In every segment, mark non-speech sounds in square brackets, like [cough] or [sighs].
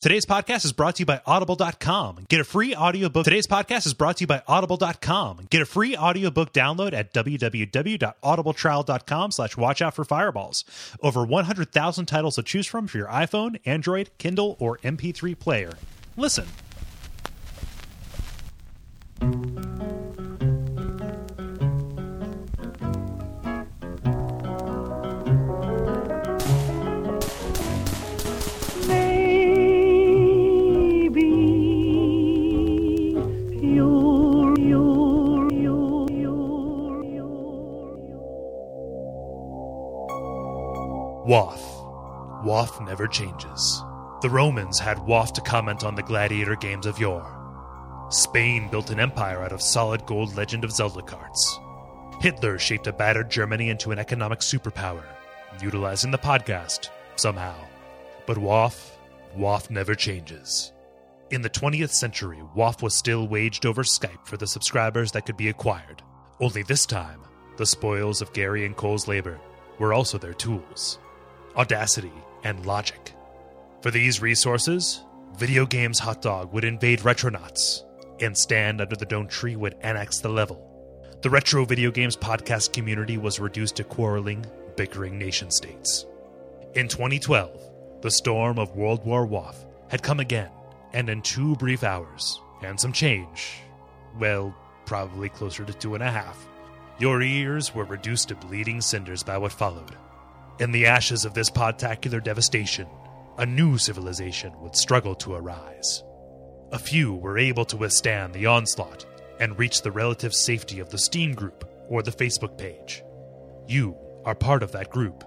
Today's podcast is brought to you by audible.com. Get a free audiobook. Today's podcast is brought to you by audible.com. Get a free audiobook download at www.audibletrial.com slash watch out for fireballs. Over 100,000 titles to choose from for your iPhone, Android, Kindle, or MP3 player. Listen. WAF. WAF never changes. The Romans had WAF to comment on the gladiator games of yore. Spain built an empire out of solid gold Legend of Zelda cards. Hitler shaped a battered Germany into an economic superpower, utilizing the podcast somehow. But WAF, WAF never changes. In the 20th century, WAF was still waged over Skype for the subscribers that could be acquired. Only this time, the spoils of Gary and Kole's labor were also their tools Audacity and Logic. For these resources, Video Games Hot Dog would invade Retronauts, and Stand Under the Dome Tree would annex the level. The Retro Video Games podcast community was reduced to quarreling, bickering nation states. In 2012, the storm of World War WAF had come again, and in two brief hours, and some change, well, probably closer to two and a half, your ears were reduced to bleeding cinders by what followed. In the ashes of this podtacular devastation, a new civilization would struggle to arise. A few were able to withstand the onslaught and reach the relative safety of the Steam group or the Facebook page. You are part of that group.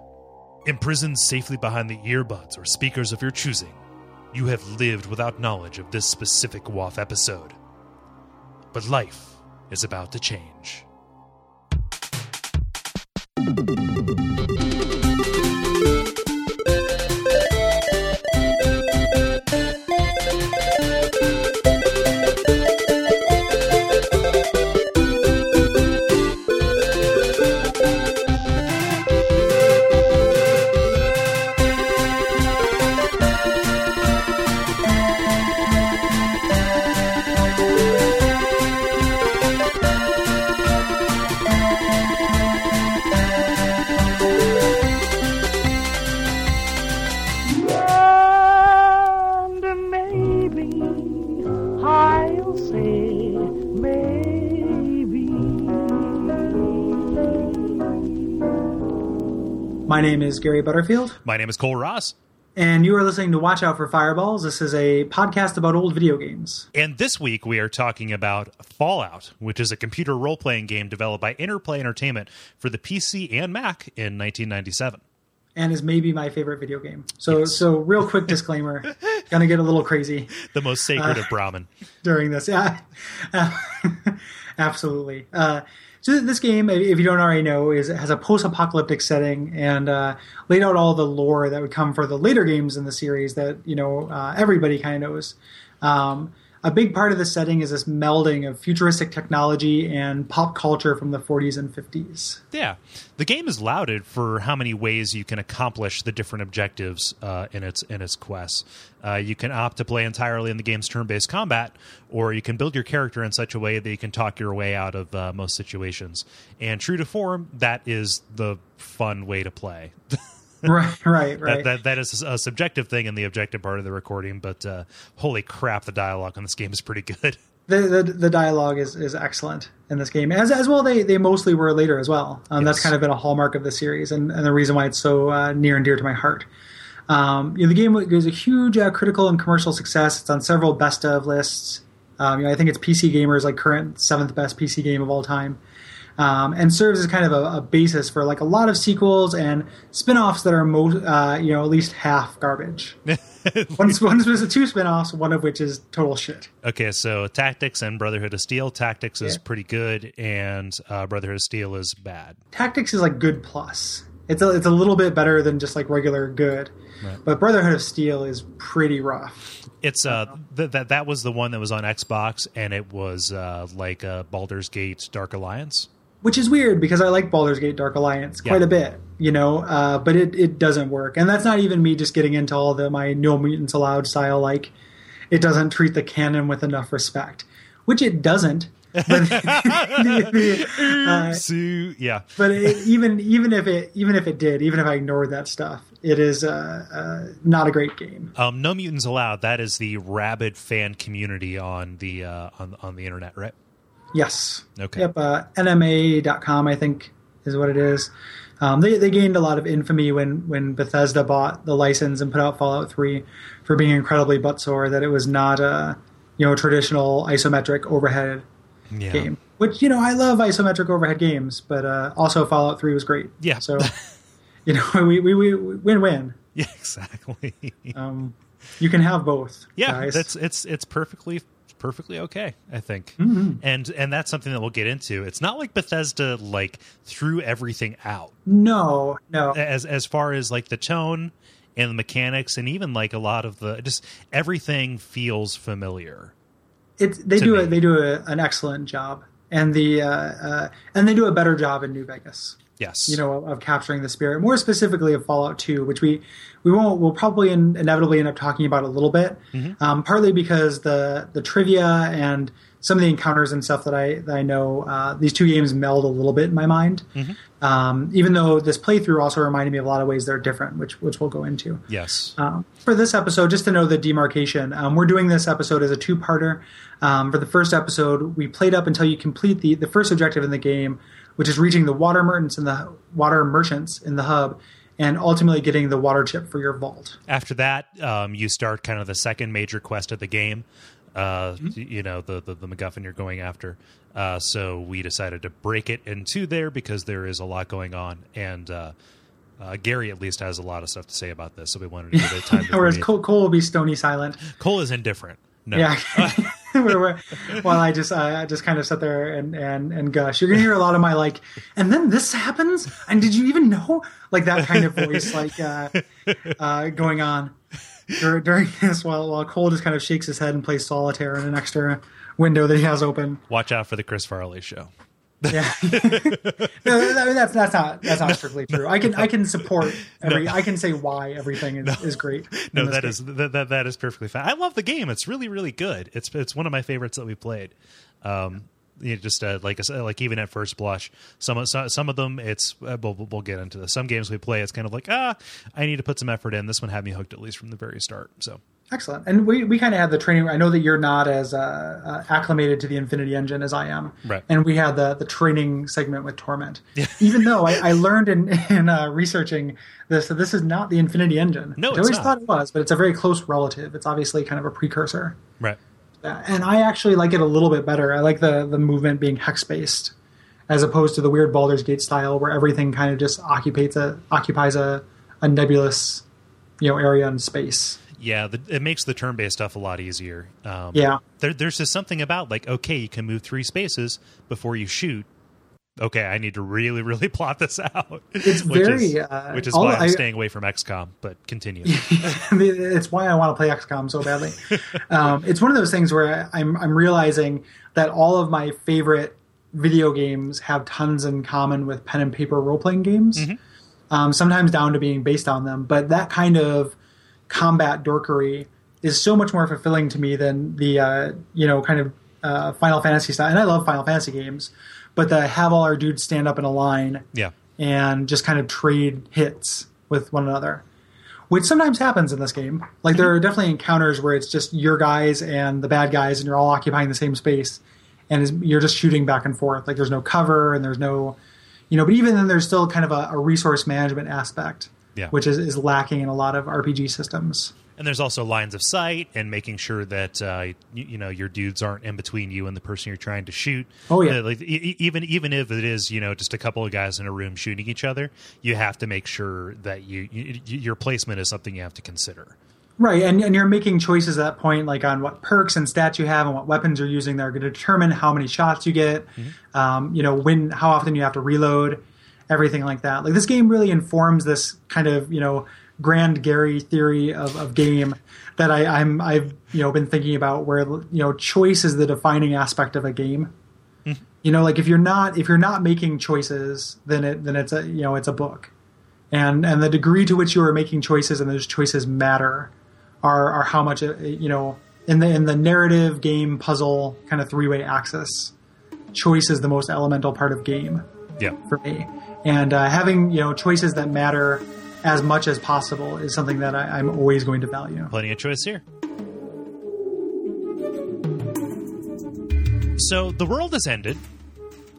Imprisoned safely behind the earbuds or speakers of your choosing, you have lived without knowledge of this specific WAF episode. But life is about to change. Name is Gary Butterfield, My name is Kole Ross, and you are listening to Watch Out for Fireballs. This is a podcast about old video games. and this week we are talking about Fallout, which is a computer role playing game developed by Interplay Entertainment for the PC and Mac in 1997. And is maybe my favorite video game. So, Yes. so real quick disclaimer: [laughs] gonna get a little crazy The most sacred of Brahmin. [laughs] during this. Yeah, [laughs] absolutely. Uh, so this game, if you don't already know, is has a post-apocalyptic setting and uh, laid out all the lore that would come for the later games in the series that you know uh, everybody kind of knows. Um, a big part of the setting is this melding of futuristic technology and pop culture from the 40s and 50s. Yeah, the game is lauded for how many ways you can accomplish the different objectives uh, in its in its quests. Uh, you can opt to play entirely in the game's turn-based combat, or you can build your character in such a way that you can talk your way out of uh, most situations. And true to form, that is the fun way to play. [laughs] right, [laughs] right, right. that, that that is a subjective thing in the objective part of the recording, but uh, holy crap, the dialogue on this game is pretty good. [laughs] the, the the dialogue is, is excellent in this game as as well they they mostly were later as well. Um, that's kind of been a hallmark of the series and, and the reason why it's so uh, near and dear to my heart. Um, you know, the game was a huge uh, critical and commercial success. It's on several best of lists. Um, you know, I think it's PC Gamer's like current seventh best PC game of all time um, and serves as kind of a, a basis for like a lot of sequels and spin-offs that are most uh, you know at least half garbage one, one was two spin-offs one of which is total shit Okay, so Tactics and Brotherhood of Steel. Tactics is pretty good, and uh, Brotherhood of Steel is bad. Tactics is like good plus. It's a, it's a little bit better than just like regular good. But Brotherhood of Steel is pretty rough. It's uh th- that that was the one that was on Xbox, and it was uh, like uh, Baldur's Gate Dark Alliance. Which is weird because I like Baldur's Gate Dark Alliance quite Yeah. a bit, you know, uh, but it, it doesn't work. And that's not even me just getting into all the my no mutants allowed style, like it doesn't treat the canon with enough respect, which it doesn't. But, the- [laughs] the, [laughs] uh, So, yeah. but it, even even if it even if it did, even if I ignored that stuff, it is uh, uh, not a great game. Um, no mutants allowed. That is the rabid fan community on the uh, on on the internet, right? Yes. Okay. Yep. Uh, NMA.com, I think, is what it is. Um, they they gained a lot of infamy when when Bethesda bought the license and put out Fallout Three for being incredibly butt sore that it was not a you know traditional isometric overhead Yeah. game. Which you know I love isometric overhead games, but uh, also Fallout Three was great. Yeah. So [laughs] you know we we, we win win. Yeah, exactly. Um, you can have both. yeah, guys. that's it's it's perfectly perfectly okay. I think, Mm-hmm. and and that's something that we'll get into. It's not like Bethesda like threw everything out no no. as as far as like the tone and the mechanics and even like a lot of the just everything feels familiar. it's they do me. a, they do a, an excellent job, and the uh, uh, and they do a better job in New Vegas. Yes, You know, of, of capturing the spirit, more specifically of Fallout Two, which we we won't we'll probably in, inevitably end up talking about a little bit, Mm-hmm. um, partly because the the trivia and some of the encounters and stuff that I that I know uh, these two games meld a little bit in my mind. Mm-hmm. Um, even though this playthrough also reminded me of a lot of ways they're different, which which we'll go into. yes, Um, for this episode, just to know the demarcation, um, we're doing this episode as a two-parter. Um, for the first episode, we played up until you complete the the first objective in the game, which is reaching the water merchants in the water merchants in the hub, and ultimately getting the water chip for your vault. after that, um, you start kind of the second major quest of the game. Uh, Mm-hmm. You know, the, the the MacGuffin you're going after. Uh, so we decided to break it into there because there is a lot going on, and uh, uh, Gary at least has a lot of stuff to say about this. So we wanted to give it time [laughs] to Whereas. Kole, Kole will be stony silent. Kole is indifferent. No. Yeah. [laughs] [laughs] [laughs] While I just I just kind of sit there and, and and gush. You're gonna hear a lot of my like, and then this happens, and did you even know? Like that kind of voice, like uh, uh, going on dur- during this, while while Kole just kind of shakes his head and plays solitaire in an extra window that he has open. Watch out for the Chris Farley show. Yeah, [laughs] [laughs] no, that- that's that's not that's not strictly true. I can I can support [laughs] every. I can say why everything is, is great. No, that game. is that, that that is perfectly fine. I love the game. It's really really good. It's it's one of my favorites that we played. Um, you know, just uh, like said, like even at first blush, some of some, some of them it's uh, we'll, we'll get into this. Some games we play, it's kind of like ah, I need to put some effort in. This one had me hooked at least from the very start. So Excellent. And we, we kind of had the training. I know that you're not as uh, uh, acclimated to the Infinity Engine as I am. Right. And we had the, the training segment with Torment. [laughs] Even though I, I learned in, in uh, researching this that this is not the Infinity Engine. No, I always not. thought it was, but it's a very close relative. It's obviously kind of a precursor. right, and I actually like it a little bit better. I like the, the movement being hex based as opposed to the weird Baldur's Gate style where everything kind of just occupies a occupies a, a nebulous you know area in space. Yeah, the, it makes the turn based stuff a lot easier. Um, Yeah. there, there's just something about like okay, you can move three spaces before you shoot. Okay, I need to really, really [laughs] plot this out. It's [laughs] which very, is, uh, which is why I'm I- staying away from XCOM. But continue. [laughs] it's why I want to play XCOM so badly. um, it's one of those things where I'm I'm realizing that all of my favorite video games have tons in common with pen and paper role playing games. Um, sometimes down to being based on them, but that kind of combat dorkery is so much more fulfilling to me than the uh, you know kind of uh, Final Fantasy style. And I love Final Fantasy games, but the have all our dudes stand up in a line yeah, and just kind of trade hits with one another, which sometimes happens in this game. Like there are definitely encounters where it's just your guys and the bad guys, and you're all occupying the same space, and you're just shooting back and forth. Like there's no cover and there's no, you know. But even then, there's still kind of a, a resource management aspect, Yeah. which is, is lacking in a lot of RPG systems. and there's also lines of sight and making sure that uh, you, you know your dudes aren't in between you and the person you're trying to shoot. Oh, yeah. Like e- even even if it is you know just a couple of guys in a room shooting each other, you have to make sure that you, you your placement is something you have to consider. Right, and, and you're making choices at that point, like on what perks and stats you have and what weapons you're using that are going to determine how many shots you get, um, you know, when, how often you have to reload, everything like that. Like this game really informs this kind of, you know, grand Gary theory of, of game that I, I'm, I've, you know, been thinking about where, you know, choice is the defining aspect of a game. You know, like if you're not if you're not making choices, then it then it's a you know it's a book, and and the degree to which you are making choices and those choices matter, are are how much uh, you know in the in the narrative game puzzle kind of three way axis. Choice is the most elemental part of game Yeah. for me, and uh, having you know choices that matter as much as possible is something that I, I'm always going to value. Plenty of choice here. So the world has ended.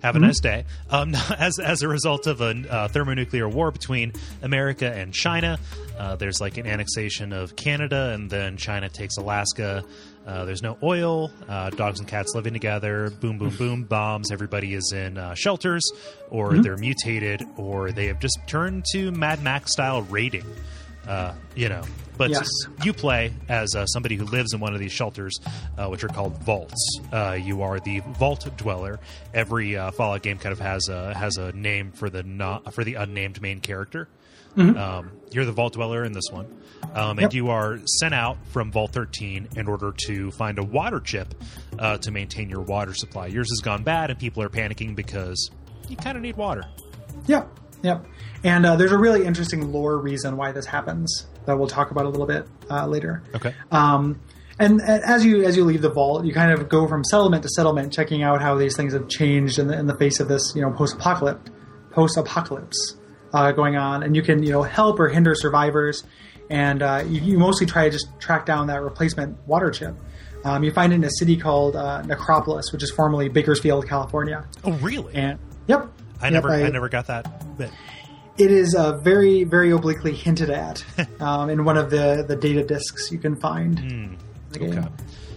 Have a nice day. Um, [laughs] as as a result of a uh, thermonuclear war between America and China, uh, there's like an annexation of Canada, and then China takes Alaska. Uh, there's no oil. Uh, dogs and cats living together. Boom, boom, boom. Bombs. Everybody is in uh, shelters, or they're mutated, or they have just turned to Mad Max style raiding. Uh, you know, but Yes. you play as uh, somebody who lives in one of these shelters, uh, which are called vaults. Uh, you are the vault dweller. Every uh, Fallout game kind of has a has a name for the not, for the unnamed main character. Um, you're the vault dweller in this one, um, and Yep. you are sent out from Vault 13 in order to find a water chip uh, to maintain your water supply. Yours has gone bad, and people are panicking because you kind of need water. Yep, yep. And uh, there's a really interesting lore reason why this happens that we'll talk about a little bit uh, later. Okay. Um, and as you as you leave the vault, you kind of go from settlement to settlement, checking out how these things have changed in the in the face of this you know post apocalypse post apocalypse uh, going on, and you can you know help or hinder survivors, and uh, you, you mostly try to just track down that replacement water chip. Um, you find it in a city called uh, Necropolis, which is formerly Bakersfield, California. Oh, really? And yep, I Yep, never, I, never got that bit. it is uh, very, very obliquely hinted at [laughs] um, in one of the, the data discs you can find. in the game. Hmm. okay.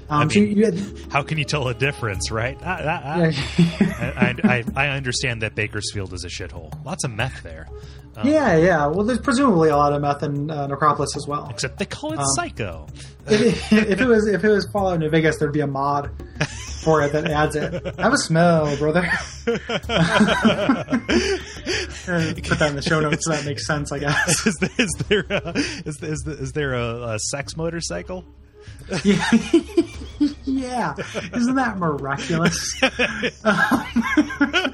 Um, I so mean- you had, How can you tell a difference, right? Ah, ah, ah. I, I, I understand that Bakersfield is a shithole. Lots of meth there. Um, yeah, yeah. Well, there's presumably a lot of meth in uh, Necropolis as well. Except they call Um, it Psycho. [laughs] if, if it was if it was Fallout New Vegas, there'd be a mod for it that adds it. I have a smell, brother. [laughs] Put that in the show notes so that makes sense, I guess. [laughs] is, there, is there a, is, is, is there a, a sex motorcycle? Yeah. [laughs] yeah. Isn't that miraculous? Um, [laughs]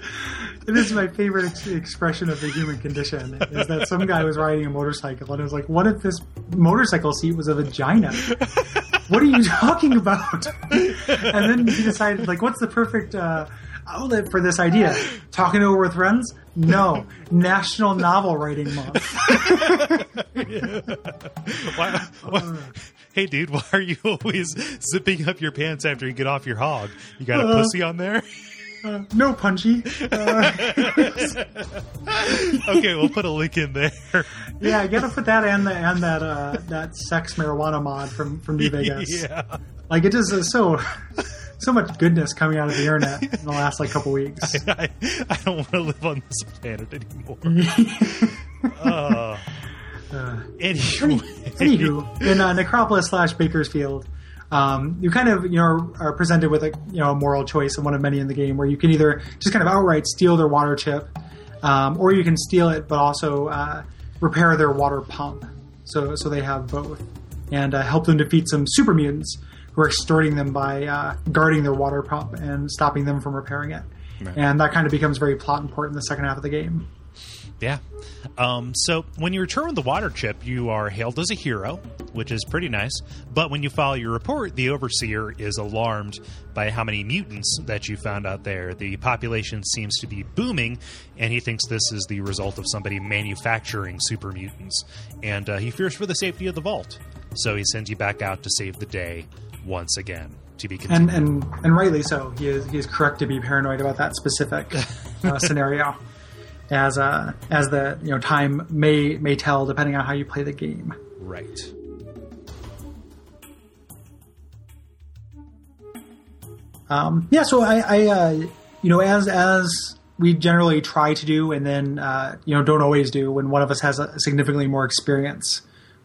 it is my favorite ex- expression of the human condition is that some guy was riding a motorcycle and it was like, what if this motorcycle seat was a vagina? What are you talking about? [laughs] And then he decided, like, what's the perfect uh, outlet for this idea? Talking over with friends? No. National Novel Writing Month. Why, why, hey, dude, [laughs] why are you always zipping up your pants after you get off your hog? You got a Uh, pussy on there? Uh, no punchy. Uh, [laughs] Okay, we'll put a link in there. [laughs] Yeah, I gotta put that and the and that uh, that sex marijuana mod from from New Vegas. yeah. Like it just is so so much goodness coming out of the internet in the last like couple weeks. I, I don't want to live on this planet anymore. uh, Uh, anyway. Anywho, in uh, Necropolis slash Bakersfield, um, you kind of you know are presented with a you know a moral choice and one of many in the game where you can either just kind of outright steal their water chip, um, or you can steal it but also uh, repair their water pump. So so they have both and uh, help them defeat some super mutants who are extorting them by uh, guarding their water pump and stopping them from repairing it. Right. And that kind of becomes very plot important in the second half of the game. Yeah. Um, so when you return with the water chip, you are hailed as a hero, which is pretty nice. But when you file your report, the overseer is alarmed by how many mutants that you found out there. The population seems to be booming, and he thinks this is the result of somebody manufacturing super mutants. And uh, he fears for the safety of the vault. So he sends you back out to save the day once again. To be and and and rightly so. He is he is correct to be paranoid about that specific [laughs] uh, scenario, as uh, as the you know time may may tell depending on how you play the game. right. Um, yeah, so I, I uh, you know as as we generally try to do, and then uh, you know don't always do when one of us has a significantly more experience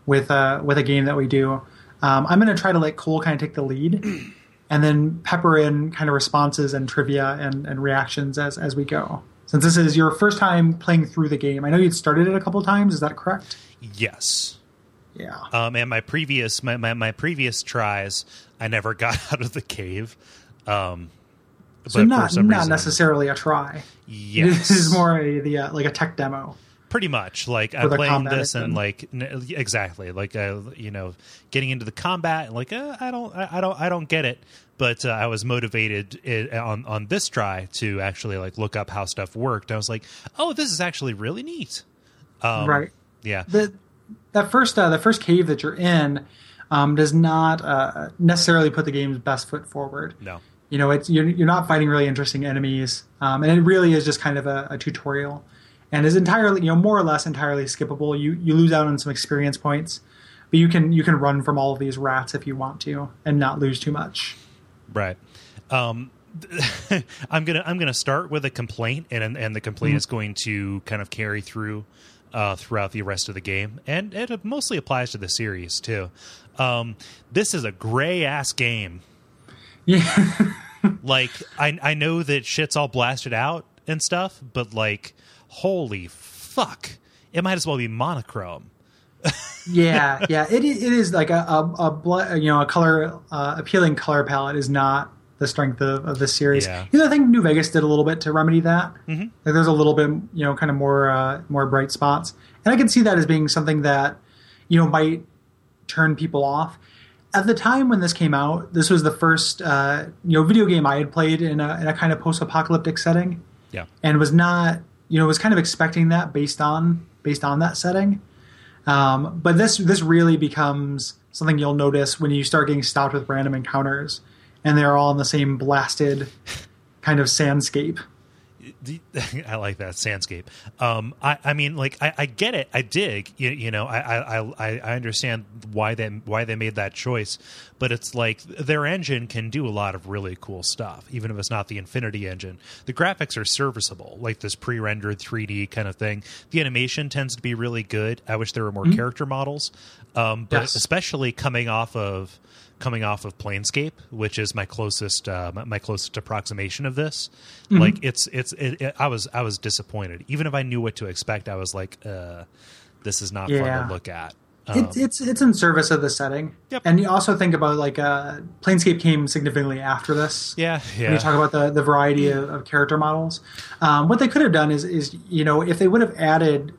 with uh, with a game that we do. Um, I'm going to try to let Kole kind of take the lead, [clears throat] and then pepper in kind of responses and trivia and, and reactions as as we go. Since this is your first time playing through the game, I know you'd started it a couple times. Is that correct? Yes. Yeah. Um, and my previous my, my, my previous tries, I never [laughs] got out of the cave, um, So but not not reason, necessarily a try. [laughs] Yes, This is more a, the uh, like a tech demo. pretty much like I'm playing this and like n- exactly like uh, you know getting into the combat and like uh, I don't I, I don't I don't get it. But uh, I was motivated i on on this try to actually like look up how stuff worked. I was like, oh, this is actually really neat. Um, right. Yeah. The that first uh, the first cave that you're in um, does not uh, necessarily put the game's best foot forward. No. You know, it's you're, you're not fighting really interesting enemies, um, and it really is just kind of a, a tutorial, and is entirely you know more or less entirely skippable. You you lose out on some experience points, but you can you can run from all of these rats if you want to and not lose too much. Right. Um, [laughs] I'm gonna I'm gonna start with a complaint, and and the complaint is going to kind of carry through uh, throughout the rest of the game, and it mostly applies to the series too. Um, this is a gray ass game. Yeah, [laughs] Like I I know that shit's all blasted out and stuff, but like holy fuck, it might as well be monochrome. Yeah, yeah. It it is like a a, a you know a color uh, appealing color palette is not the strength of, of this series. Yeah. You know, I think New Vegas did a little bit to remedy that. Mm-hmm. Like there's a little bit you know kind of more uh, more bright spots, and I can see that as being something that you know might turn people off. At the time when this came out, this was the first uh, you know video game I had played in a, in a kind of post apocalyptic setting Yeah. and was not you know was kind of expecting that based on based on that setting um, but this this really becomes something you'll notice when you start getting stopped with random encounters and they're all in the same blasted kind of sandscape The- [laughs] I like that sandscape. Um, I, I mean, like, I, I get it. I dig. You, you know, I, I, I, I understand why they why they made that choice. But it's like their engine can do a lot of really cool stuff, even if it's not the Infinity engine. The graphics are serviceable, like this pre-rendered 3D kind of thing. The animation tends to be really good. I wish there were more character models, um, but Yes. especially coming off of coming off of Planescape, which is my closest uh, my, my closest approximation of this. Mm-hmm. Like it's it's it, it, I was I was disappointed. Even if I knew what to expect, I was like, uh, this is not fun to look at. Um, it's it's it's in service of the setting Yep. and you also think about like uh planescape came significantly after this yeah, when you talk about the, the variety of, of character models. Um, what they could have done is, is, you know, if they would have added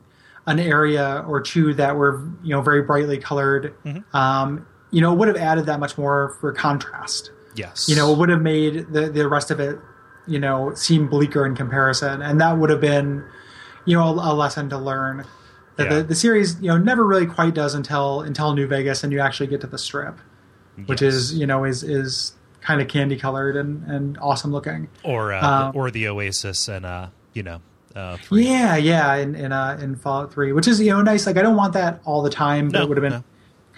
an area or two that were, you know, very brightly colored, Mm-hmm. um, you know, it would have added that much more for contrast. yes. You know, it would have made the, the rest of it, you know, seem bleaker in comparison. And that would have been, you know, a, a lesson to learn. That Yeah. the, the series, you know, never really quite does until until New Vegas and you actually get to the strip, which Yes. is, you know, is is kind of candy colored and, and awesome looking. or uh, um, or the Oasis and uh, you know, uh, three. Yeah, yeah, in in, uh, in Fallout Three, which is you know nice. Like I don't want that all the time, but No, it would have been no.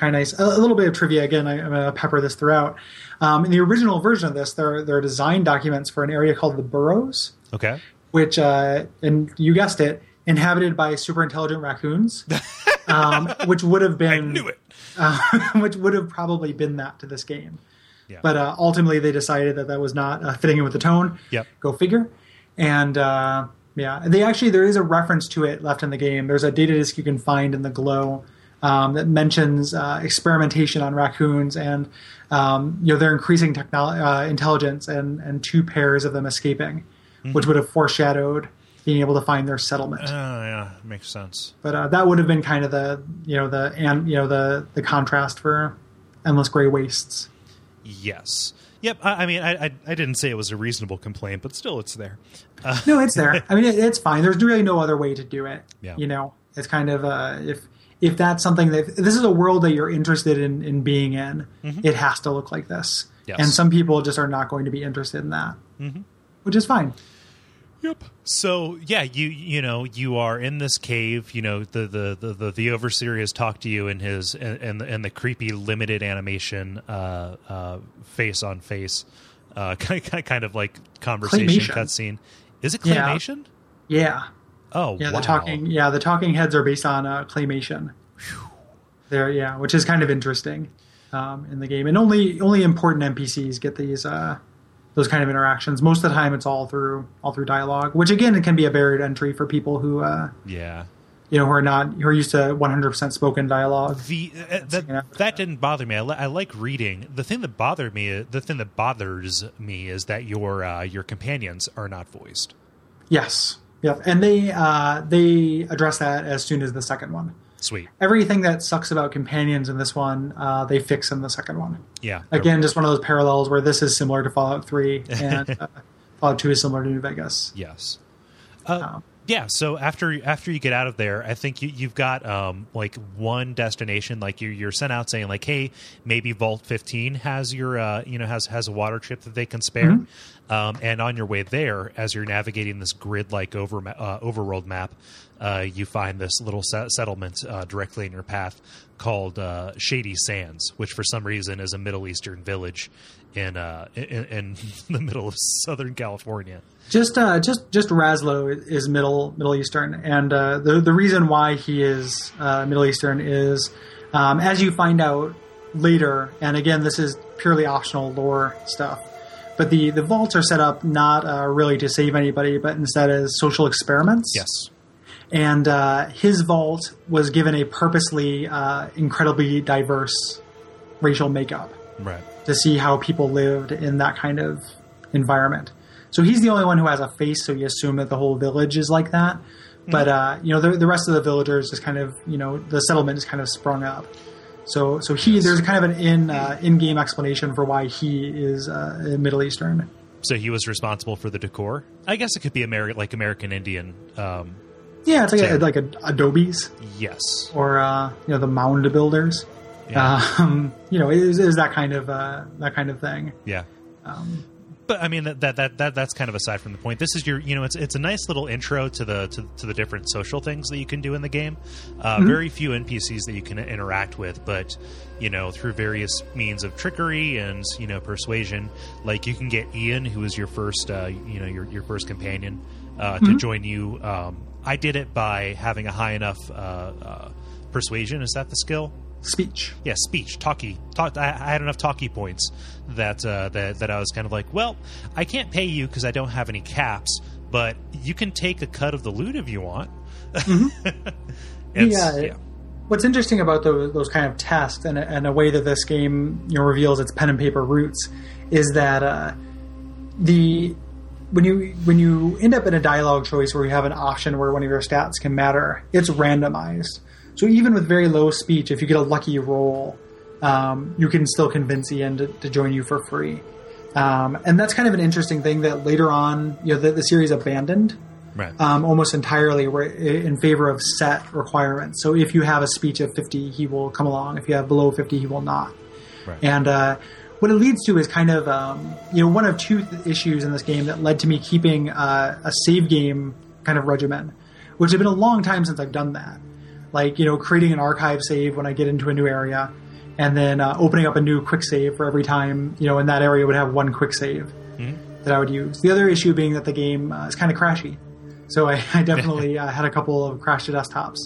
Kind of nice. A, a little bit of trivia again. I, I'm gonna pepper this throughout. Um, in the original version of this, there there are design documents for an area called the Burrows, Okay. which uh, and you guessed it, inhabited by super intelligent raccoons, [laughs] um, which would have been I knew it. [laughs] uh, which would have probably been that to this game. Yeah. But uh, ultimately, they decided that that was not uh, fitting in with the tone. Yep. Go figure. And uh, yeah, they actually there is a reference to it left in the game. There's a data disk you can find in the Glow um, that mentions uh, experimentation on raccoons and um, you know their increasing technol- uh, intelligence and and two pairs of them escaping, which would have foreshadowed being able to find their settlement. Oh yeah, makes sense. But uh, that would have been kind of the you know the and you know the the contrast for endless gray wastes. Yes. Yep. I, I mean, I, I I didn't say it was a reasonable complaint, but still, it's there. Uh, No, it's there. [laughs] I mean, it, it's fine. There's really no other way to do it. Yeah. You know, it's kind of uh, if if that's something that this is a world that you're interested in in being in, it has to look like this. Mm-hmm. Yes. And some people just are not going to be interested in that, mm-hmm. which is fine. Yep. So yeah, you you know you are in this cave. You know the the the the, the overseer has talked to you in his and the, and the creepy limited animation uh, uh, face on face uh, [laughs] kind kind of like conversation cutscene. Is it Yeah. claymation? Yeah. Oh Yeah. wow. The talking. Yeah. The talking heads are based on uh, claymation. There. Yeah. Which is kind of interesting um, in the game, and only only important NPCs get these. Uh, those kind of interactions. Most of the time, it's all through all through dialogue, which again it can be a barrier to entry for people who uh, Yeah. you know, who are not who are used to 100% spoken dialogue. The uh, that, Yeah. that didn't bother me. I, li- I like reading. The thing that bothered me, the thing that bothers me, is that your uh, your companions are not voiced. Yes, yep, and they uh, they address that as soon as the second one. Sweet, Everything that sucks about companions in this one, uh, they fix in the second one. yeah. Again, just one of those parallels where this is similar to Fallout 3 and [laughs] uh, Fallout 2 is similar to New Vegas. Yes. Uh, Um, yeah. So after after you get out of there, I think you, you've got um, like one destination. Like you're, you're sent out saying like, hey, maybe Vault 15 has your uh, you know has has a water chip that they can spare. Mm-hmm. Um, and on your way there, as you're navigating this grid like over uh, overworld map, uh, you find this little set- settlement uh, directly in your path called uh, Shady Sands, which for some reason is a Middle Eastern village in uh, in, in [laughs] the middle of Southern California. Just uh, just just Razlo is Middle Middle Eastern, and uh, the the reason why he is uh, Middle Eastern is um, as you find out later, and again, this is purely optional lore stuff. But the, the vaults are set up not uh, really to save anybody, but instead as social experiments. Yes. and uh, his vault was given a purposely uh, incredibly diverse racial makeup Right. to see how people lived in that kind of environment. So he's the only one who has a face, so you assume that the whole village is like that. But uh, you know, the, the rest of the villagers just kind of you know the settlement is kind of sprung up. So so he there's kind of an in uh, in game explanation for why he is uh, Middle Eastern. So he was responsible for the decor. I guess it could be Ameri- like American Indian. Um, Yeah, it's like a, like a, Adobe's yes. or uh, you know the mound builders. Yeah. Um, you know, is, is that kind of uh, that kind of thing. yeah. Um, But I mean that, that that that that's kind of aside from the point. This is your you know it's it's a nice little intro to the to, to the different social things that you can do in the game. Uh, Very few NPCs that you can interact with, but you know through various means of trickery and you know persuasion. Like you can get Ian, who is your first uh, you know your your first companion, uh, to join you. Um, I did it by having a high enough uh, uh, persuasion. Is that the skill? Speech. yeah, speech, talkie. Talk, I, I had enough talkie points that uh, that that I was kind of like, well, I can't pay you because I don't have any caps, but you can take a cut of the loot if you want. [laughs] And s- Yeah. What's interesting about those, those kind of tests and, and a way that this game you know reveals its pen and paper roots is that uh, the when you when you end up in a dialogue choice where you have an option where one of your stats can matter, it's randomized. So even with very low speech, if you get a lucky roll, um, you can still convince Ian to, to join you for free. Um, and that's kind of an interesting thing that later on, you know, the, the series abandoned right. um, almost entirely in favor of set requirements. So if you have a speech of 50, he will come along. If you have below 50, he will not. Right. And uh, what it leads to is kind of, um, you know, one of two th- issues in this game that led to me keeping uh, a save game kind of regimen, which had been a long time since I've done that. Like, you know, creating an archive save when I get into a new area, and then uh, opening up a new quick save for every time, you know, in that area would have one quick save that I would use. The other issue being that the game uh, is kind of crashy. So I, [laughs] I definitely [laughs] uh, had a couple of crash to desktops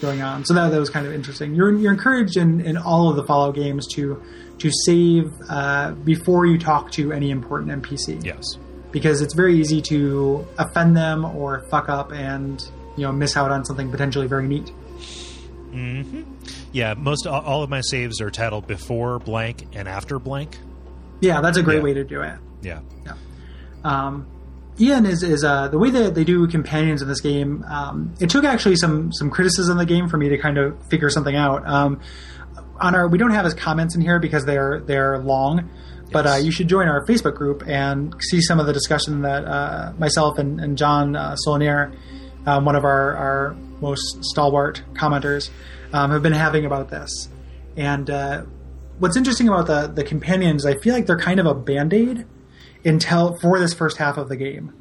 going on. So that, that was kind of interesting. You're, you're encouraged in, in all of the Fallout games to to save uh, before you talk to any important NPC yes. because it's very easy to offend them or fuck up and you know miss out on something potentially very neat. Yeah. Most all, of my saves are titled before blank and after blank. Yeah, that's a great Yeah. way to do it. Yeah. Um, Ian is is uh, the way that they do companions in this game. Um, it took actually some some criticism of the game for me to kind of figure something out. Um, on our we don't have his comments in here because they're they're long, but uh, you should join our Facebook group and see some of the discussion that uh, myself and, and John uh, Solonier, um, one of our, our most stalwart commenters, um, have been having about this. And uh, what's interesting about the the companions, I feel like they're kind of a band aid until for this first half of the game.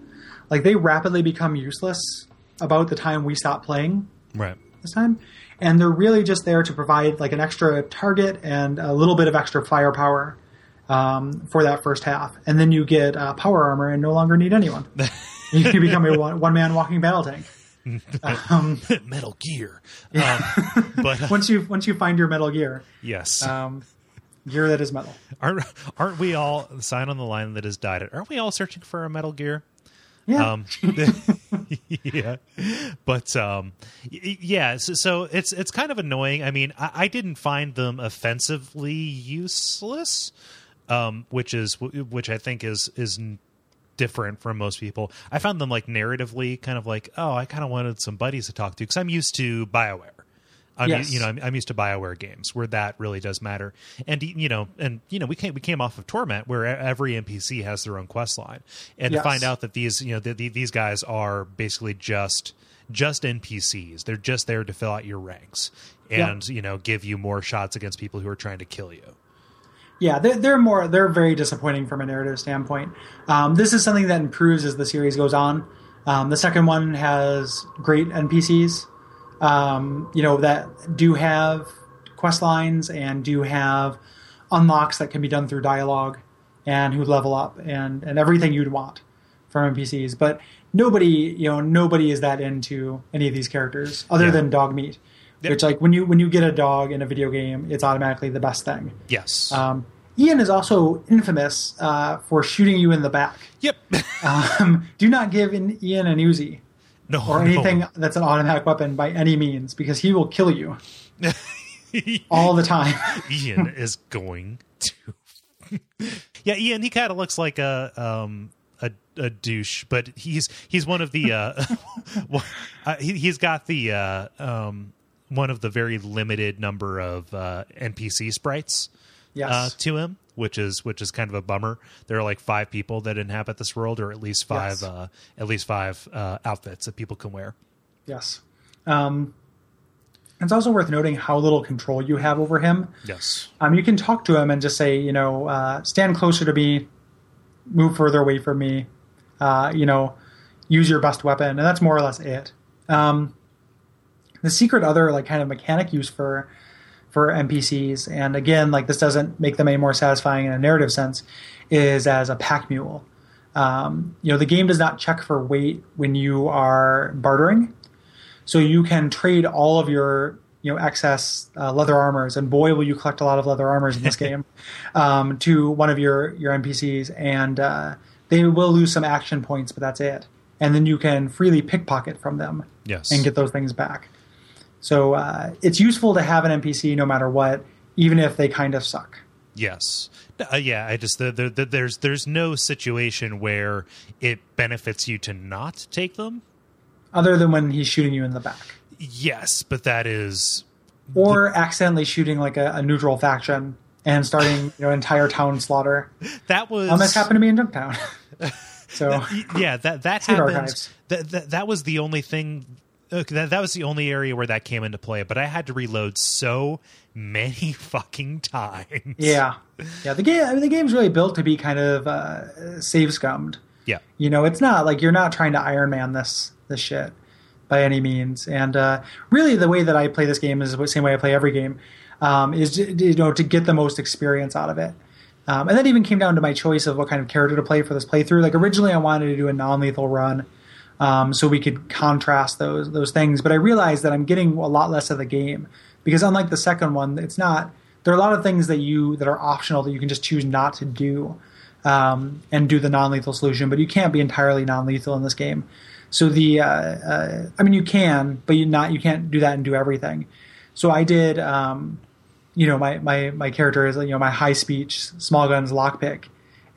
Like they rapidly become useless about the time we stop playing Right. this time, and they're really just there to provide like an extra target and a little bit of extra firepower um, for that first half, and then you get uh, power armor and no longer need anyone. [laughs] you become a one, one man walking battle tank. [laughs] Um, [laughs] Metal Gear. [laughs] Um, but uh, once you once you find your Metal Gear, yes, um, gear that is metal. aren't aren't we all sign on the line that has died? Aren't we all searching for a Metal Gear? Yeah. Um, yeah, but um, yeah. So, so it's it's kind of annoying. I mean, I, I didn't find them offensively useless, um, which is which I think is is different from most people. I found them like narratively kind of like, oh, I kind of wanted some buddies to talk to because I'm used to Bioware. I'm, Yes. you know, I'm, I'm used to Bioware games where that really does matter. And you know, and you know, we came we came off of Torment where every NPC has their own quest line, and Yes. to find out that these you know the, the, these guys are basically just just NPCs. They're just there to fill out your ranks and you know give you more shots against people who are trying to kill you. Yeah, they're, they're more they're very disappointing from a narrative standpoint. Um, this is something that improves as the series goes on. Um, the second one has great NPCs, um, you know, that do have quest lines and do have unlocks that can be done through dialogue and who level up and and everything you'd want from NPCs. But nobody, you know, nobody is that into any of these characters other Yeah. than dog Which like when you when you get a dog in a video game, it's automatically the best thing. Yes. Um, Ian is also infamous uh, for shooting you in the back. yep. [laughs] Um, do not give in Ian an Uzi no. or no. anything that's an automatic weapon by any means, because he will kill you [laughs] all the time. [laughs] Ian is going to. yeah, Ian. He kind of looks like a um a, a douche, but he's he's one of the uh, uh he, he's got the uh um one of the very limited number of uh NPC sprites Yes. uh to him, which is which is kind of a bummer. There are like five people that inhabit this world, or at least five Yes. uh at least five uh outfits that people can wear. yes. Um, it's also worth noting how little control you have over him. Yes. Um, you can talk to him and just say, you know, uh, stand closer to me, move further away from me, uh, you know, use your best weapon, and that's more or less it. Um, the secret other like kind of mechanic use for for NPCs, and again, like this doesn't make them any more satisfying in a narrative sense, is as a pack mule. Um, you know, the game does not check for weight when you are bartering, so you can trade all of your you know excess uh, leather armors, and boy, will you collect a lot of leather armors in this [laughs] game, um, to one of your your NPCs, and uh, they will lose some action points, but that's it. And then you can freely pickpocket from them Yes. and get those things back. So uh, it's useful to have an NPC no matter what, even if they kind of suck. Yes. Uh, yeah, I just the, the, the, there's there's no situation where it benefits you to not take them. Other than when he's shooting you in the back, Yes, but that is or accidentally shooting like a, a neutral faction and starting you know entire town slaughter. [laughs] that was Um, that's happened to me in Junktown. [laughs] so yeah, that that happened. That, that that was the only thing. Okay, that that was the only area where that came into play. But I had to reload so many [laughs] fucking times. yeah, yeah. The game, I mean, the game's really built to be kind of uh, save scummed. yeah, You know, it's not like you're not trying to Iron Man this this shit by any means. And uh, really, the way that I play this game is the same way I play every game. Um, is you know to get the most experience out of it. Um, and that even came down to my choice of what kind of character to play for this playthrough. Like originally, I wanted to do a non-lethal run, um, so we could contrast those those things. But I realized that I'm getting a lot less of the game because unlike the second one, it's not. There are a lot of things that you that are optional that you can just choose not to do um, and do the non-lethal solution, but you can't be entirely non-lethal in this game. So the, uh, uh, I mean, you can, but you not you can't do that and do everything. So I did, um, you know, my my my character is you know my high speech, small guns, lockpick,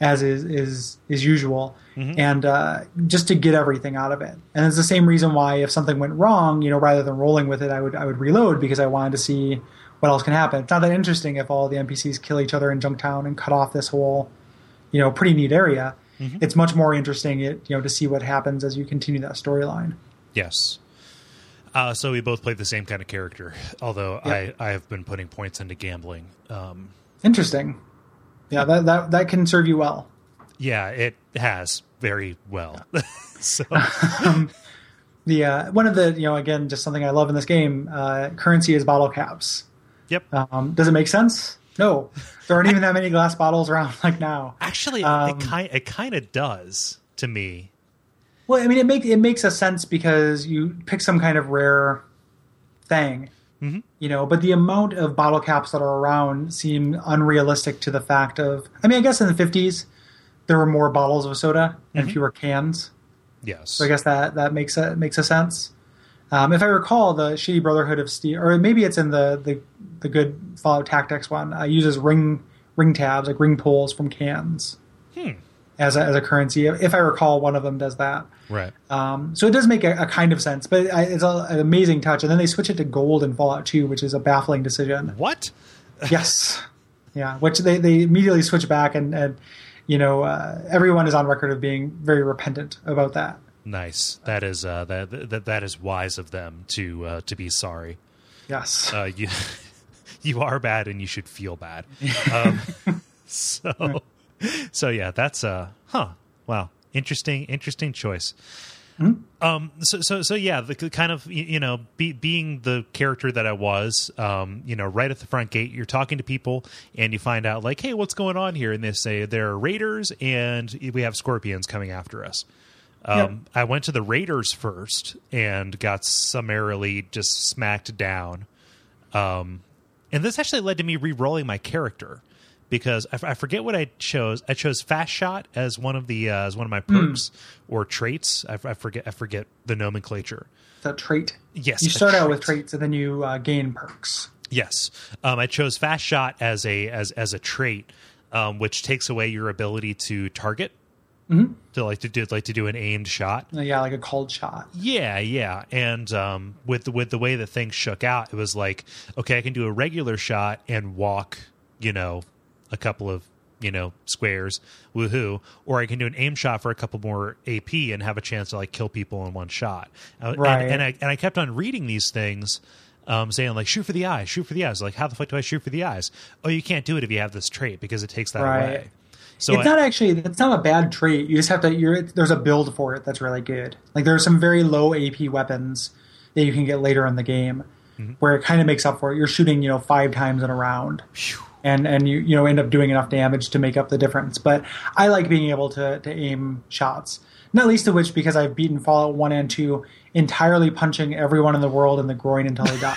as is is is usual, and uh, just to get everything out of it. And it's the same reason why if something went wrong, you know, rather than rolling with it, I would I would reload because I wanted to see what else can happen. It's not that interesting if all the NPCs kill each other in Junktown and cut off this whole you know pretty neat area. It's much more interesting, it you know, to see what happens as you continue that storyline. yes. Uh, so we both played the same kind of character, although Yep. I I have been putting points into gambling. Um, Interesting. Yeah, that that that can serve you well. Yeah, it has very well. [laughs] so [laughs] The uh, one of the you know again just something I love in this game. Uh, currency is bottle caps. yep. Um, does it make sense? No, there aren't even that many glass bottles around like now. Actually, um, it kind it kind of does to me. Well, I mean, it make it makes a sense because you pick some kind of rare thing, you know. But the amount of bottle caps that are around seem unrealistic to the fact of. I mean, I guess in the fifties there were more bottles of soda and fewer cans. Yes. So I guess that that makes a makes a sense. Um, if I recall, the Shitty Brotherhood of Steel, or maybe it's in the the, the good Fallout Tactics one, uh, uses ring ring tabs like ring pulls from cans Hmm. as a, as a currency. If I recall, one of them does that. Right. Um, so it does make a, a kind of sense, but it's a, an amazing touch. And then they switch it to gold in Fallout 2, which is a baffling decision. What? [laughs] yes, yeah, which they, they immediately switch back, and, and you know uh, everyone is on record of being very repentant about that. Nice. That is uh, that, that that is wise of them to uh, to be sorry. Yes, Uh, you [laughs] you are bad and you should feel bad. [laughs] Um, so [laughs] so yeah, that's uh huh. Wow. Interesting interesting choice. Um so so so yeah, the kind of you know, be, being the character that I was, um, you know, right at the front gate, you're talking to people and you find out like, "Hey, what's going on here?" and they say there are raiders and we have scorpions coming after us. Um, I went to the Raiders first and got summarily just smacked down. Um, and this actually led to me re-rolling my character because I, f- I forget what I chose. I chose fast shot as one of the uh, as one of my perks or traits. I, f- I forget I forget the nomenclature. The trait. Yes, you start out with traits, and then you uh, gain perks. Yes, um, I chose fast shot as a as as a trait, um, which takes away your ability to target. Mm-hmm. To like to do like to do an aimed shot. Uh, yeah, like a called shot. Yeah, yeah, and um, with the, with the way that things shook out, it was like, okay, I can do a regular shot and walk, you know, a couple of you know squares, woohoo, or I can do an aim shot for a couple more AP and have a chance to like kill people in one shot. Uh, Right. And, and I and I kept on reading these things. Um, saying like shoot for the eyes, shoot for the eyes. Like how the fuck do I shoot for the eyes? Oh, you can't do it if you have this trait because it takes that Right. away. So it's I- not actually it's not a bad trait. You just have to. You're, there's a build for it that's really good. Like there are some very low AP weapons that you can get later in the game, Mm-hmm. where it kind of makes up for it. You're shooting you know five times in a round, and and you you know end up doing enough damage to make up the difference. But I like being able to to aim shots. Not least of which because I've beaten Fallout One and Two entirely punching everyone in the world in the groin until they die.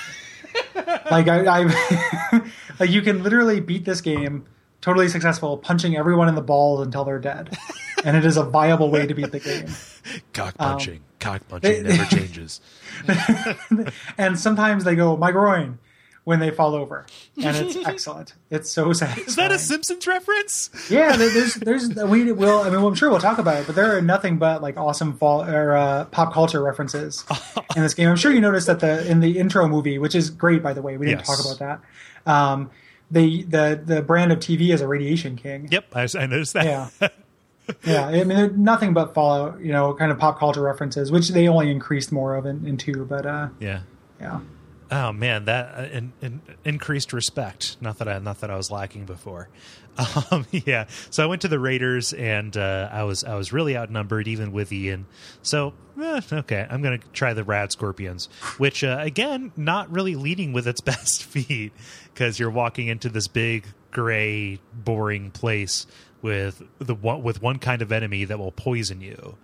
[laughs] like I, I [laughs] like you can literally beat this game totally successful punching everyone in the balls until they're dead and it is a viable way to beat the game [laughs] cock um, punching, cock punching never changes. and sometimes they go my groin when they fall over [laughs] and it's excellent it's so satisfying Is that a Simpsons reference? yeah there's [laughs] there's we will i mean i'm sure we'll talk about it but there are nothing but like awesome fall or uh, pop culture references [laughs] in this game i'm sure you noticed that the in the intro movie which is great by the way we didn't Yes. talk about that um the the the brand of tv is a radiation king Yep, I, I noticed that. yeah yeah i mean they're nothing but fallout you know kind of pop culture references which they only increased more of in, in two but uh yeah. yeah Oh man, that uh, in, in, increased respect. Not that I not that I was lacking before. [laughs] Um, yeah, so I went to the Raiders, and uh, I was I was really outnumbered, even with Ian. So eh, okay, I'm gonna try the Rad Scorpions, which uh, again, not really leading with its [laughs] best feet because you're walking into this big gray, boring place with the with one kind of enemy that will poison you.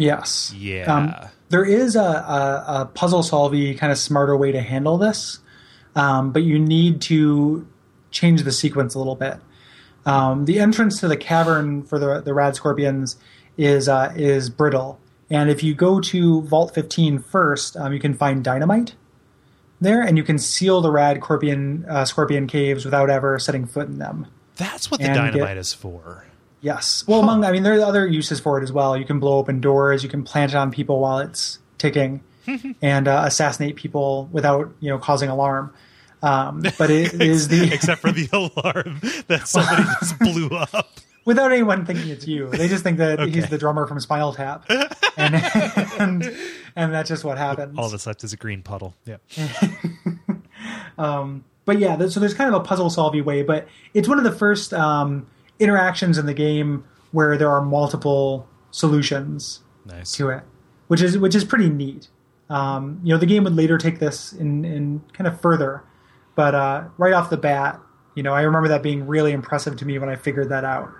Yes Yeah. Um, there is a, a, a puzzle solving kind of smarter way to handle this, um, but you need to change the sequence a little bit. Um, the entrance to the cavern for the the rad scorpions is uh, is brittle, and if you go to Vault 15 first, um, you can find dynamite there, and you can seal the rad scorpion uh, scorpion caves without ever setting foot in them. That's what the and get- dynamite is for. Yes. Well, among I mean, there are other uses for it as well. You can blow open doors. You can plant it on people while it's ticking, [laughs] and uh, assassinate people without you know causing alarm. Um, but it [laughs] is the except for the [laughs] alarm that somebody just blew up. without anyone thinking it's you. They just think that he's the drummer from Spinal Tap, and and, and that's just what happens. All that's left is a green puddle. Yeah. but yeah, so there's kind of a puzzle solving way, but it's one of the first um, interactions in the game where there are multiple solutions Nice. to it, which is which is pretty neat. Um, you know, the game would later take this in, in kind of further, but uh, right off the bat, you know, I remember that being really impressive to me when I figured that out.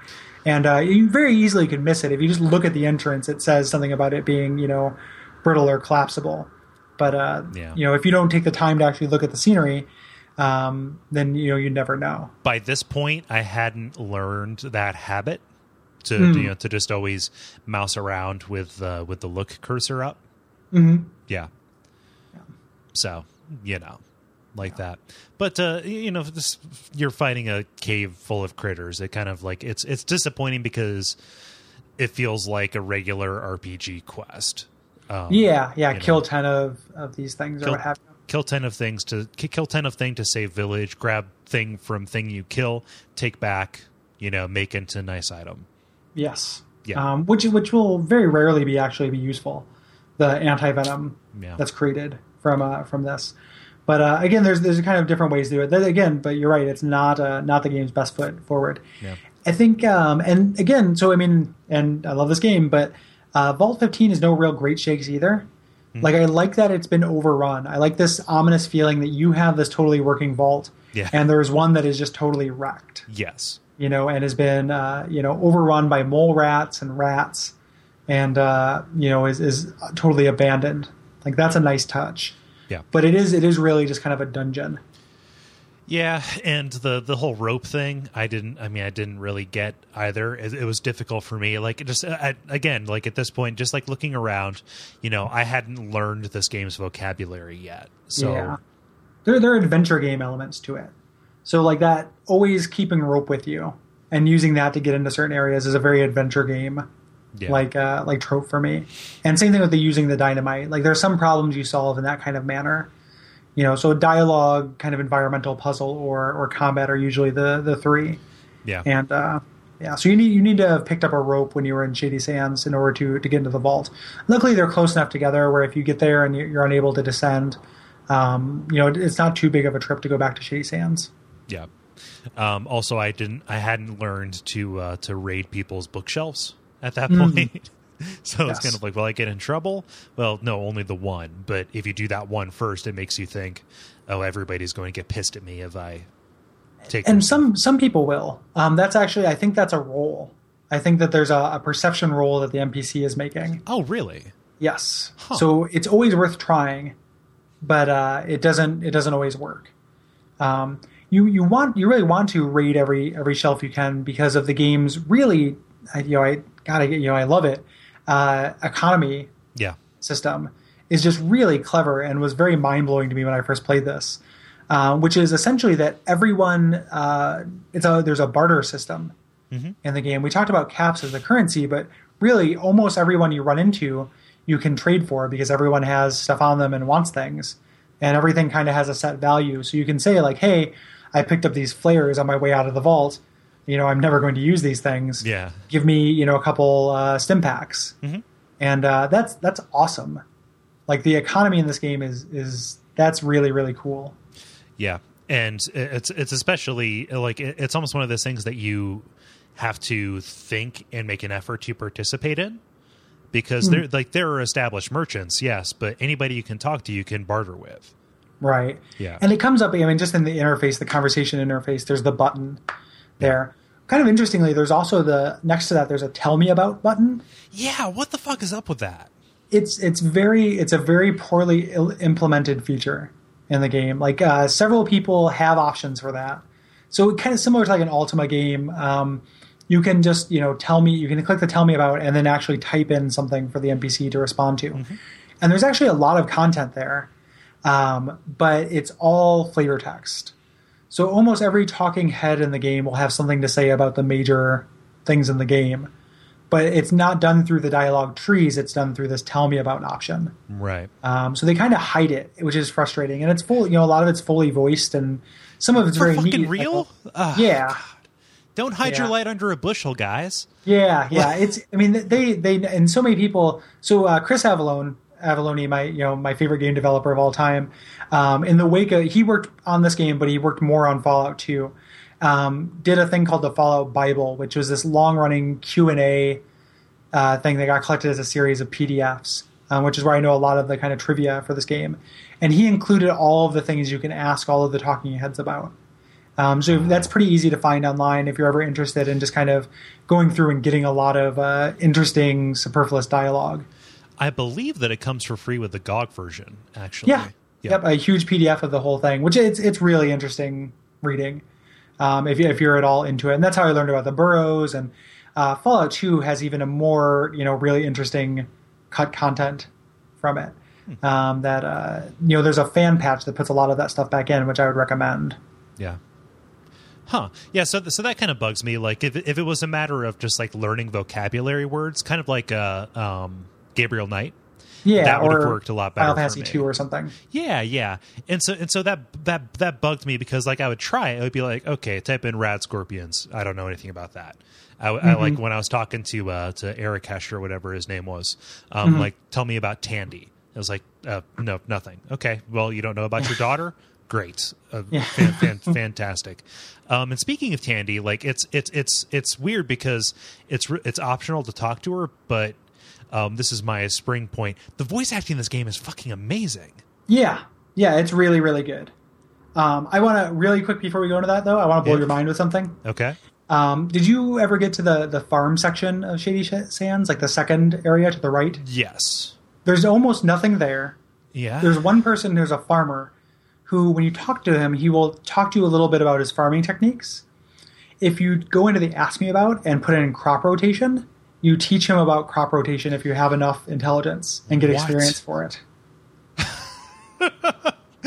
And uh, you very easily could miss it if you just look at the entrance. It says something about it being, you know, brittle or collapsible. But uh, Yeah. you know, if you don't take the time to actually look at the scenery, um, then you know you never know. By this point, I hadn't learned that habit. to Hmm. you know to just always mouse around with uh, with the look cursor up. Mhm. Yeah. So you know, like that. But uh, you know, this, you're fighting a cave full of critters. It kind of like it's it's disappointing because it feels like a regular RPG quest. Um, Yeah, yeah. you know. Kill ten of of these things or what have you. Kill 10 of things to kill 10 of thing to save village grab thing from thing you kill take back you know make into nice item Yes. Yeah. Um, which which will very rarely be actually be useful. The anti venom Yeah. that's created from uh, from this. But uh, again, there's there's kind of different ways to do it. Then again, but you're right. It's not uh, not the game's best foot forward. Yeah. I think, um, and again, so I mean, and I love this game, but uh, Vault 15 is no real great shakes either. Hmm. Like I like that it's been overrun. I like this ominous feeling that you have this totally working vault, Yeah. and there's one that is just totally wrecked yes you know, and has been, uh, you know, overrun by mole rats and rats, and uh, you know, is is totally abandoned. Like that's a nice touch. Yeah. But it is it is really just kind of a dungeon. Yeah and the the whole rope thing i didn't i mean i didn't really get either it, it was difficult for me like just I, again like at this point just like looking around you know i hadn't learned this game's vocabulary yet so yeah. There there are adventure game elements to it. So like that always keeping rope with you and using that to get into certain areas is a very adventure game. yeah. like uh, like trope for me. And same thing with the using the dynamite. Like there's some problems you solve in that kind of manner. You know, so dialogue, kind of environmental puzzle, or or combat are usually the the three. yeah And uh, yeah, so you need you need to have picked up a rope when you were in Shady Sands in order to to get into the vault. Luckily, they're close enough together where if you get there and you're unable to descend, um, you know it's not too big of a trip to go back to Shady Sands. Yeah. Um, also, I didn't. I hadn't learned to uh, to raid people's bookshelves at that point. [laughs] [laughs] so it's kind of like, well, I get in trouble. Well, no, only the one. But if you do that one first, it makes you think, oh, everybody's going to get pissed at me if I take. and some some people will. Um, that's actually I think that's a role. I think that there's a, a perception role that the NPC is making. Oh, really? Yes. Huh. So it's always worth trying, but uh, it doesn't it doesn't always work. Um, you you want you really want to raid every every shelf you can because of the game's really I, you know I gotta get you know I love it uh, economy Yeah. system is just really clever and was very mind blowing to me when I first played this. Uh, which is essentially that everyone uh, it's a there's a barter system in the game. We talked about caps as the currency, but really almost everyone you run into you can trade for because everyone has stuff on them and wants things, and everything kind of has a set value. So you can say like, "Hey, I picked up these flares on my way out of the vault. You know, I'm never going to use these things. Yeah. Give me you know a couple uh, stim packs." and uh, that's that's awesome. Like the economy in this game is is that's really really cool. Yeah, and it's it's especially like it's almost one of those things that you have to think and make an effort to participate in because Hmm. they're like there are established merchants, yes, but anybody you can talk to, you can barter with. Right. Yeah. And it comes up, I mean, just in the interface, the conversation interface, there's the button there. Kind of interestingly, there's also the next to that, there's a tell me about button. Yeah, what the fuck is up with that? It's it's very it's a very poorly il- implemented feature in the game. Like uh, several people have options for that. So kind of similar to like an Ultima game, um, you can just you know tell me you can click the tell me about and then actually type in something for the NPC to respond to. And there's actually a lot of content there, um, but it's all flavor text. So almost every talking head in the game will have something to say about the major things in the game, but it's not done through the dialogue trees. It's done through this tell me about an option. Right. Um, so they kind of hide it, which is frustrating. And it's full, you know, a lot of it's fully voiced, and some of it's For very fucking neat. real? Like, Ugh. yeah, Don't hide your light under a bushel, guys. yeah, yeah. [laughs] It's. I mean, they they and so many people. So uh, Chris Avellone, Avellone, my you know my favorite game developer of all time. Um, in the wake of he worked on this game, but he worked more on Fallout 2. Um, did a thing called the Fallout Bible, which was this long running Q and A uh, thing that got collected as a series of PDFs, um, which is where I know a lot of the kind of trivia for this game. And he included all of the things you can ask all of the talking heads about. Um, so that's pretty easy to find online if you're ever interested in just kind of going through and getting a lot of uh, interesting superfluous dialogue. I believe that it comes for free with the GOG version, actually. Yeah. Yep, a huge PDF of the whole thing, which it's it's really interesting reading. Um, if you, if you're at all into it, and that's how I learned about the burrows and uh, Fallout 2 has even a more you know really interesting cut content from it. Um, that uh, you know, there's a fan patch that puts a lot of that stuff back in, which I would recommend. Yeah. Huh. Yeah. So, so that kind of bugs me. Like, if if it was a matter of just like learning vocabulary words, kind of like uh, um, Gabriel Knight. Yeah, That would have worked a lot better Final Fantasy. 2 or something. Yeah, yeah. And so and so that that that bugged me because like I would try it, I would be like, okay, type in rad scorpions. I don't know anything about that. I, I like when I was talking to uh, to Eric Hesher or whatever his name was. Um, Like, tell me about Tandi. I was like, uh, no, nothing. Okay, well, you don't know about your [laughs] daughter. Great, uh, fan, fan, [laughs] fantastic. Um, and speaking of Tandi, like it's it's it's it's weird because it's it's optional to talk to her, but um, this is my spring point. The voice acting in this game is fucking amazing. Yeah, yeah, it's really, really good. Um, I want to really quick before we go into that though. I want to blow Yeah. your mind with something. Okay. Um, did you ever get to the the farm section of Shady Sands, like the second area to the right? Yes. There's almost nothing there. Yeah. There's one person who's a farmer who, when you talk to him, he will talk to you a little bit about his farming techniques. If you go into the Ask Me About and put in crop rotation, you teach him about crop rotation if you have enough intelligence and get What? experience for it. [laughs]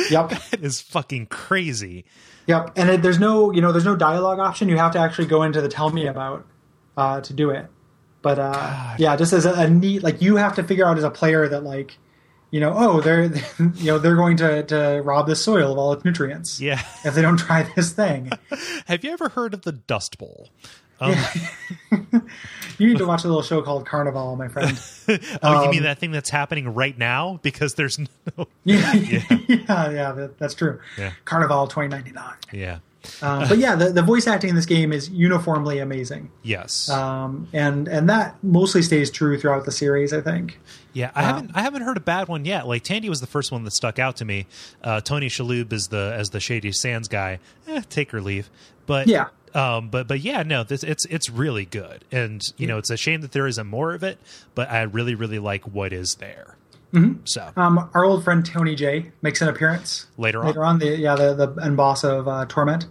yep. that is fucking crazy. Yep, and it, there's no, you know, there's no dialogue option. You have to actually go into the tell me about uh, to do it. But uh, God. yeah, just as a, a neat, like you have to figure out as a player that like, you know, oh, they're, [laughs] you know, they're going to to rob the soil of all its nutrients. Yeah. If they don't try this thing, [laughs] Have you ever heard of the Dust Bowl? Um, [laughs] you need to watch a little show called Carnivale, my friend. [laughs] oh, you mean Um, that thing that's happening right now? Because there's no. [laughs] yeah, yeah, yeah, that, that's true. Yeah. Carnivale 2099. Yeah. Um, but yeah, the, the voice acting in this game is uniformly amazing. Yes. um, and and that mostly stays true throughout the series. I think. yeah. I haven't. I haven't heard a bad one yet. Like Tandi was the first one that stuck out to me. Uh, Tony Shalhoub is the as the Shady Sands guy. Eh, take or leave. But Yeah. Um, but but yeah, no, this it's it's really good, and you know it's a shame that there isn't more of it. But I really really like what is there. Mm-hmm. So Um, our old friend Tony Jay makes an appearance Later on? Later on, the yeah the the end boss of uh, Torment,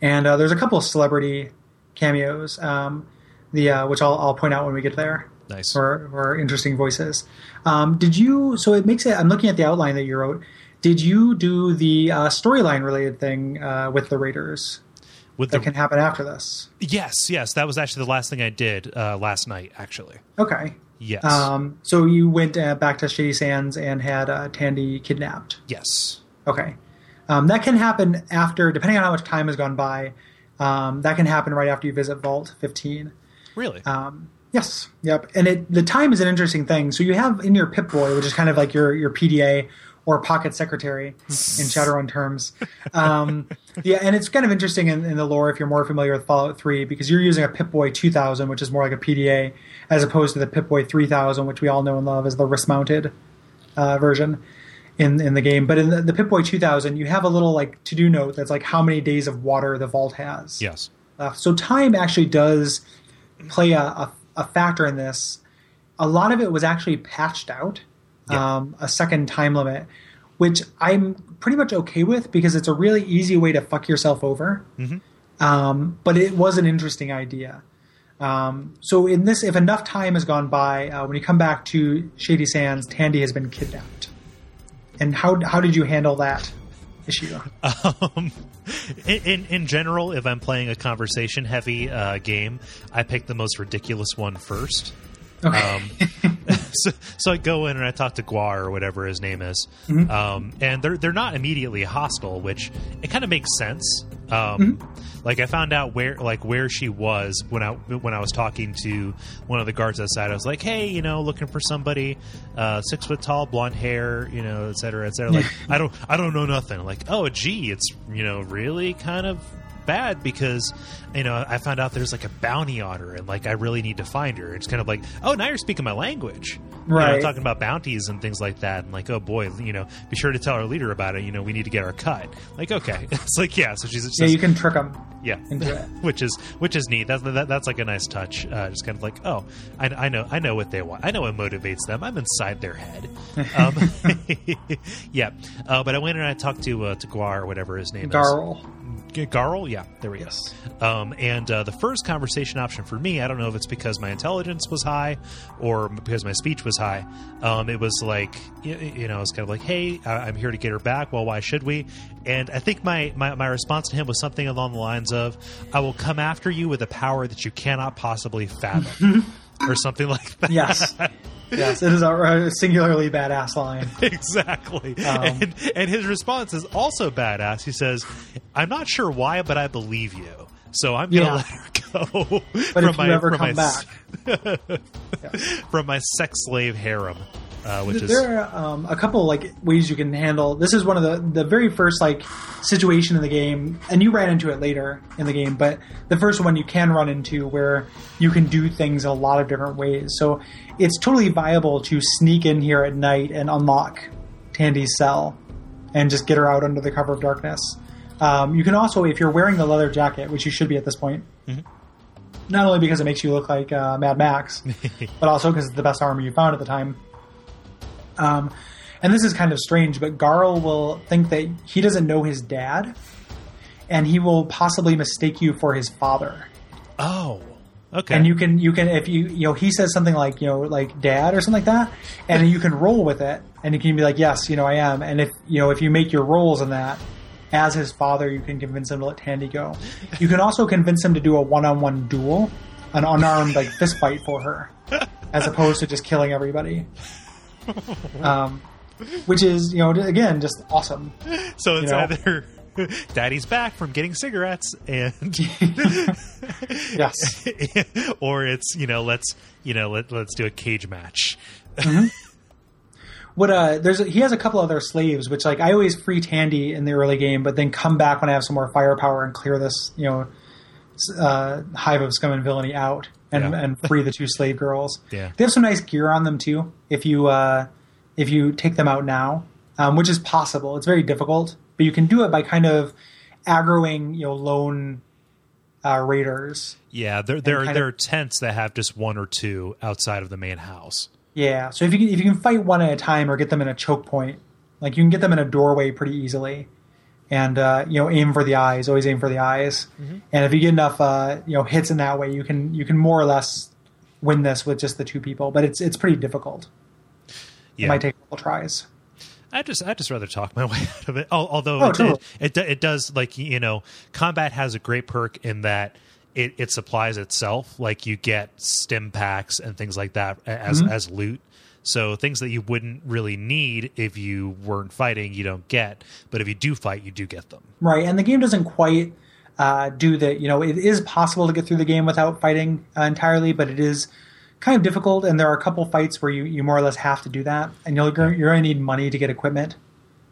and uh, there's a couple of celebrity cameos. Um, the uh, which I'll I'll point out when we get there. nice. For for interesting voices. Um, did you? So it makes it. I'm looking at the outline that you wrote. Did you do the uh, storyline related thing uh, with the Raiders With that the can happen after this? yes, yes, that was actually the last thing I did uh, last night. Actually, Okay. yes, Um, so you went uh, back to Shady Sands and had uh, Tandi kidnapped. yes. Okay. Um, that can happen after, depending on how much time has gone by. Um, that can happen right after you visit Vault 15. Really? Um, yes. Yep. And it, the time is an interesting thing. So you have in your Pip Boy, which is kind of like your your PDA or pocket secretary in [laughs] Shadowrun terms. Um, yeah, and it's kind of interesting in, in the lore if you're more familiar with Fallout 3 because you're using a Pip Boy 2000, which is more like a PDA, as opposed to the Pip Boy 3000, which we all know and love as the wrist mounted uh, version in in the game. But in the, the Pip Boy 2000, you have a little like to do note that's like how many days of water the vault has. yes. Uh, so time actually does play a, a, a factor in this. A lot of it was actually patched out, Yeah. um, a second time limit, which I'm pretty much okay with because it's a really easy way to fuck yourself over. Um, but it was an interesting idea. Um, so in this, if enough time has gone by, uh, when you come back to Shady Sands, Tandi has been kidnapped. And how how did you handle that issue? [laughs] Um, in, in in general, if I'm playing a conversation heavy uh, game, I pick the most ridiculous one first. Okay. Um, [laughs] [laughs] so, so I go in and I talk to Guar or whatever his name is, um, and they're they're not immediately hostile, which it kind of makes sense. Um, Like I found out where like where she was when I when I was talking to one of the guards outside. I was like, hey, you know, looking for somebody uh, six foot tall, blonde hair, you know, et cetera, et cetera. Like I don't I don't know nothing. Like oh, gee, it's you know really kind of bad because you know I found out there's like a bounty on her and like I really need to find her. It's kind of like oh now you're speaking my language, You know, Right. talking about bounties and things like that, and like oh boy, you know, be sure to tell our leader about it. You know, we need to get our cut. Like okay, [laughs] it's like yeah. So she's yeah, you can trick them. yeah, [laughs] which is which is neat. That's that, that's like a nice touch. Uh, just kind of like, oh, I, I know I know what they want. I know what motivates them. I'm inside their head. [laughs] Um, yeah, uh, but I went and I talked to uh, to Guar or whatever his name is. Garl. Yeah, there we Yes. go. Um, and uh, the first conversation option for me, I don't know if it's because my intelligence was high or because my speech was high. Um, it was like, you, you know, it's kind of like, hey, I- I'm here to get her back. Well, why should we? And I think my, my, my response to him was something along the lines of, I will come after you with a power that you cannot possibly fathom. [laughs] or something like that. Yes. [laughs] yes, it is a, singularly badass line. [laughs] exactly. Um, and, and his response is also badass. He says, "I'm not sure why, but I believe you." So I'm gonna Yeah. let her go. [laughs] But if you ever from come my, back, from my sex slave harem, uh, which is there are um, a couple like ways you can handle. This is one of the the very first like situation in the game, and you ran into it later in the game, but the first one you can run into where you can do things a lot of different ways. So it's totally viable to sneak in here at night and unlock Tandi's cell and just get her out under the cover of darkness. Um, you can also, if you're wearing the leather jacket, which you should be at this point, not only because it makes you look like uh, Mad Max, [laughs] but also because it's the best armor you found at the time. Um, and this is kind of strange, but Garl will think that he doesn't know his dad, and he will possibly mistake you for his father. oh, okay. And you can you can if you you know he says something like you know like dad or something like that, and you can roll with it, and you can be like yes you know I am, and if you know if you make your rolls in that. As his father, you can convince him to let Tandi go. You can also convince him to do a one-on-one duel, an unarmed like fist fight for her, as opposed to just killing everybody. [laughs] Um, which is you know again just awesome. so it's you know. either [laughs] Daddy's back from getting cigarettes, and [laughs] Yes. or it's you know let's you know let let's do a cage match. What uh, there's a, he has a couple other slaves, which like I always free Tandi in the early game, but then come back when I have some more firepower and clear this you know uh, hive of scum and villainy out and Yeah. and free the two slave girls. [laughs] Yeah. they have some nice gear on them too. If you uh, if you take them out now, um, which is possible, it's very difficult, but you can do it by kind of aggroing you know lone uh, raiders. Yeah, there there are, there of- are tents that have just one or two outside of the main house. Yeah, so if you can, if you can fight one at a time or get them in a choke point, like you can get them in a doorway pretty easily, and uh, you know aim for the eyes. Always aim for the eyes, and if you get enough uh, you know hits in that way, you can you can more or less win this with just the two people. But it's it's pretty difficult. It might take a couple tries. I just I just rather talk my [laughs] way out of it. Although Oh, it, totally. it, it it does like you know combat has a great perk in that it, it supplies itself. Like you get stim packs and things like that as Mm-hmm. as loot. So things that you wouldn't really need if you weren't fighting, you don't get. But if you do fight, you do get them. Right, and the game doesn't quite uh, do that. You know, it is possible to get through the game without fighting uh, entirely, but it is kind of difficult. And there are a couple fights where you, you more or less have to do that, and you'll, you're going to need money to get equipment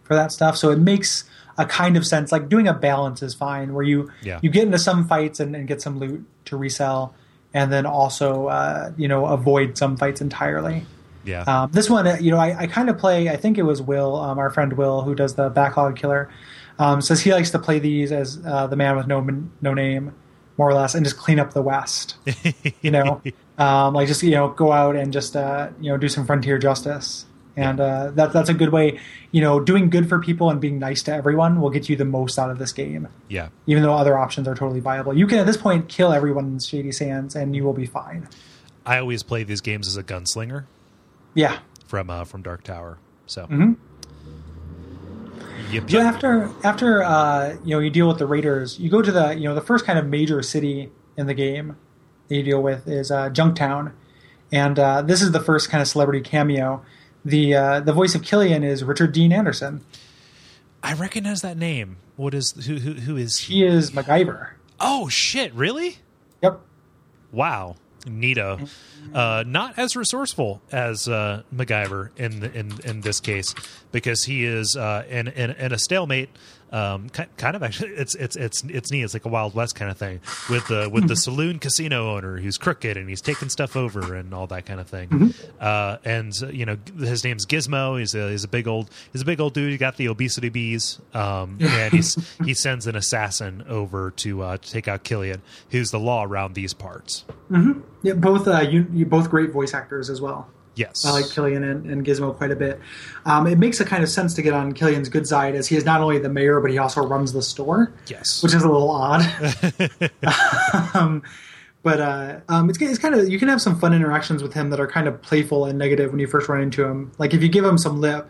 for that stuff. So it makes a kind of sense. Like doing a balance is fine, where you Yeah. you get into some fights and, and get some loot to resell, and then also uh, you know avoid some fights entirely. Yeah, Um, this one, uh, you know, I, I kind of play. I think it was Will, um, our friend Will, who does the backlog killer, um, says he likes to play these as uh, the man with no no name, more or less, and just clean up the West. [laughs] You know, um, like just you know go out and just uh, you know do some frontier justice, and uh, that that's a good way. You know, doing good for people and being nice to everyone will get you the most out of this game. yeah. Even though other options are totally viable, you can at this point kill everyone in Shady Sands, and you will be fine. I always play these games as a gunslinger Yeah, from uh, from Dark Tower. So. Mhm. Yep, So after after uh, you know you deal with the raiders, you go to the you know the first kind of major city in the game that you deal with is uh, Junktown, and uh, this is the first kind of celebrity cameo. The uh, the voice of Killian is Richard Dean Anderson. I recognize that name. What is who who, who is he? He is MacGyver. Oh shit! Really? Yep. Wow, Nito. Uh, not as resourceful as uh, MacGyver in the, in in this case because he is uh, in, in in a stalemate. Um, kind of actually, it's it's it's it's neat. It's like a Wild West kind of thing with the with the [laughs] saloon casino owner who's crooked and he's taking stuff over and all that kind of thing. Uh, and uh, you know his name's Gizmo. He's a he's a big old he's a big old dude. He got the obesity bees. Um, [laughs] and he's he sends an assassin over to uh, to take out Killian, who's the law around these parts. Mm-hmm. Yeah, both uh, you, you both great voice actors as well. Yes. I like Killian and, and Gizmo quite a bit. Um, it makes a kind of sense to get on Killian's good side, as he is not only the mayor, but he also runs the store, Yes. which is a little odd. [laughs] [laughs] um, but uh, um, it's, it's kind of you can have some fun interactions with him that are kind of playful and negative when you first run into him. Like if you give him some lip,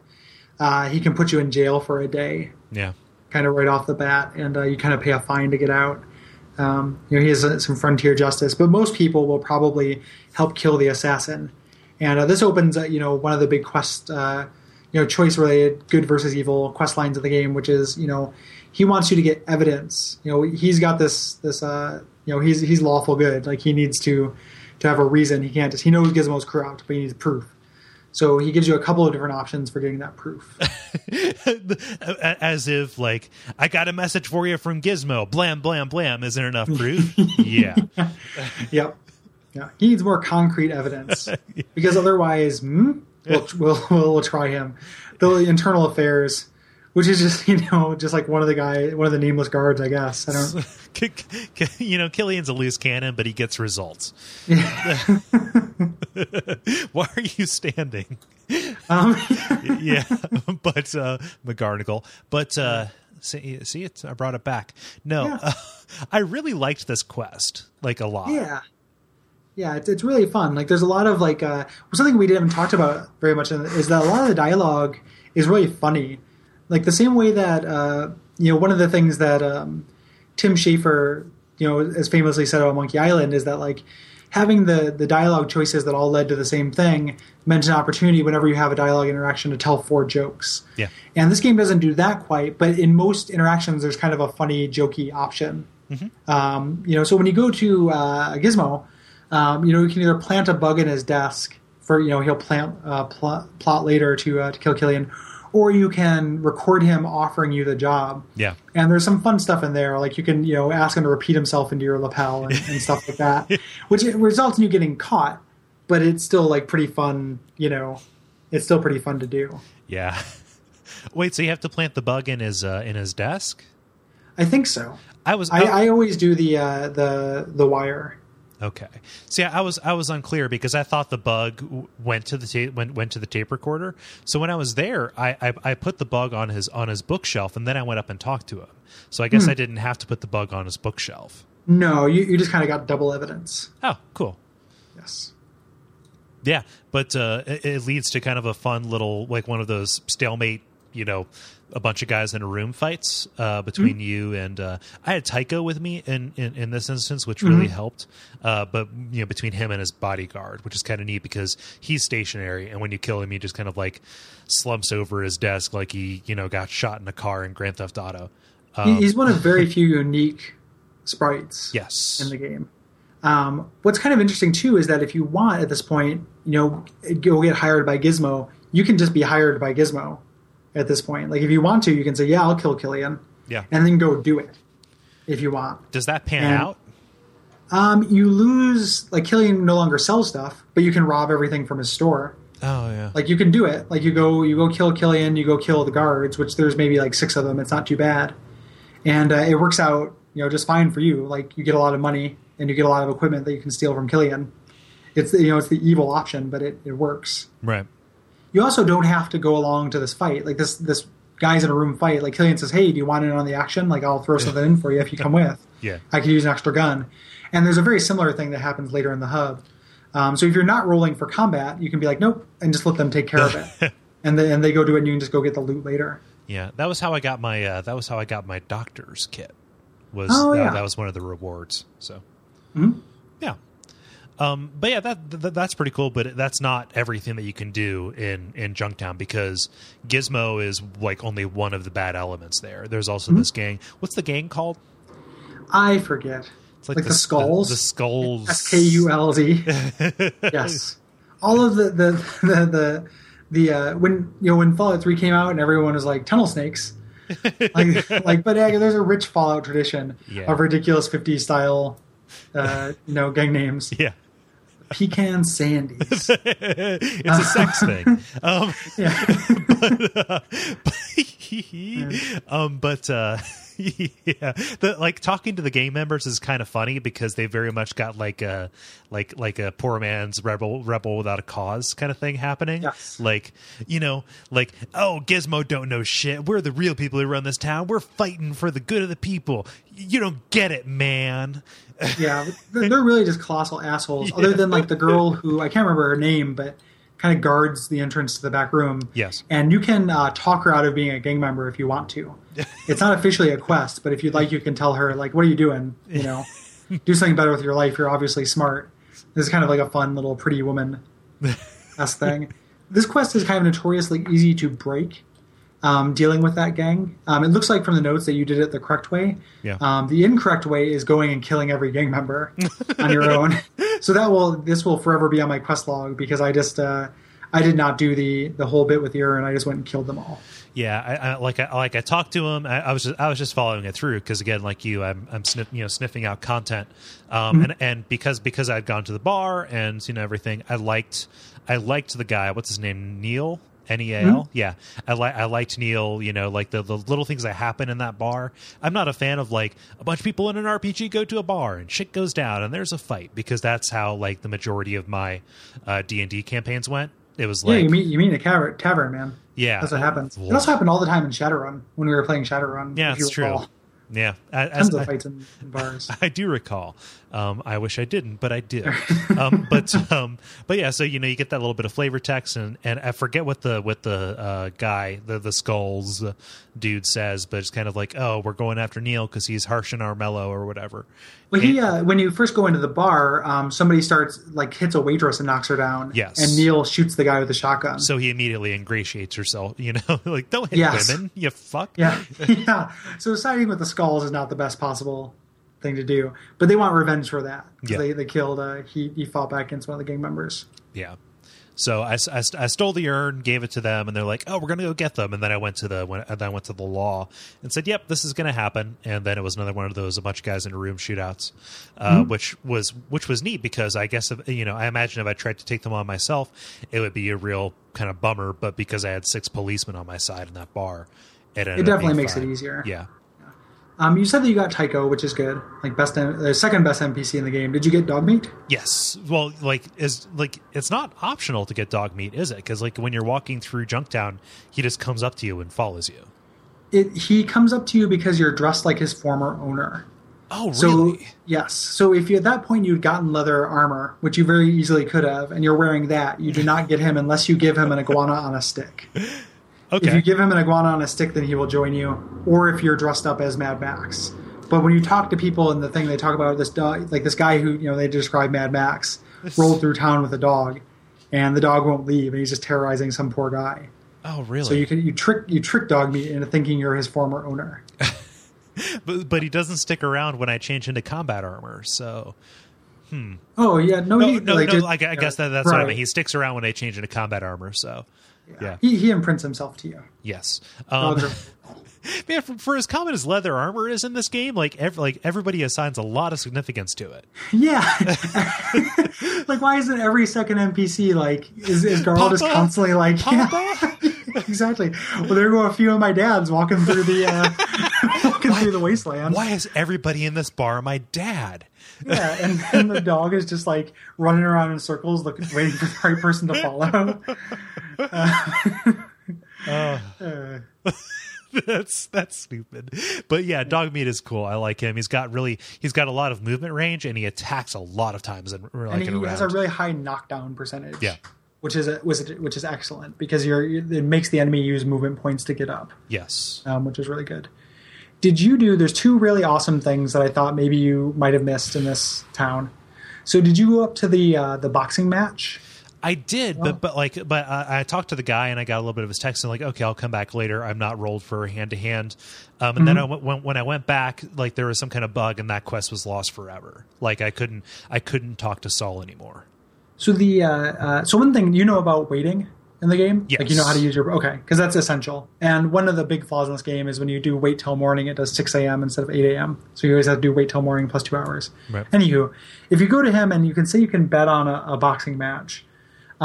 uh, he can put you in jail for a day, yeah. kind of right off the bat, and uh, you kind of pay a fine to get out. Um, you know, he has uh, some frontier justice, but most people will probably help kill the assassin. And uh, this opens, uh, you know, one of the big quest, uh, you know, choice related good versus evil quest lines of the game, which is, you know, he wants you to get evidence. You know, he's got this, this, uh, you know, he's he's lawful good. Like he needs to to have a reason. He can't just he knows Gizmo's corrupt, but he needs proof. So he gives you a couple of different options for getting that proof. [laughs] As if, like, I got a message for you from Gizmo. Blam, blam, blam. Isn't enough proof? [laughs] yeah. Yep. Yeah. He needs more concrete evidence [laughs] because otherwise, hmm, we'll, we'll, [laughs] we'll, we'll try him. The internal affairs, which is just, [laughs] you know, just like one of the guy, one of the nameless guards, I guess. I don't, you know, Killian's a loose cannon, but he gets results. Yeah. Why are you standing? um, yeah, but uh, McGarnagle. But uh, see, see it. I brought it back. No, Yeah. uh, I really liked this quest, like a lot. yeah. Yeah, it's, it's really fun. Like, there's a lot of like uh, something we didn't talked about very much is that a lot of the dialogue is really funny. Like the same way that uh, you know one of the things that um, Tim Schafer, you know, as famously said about Monkey Island is that like having the the dialogue choices that all led to the same thing meant an opportunity whenever you have a dialogue interaction to tell four jokes. Yeah. And this game doesn't do that quite, but in most interactions, there's kind of a funny, jokey option. Um, you know, so when you go to uh, Gizmo, um, you know, you can either plant a bug in his desk for, you know, he'll plant uh, pl- plot later to uh, to kill Killian, or you can record him offering you the job. Yeah. And there's some fun stuff in there, like you can, you know, ask him to repeat himself into your lapel and, and stuff like that, [laughs] which results in you getting caught, but it's still like pretty fun. You know, it's still pretty fun to do. Yeah. [laughs] Wait, so you have to plant the bug in his uh, in his desk? I think so. I was I, I always do the uh, the the wire. Okay. See, I was I was unclear because I thought the bug went to the ta- went went to the tape recorder. So when I was there, I, I I put the bug on his on his bookshelf, and then I went up and talked to him. So I guess I didn't have to put the bug on his bookshelf. No, you, you just kind of got double evidence. Oh, cool. Yes. Yeah, but uh, it, it leads to kind of a fun little like one of those stalemate, you know, a bunch of guys in a room fights uh, between you and uh, I had Tycho with me in, in, in this instance, which really helped. Uh, but you know, between him and his bodyguard, which is kind of neat because he's stationary, and when you kill him, he just kind of like slumps over his desk like he you know got shot in a car in Grand Theft Auto. He- He's one of very [laughs] few unique sprites Yes. in the game. Um, what's kind of interesting too is that if you want at this point, you know, go get hired by Gizmo, you can just be hired by Gizmo at this point. Like if you want to, you can say, "Yeah, I'll kill Killian," Yeah. and then go do it if you want. Does that pan and- out? Um, you lose like Killian no longer sells stuff, but you can rob everything from his store. Oh yeah. Like you can do it. Like you go, you go kill Killian, you go kill the guards, which there's maybe like six of them. It's not too bad, and uh, it works out, you know, just fine for you. Like you get a lot of money and you get a lot of equipment that you can steal from Killian. It's you know it's the evil option, but it, it works. right. You also don't have to go along to this fight. Like this this guys in a room fight. Like Killian says, "Hey, do you want in on the action? Like I'll throw something in for you if you come with." Yeah. I could use an extra gun. And there's a very similar thing that happens later in the hub. Um, so if you're not rolling for combat, you can be like, nope, and just let them take care of it. [laughs] and, then and they go do it, and you can just go get the loot later. Yeah, that was how I got my uh, that was how I got my doctor's kit. Was Oh, that, yeah. that was one of the rewards. So Mhm. yeah, um, but yeah, that, that that's pretty cool. But that's not everything that you can do in in Junktown because Gizmo is like only one of the bad elements there. There's also Mm-hmm. this gang. What's the gang called? I forget. It's Like the Skulz? The, skulls. S K U L Z. [laughs] Yes. All of the the the the, the uh, when you know when Fallout Three came out and everyone was like tunnel snakes. like, [laughs] like, but uh, there's a rich Fallout tradition Yeah. of ridiculous 50s style, uh, you know, gang names. [laughs] Yeah, Pecan Sandies. [laughs] it's a sex thing. [laughs] Um, yeah. [laughs] um, but uh, [laughs] yeah, the, like talking to the game members is kind of funny because they very much got like a like like a poor man's rebel rebel without a cause kind of thing happening. Yes. Like you know, like oh Gizmo don't know shit. We're the real people who run this town. We're fighting for the good of the people. You don't get it, man. yeah, [laughs] they're, they're really just colossal assholes. Other than like the girl who I can't remember her name, but kind of guards the entrance to the back room. Yes. and you can uh, talk her out of being a gang member if you want to. [laughs] it's not officially a quest, but if you'd like, you can tell her like, "What are you doing? You know, [laughs] do something better with your life. You're obviously smart." This is kind of like a fun little pretty woman s [laughs] thing. This quest is kind of notoriously easy to break. Um, dealing with that gang, um, it looks like from the notes that you did it the correct way. Yeah. Um, the incorrect way is going and killing every gang member on your own. [laughs] So that will this will forever be on my quest log because I just uh, I did not do the the whole bit with the urn. I just went and killed them all. Yeah, I, I like I like I talked to him. I, I was just, I was just following it through because again, like you, I'm I'm sniff, you know sniffing out content, um, and and because because I'd gone to the bar and you know everything, I liked I liked the guy. What's his name? Neal. N E A L. Yeah, I like I liked Neal. You know, like the the little things that happen in that bar. I'm not a fan of like a bunch of people in an RPG go to a bar and shit goes down and there's a fight because that's how like the majority of my uh, D and D campaigns went. It was like yeah, you mean you mean a tavern, tavern man? yeah, That's what happens. It also happened all the time in Shadowrun when we were playing Shadowrun. Yeah, it's true. Yeah, I- Tons of I- fights in, in bars. [laughs] I do recall. Um, I wish I didn't, but I did. [laughs] um, but um, but yeah, so you know you get that little bit of flavor text, and, and I forget what the what the uh, guy the the skulls dude says, but it's kind of like, oh, we're going after Neal because he's harsh and Armello or whatever. Well, he uh, when you first go into the bar, um, somebody starts like hits a waitress and knocks her down. Yes. and Neal shoots the guy with the shotgun. So he immediately ingratiates herself, [laughs] you know, like don't hit Yes. women, you fuck. yeah, [laughs] yeah. So siding with the skulls is not the best possible thing to do, but they want revenge for that. Yeah. They they killed. Uh, he he fought back against one of the gang members. Yeah. So I, I, I stole the urn, gave it to them, and they're like, "Oh, we're gonna go get them." And then I went to the when, and then I went to the law and said, "Yep, this is gonna happen." And then it was another one of those a bunch of guys in a room shootouts, uh, which was which was neat because I guess if, you know I imagine if I tried to take them on myself, it would be a real kind of bummer. But because I had six policemen on my side in that bar, it, It definitely makes it easier. Yeah. Um, you said that you got Tycho, which is good. Like best, the second best NPC in the game. Did you get dog meat? Yes. Well, like is like it's not optional to get dog meat, is it? Because like when you're walking through Junktown, he just comes up to you and follows you. It he comes up to you because you're dressed like his former owner. Oh, So really? yes, so if you at that point you'd gotten leather armor, which you very easily could have, and you're wearing that, you do not get him unless you give him an iguana on a stick. [laughs] Okay. If you give him an iguana on a stick, then he will join you, or if you're dressed up as Mad Max. But when you talk to people and the thing, they talk about this dog, like this guy who you know they describe Mad Max rolled through town with a dog, and the dog won't leave, and he's just terrorizing some poor guy. oh, really? So you can you trick you trick Dogmeat into thinking you're his former owner. [laughs] but, but he doesn't stick around when I change into combat armor. So hmm. Oh yeah, no, no, he, no, like, no. just- Like, I guess that, that's what I mean. He sticks around when I change into combat armor. So yeah, He, he imprints himself to you. yes. Um, [laughs] man, for, for as common as leather armor is in this game, like ev- like everybody assigns a lot of significance to it. Yeah. [laughs] like, why isn't every second NPC like is, is Garl just constantly like [laughs] Papa? Yeah, exactly? Well, there go a few of my dads walking through the uh, walking through the wasteland. Why is everybody in this bar my dad? Yeah, and, and the dog is just like running around in circles, looking, waiting for the right person to follow. [laughs] Uh, that's that's stupid. But yeah, dog meat is cool. I like him. He's got really he's got a lot of movement range and he attacks a lot of times and like and he a has a really high knockdown percentage. Yeah. Which is was which is excellent because you're it makes the enemy use movement points to get up. yes. um, which is really good. Did you do? There's two really awesome things that I thought maybe you might have missed in this town. So did you go up to the uh, the boxing match? I did, but but like, but I, I talked to the guy and I got a little bit of his text and like, okay, I'll come back later. I'm not rolled for hand to hand. Um, and then I when when I went back, like there was some kind of bug and that quest was lost forever. Like I couldn't I couldn't talk to Saul anymore. So the uh, uh, so one thing you know about waiting in the game, like you know how to use your okay, because that's essential. And one of the big flaws in this game is when you do wait till morning, it does six a.m. instead of eight a.m. So you always have to do wait till morning plus two hours. Right. Anywho, if you go to him and you can say you can bet on a, a boxing match,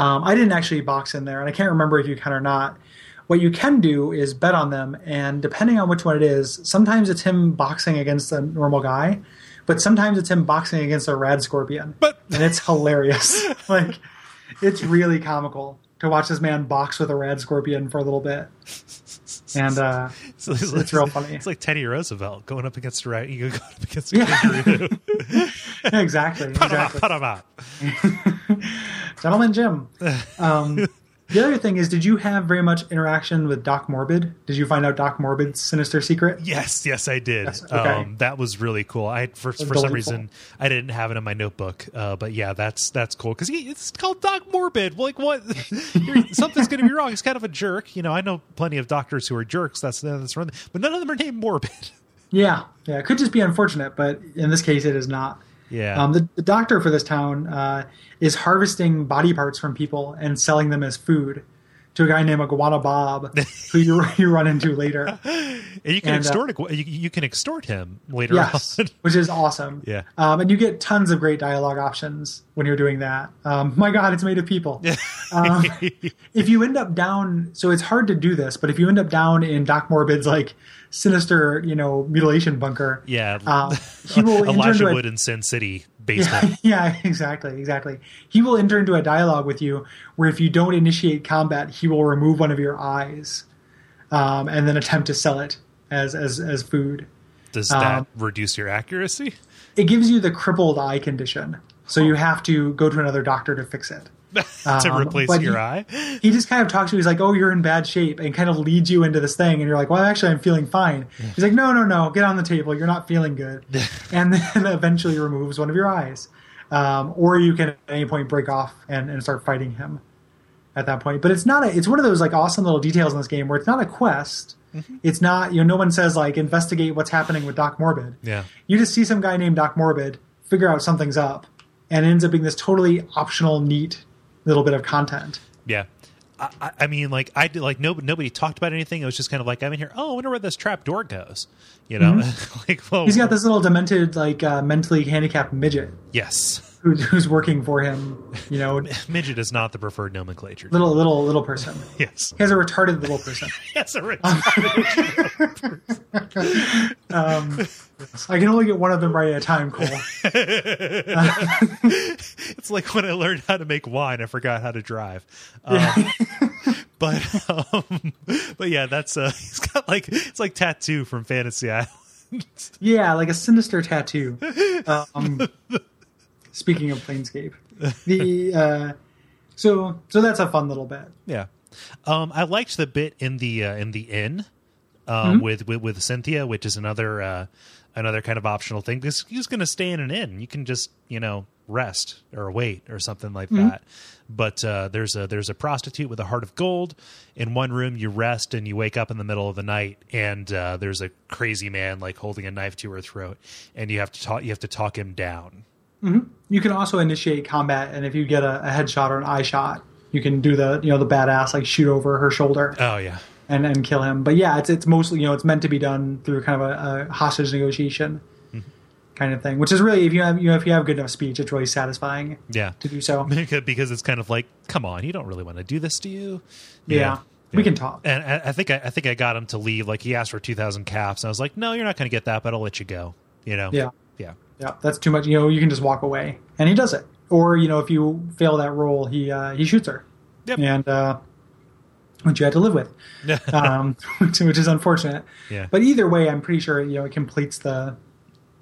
um, I didn't actually box in there, and I can't remember if you can or not. What you can do is bet on them, and depending on which one it is, sometimes it's him boxing against a normal guy, but sometimes it's him boxing against a rad scorpion. But- and it's hilarious. [laughs] like it's really comical to watch this man box with a rad scorpion for a little bit. And uh, [laughs] So it's real funny. It's like Teddy Roosevelt going up against a right. You go up against Yeah. [laughs] [laughs] exactly, Put 'em out, exactly. put 'em out. Gentleman Jim. Um, the other thing is, did you have very much interaction with Doc Morbid? Did you find out Doc Morbid's sinister secret? Yes, yes, I did. Yes, okay. um, that was really cool. I for, for some reason I didn't have it in my notebook, uh, but yeah, that's that's cool because it's called Doc Morbid. Like what? [laughs] Something's going to be wrong. He's kind of a jerk. You know, I know plenty of doctors who are jerks. That's that's wrong, but none of them are named Morbid. Yeah, yeah. It could just be unfortunate, but in this case, it is not. Yeah. Um, the, the doctor for this town uh, is harvesting body parts from people and selling them as food to a guy named Iguana Bob, who you, [laughs] you run into later. [laughs] and you can and, uh, extort you, you can extort him later Yes, on. [laughs] which is awesome. Yeah. Um, and you get tons of great dialogue options when you're doing that. Um, my God, it's made of people. um, if you end up down, so it's hard to do this, but if you end up down in Doc Morbid's like sinister, you know, mutilation bunker, yeah. uh, [laughs] he will enter Elijah into a in Sin City [laughs] basement. Yeah, yeah, exactly, exactly. He will enter into a dialogue with you where if you don't initiate combat, he will remove one of your eyes, um, and then attempt to sell it as as as food. Does that Um, reduce your accuracy? It gives you the crippled eye condition, so you have to go to another doctor to fix it. [laughs] to um, replace your he- eye? He just kind of talks to you. He's like, "Oh, you're in bad shape," and kind of leads you into this thing. And you're like, "Well, actually, I'm feeling fine." He's like, "No, no, no, get on the table. You're not feeling good." [laughs] and then eventually removes one of your eyes, um, or you can at any point break off and, and start fighting him at that point. But it's not a. It's one of those like awesome little details in this game where it's not a quest. It's not you know no one says like investigate what's happening with Doc Morbid. Yeah. You just see some guy named Doc Morbid figure out something's up, and ends up being this totally optional, neat little bit of content. Yeah. I, I- mean, like I did, like nobody nobody talked about anything. It was just kind of like I'm in here. Oh, I wonder where this trap door goes. You know, [laughs] like well, Mm-hmm. He's got this little demented, like uh, mentally handicapped midget yes. Who's, who's working for him. You know, [laughs] Midget is not the preferred nomenclature. little little little person. [laughs] yes, He has a retarded little person. [laughs] yes, a rich- Um, I can only get one of them right at a time, Kole. it's like when I learned how to make wine, I forgot how to drive. Um, but um, but yeah, that's uh, he's got like it's like tattoo from Fantasy Island. Yeah, like a sinister tattoo. Um, speaking of Planescape, the uh, so so that's a fun little bit. Yeah, um, I liked the bit in the uh, in the inn um, with, with with Sinthia, which is another uh, another kind of optional thing because he's going to stay in an inn. You can just you know rest or wait or something like that. But uh, there's a there's a prostitute with a heart of gold. In one room, you rest and you wake up in the middle of the night, and uh, there's a crazy man like holding a knife to her throat, and you have to talk you have to talk him down. Mm-hmm. You can also initiate combat, and if you get a, a headshot or an eye shot, you can do the you know the badass like shoot over her shoulder Oh yeah, and, and kill him. But yeah, it's it's mostly you know it's meant to be done through kind of a, a hostage negotiation mm-hmm. kind of thing, which is really if you have you know if you have good enough speech, it's really satisfying yeah. to do so. [laughs] because it's kind of like, come on, you don't really want to do this, do you? Yeah, we can talk. And I, I think I, I think I got him to leave. Like he asked for two thousand caps, and I was like, "No, you're not going to get that, but I'll let you go." You know? Yeah. yeah, Yeah, that's too much. You know, you can just walk away, and he does it. Or you know, if you fail that roll, he uh, he shoots her, Yep. and uh, which you had to live with, [laughs] um, which, which is unfortunate. Yeah. But either way, I'm pretty sure you know it completes the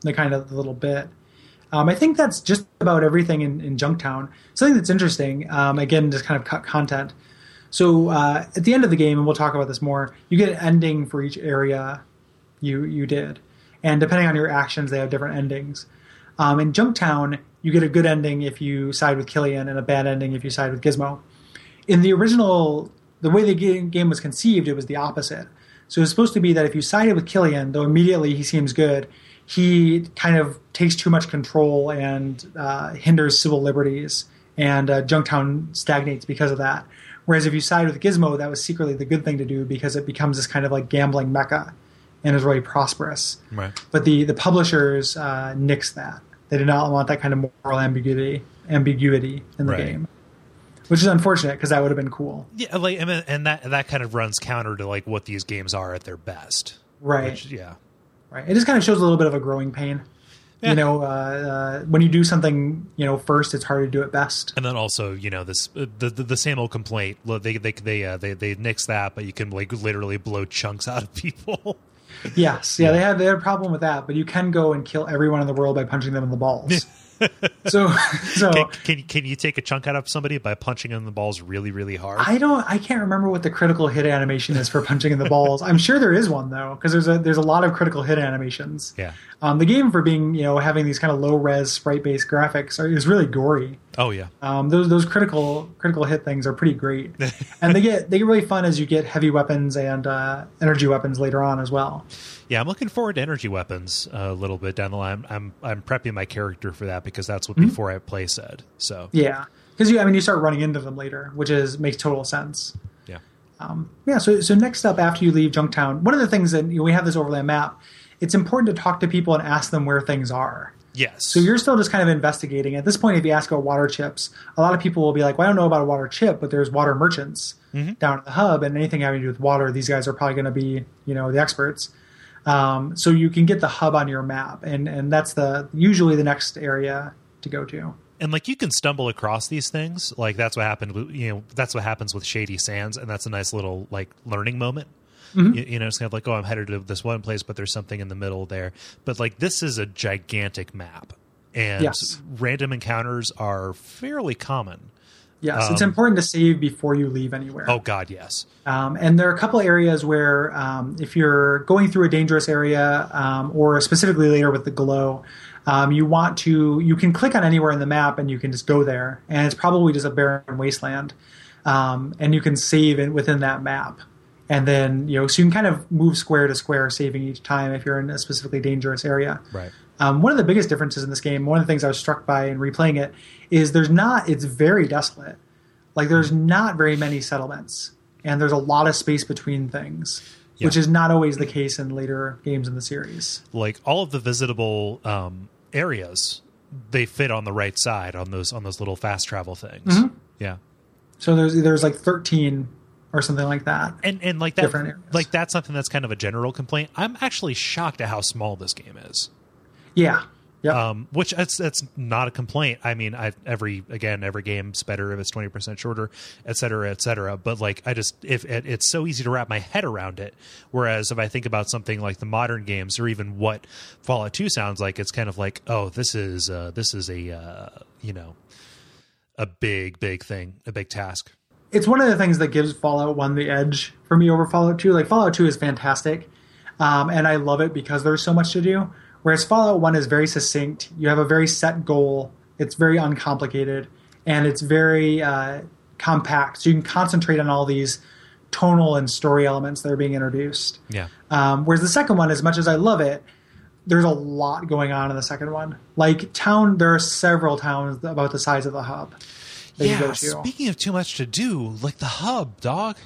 the kind of the little bit. Um, I think that's just about everything in, in Junktown. Something that's interesting, um, again, just kind of cut content. So uh, at the end of the game, and we'll talk about this more, you get an ending for each area you you did, and depending on your actions, they have different endings. Um, in Junktown, you get a good ending if you side with Killian, and a bad ending if you side with Gizmo. In the original, the way the game was conceived, it was the opposite. So it was supposed to be that if you sided with Killian, though immediately he seems good, he kind of takes too much control and uh, hinders civil liberties, and uh, Junktown stagnates because of that. Whereas if you side with Gizmo, that was secretly the good thing to do because it becomes this kind of like gambling mecca and is really prosperous. right. But the the publishers uh, nixed that. They did not want that kind of moral ambiguity ambiguity in the Right. game. which is unfortunate because that would have been cool. Yeah, like and, and that that kind of runs counter to like what these games are at their best. Right. Which, yeah. Right. It just kind of shows a little bit of a growing pain. Yeah. You know, uh, uh, when you do something, you know, first, it's hard to do it best. And then also, you know, this uh, the the, the same old complaint. Look, They they they uh, they they nix that, but you can like literally blow chunks out of people. [laughs] Yes, yeah, they had they had a problem with that, but you can go and kill everyone in the world by punching them in the balls. [laughs] so, so can, can can you take a chunk out of somebody by punching them in the balls really really hard? I don't, I can't remember what the critical hit animation is for punching in the balls. I'm sure there is one though, because there's a there's a lot of critical hit animations. yeah. Um, the game for being you know having these kind of low res sprite based graphics are, is really gory. Oh yeah. Um, those those critical critical hit things are pretty great, [laughs] and they get they get really fun as you get heavy weapons and uh, energy weapons later on as well. Yeah, I'm looking forward to energy weapons a little bit down the line. I'm I'm prepping my character for that because that's what Mm-hmm. before I play said. So Yeah, because you I mean you start running into them later, which is makes total sense. yeah. Yeah. So so next up after you leave Junktown, one of the things that you know, we have this overlay map. It's important to talk to people and ask them where things are. Yes. So you're still just kind of investigating. At this point, if you ask about water chips, a lot of people will be like, "Well, I don't know about a water chip, but there's water merchants down at the hub, and anything having to do with water, these guys are probably going to be, you know, the experts." Um, so you can get the hub on your map, and and that's the usually the next area to go to. and like you can stumble across these things like that's what happened with you know that's what happens with shady sands and that's a nice little like learning moment Mm-hmm. you, you know it's kind of like oh i'm headed to this one place but there's something in the middle there but like this is a gigantic map and Yes. random encounters are fairly common Yes, it's Um, important to save before you leave anywhere. oh god yes Um, and there are a couple areas where, um, if you're going through a dangerous area, um, or specifically later with the glow, um, you want to, you can click on anywhere in the map and you can just go there. And it's probably just a barren wasteland. Um, and you can save it within that map. And then, you know, so you can kind of move square to square, saving each time if you're in a specifically dangerous area. right Um, one of the biggest differences in this game, one of the things I was struck by in replaying it, is there's not, it's very desolate. Like there's not very many settlements, and there's a lot of space between things, which is not always the case in later games in the series. like all of the visitable um areas they fit on the right side on those on those little fast travel things Mm-hmm. yeah So there's there's like 13 or something like that. and and like that like that's something that's kind of a general complaint. I'm actually shocked at how small this game is. Yeah. Yep. um which that's that's not a complaint. I mean i every again every game's better if it's 20% shorter et cetera et cetera. But like i just if it, it's so easy to wrap my head around it. Whereas if i think about something like the modern games or even what fallout 2 sounds like it's kind of like oh this is uh this is a uh you know a big big thing a big task it's one of the things that gives Fallout 1 the edge for me over Fallout 2. Like Fallout 2 is fantastic, um, and I love it because there's so much to do. Whereas Fallout 1 is very succinct. You have a very set goal. It's very uncomplicated, and it's very uh, compact. So you can concentrate on all these tonal and story elements that are being introduced. yeah Um, whereas the second one, as much as I love it, there's a lot going on in the second one. Like town, there are several towns about the size of the hub. That you go yeah speaking of too much to do like the hub dog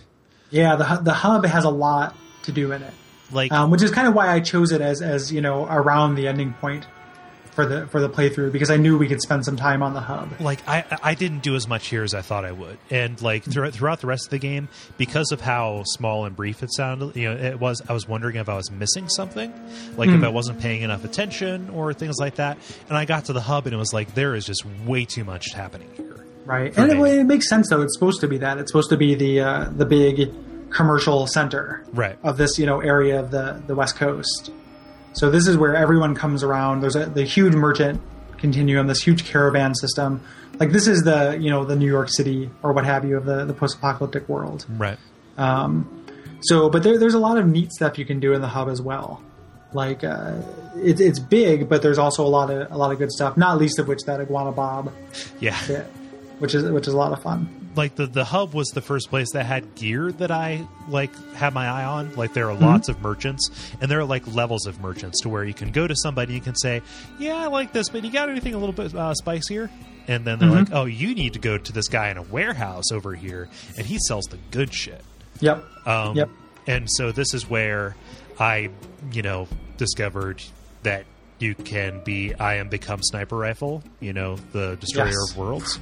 Yeah, the the hub has a lot to do in it, like um, which is kind of why I chose it as as you know around the ending point for the for the playthrough because I knew we could spend some time on the hub. like I I didn't do as much here as I thought I would, and like throughout throughout the rest of the game, because of how small and brief it sounded, you know, it was. I was wondering if I was missing something, like if I wasn't paying enough attention or things like that. And I got to the hub, and it was like there is just way too much happening here. Right, and it, it makes sense though. It's supposed to be that. It's supposed to be the uh, the big commercial center Right. of this you know area of the the West Coast. So this is where everyone comes around. There's a the huge merchant continuum, this huge caravan system. Like this is the you know the New York City or what have you of the the post apocalyptic world. Right. So, but there, there's a lot of neat stuff you can do in the hub as well. Like uh, it's it's big, but there's also a lot of a lot of good stuff. Not least of which that iguana bob Yeah. bit, which is which is a lot of fun. like the the hub was the first place that had gear that I like had my eye on. Like there are lots of merchants, and there are like levels of merchants to where you can go to somebody and you can say, "Yeah, I like this, but you got anything a little bit uh, spicier?" And then they're like, "Oh, you need to go to this guy in a warehouse over here, and he sells the good shit." Yep. Um, Yep. And so this is where I, you know, discovered that you can be I am become sniper rifle, you know, the destroyer Yes. of worlds.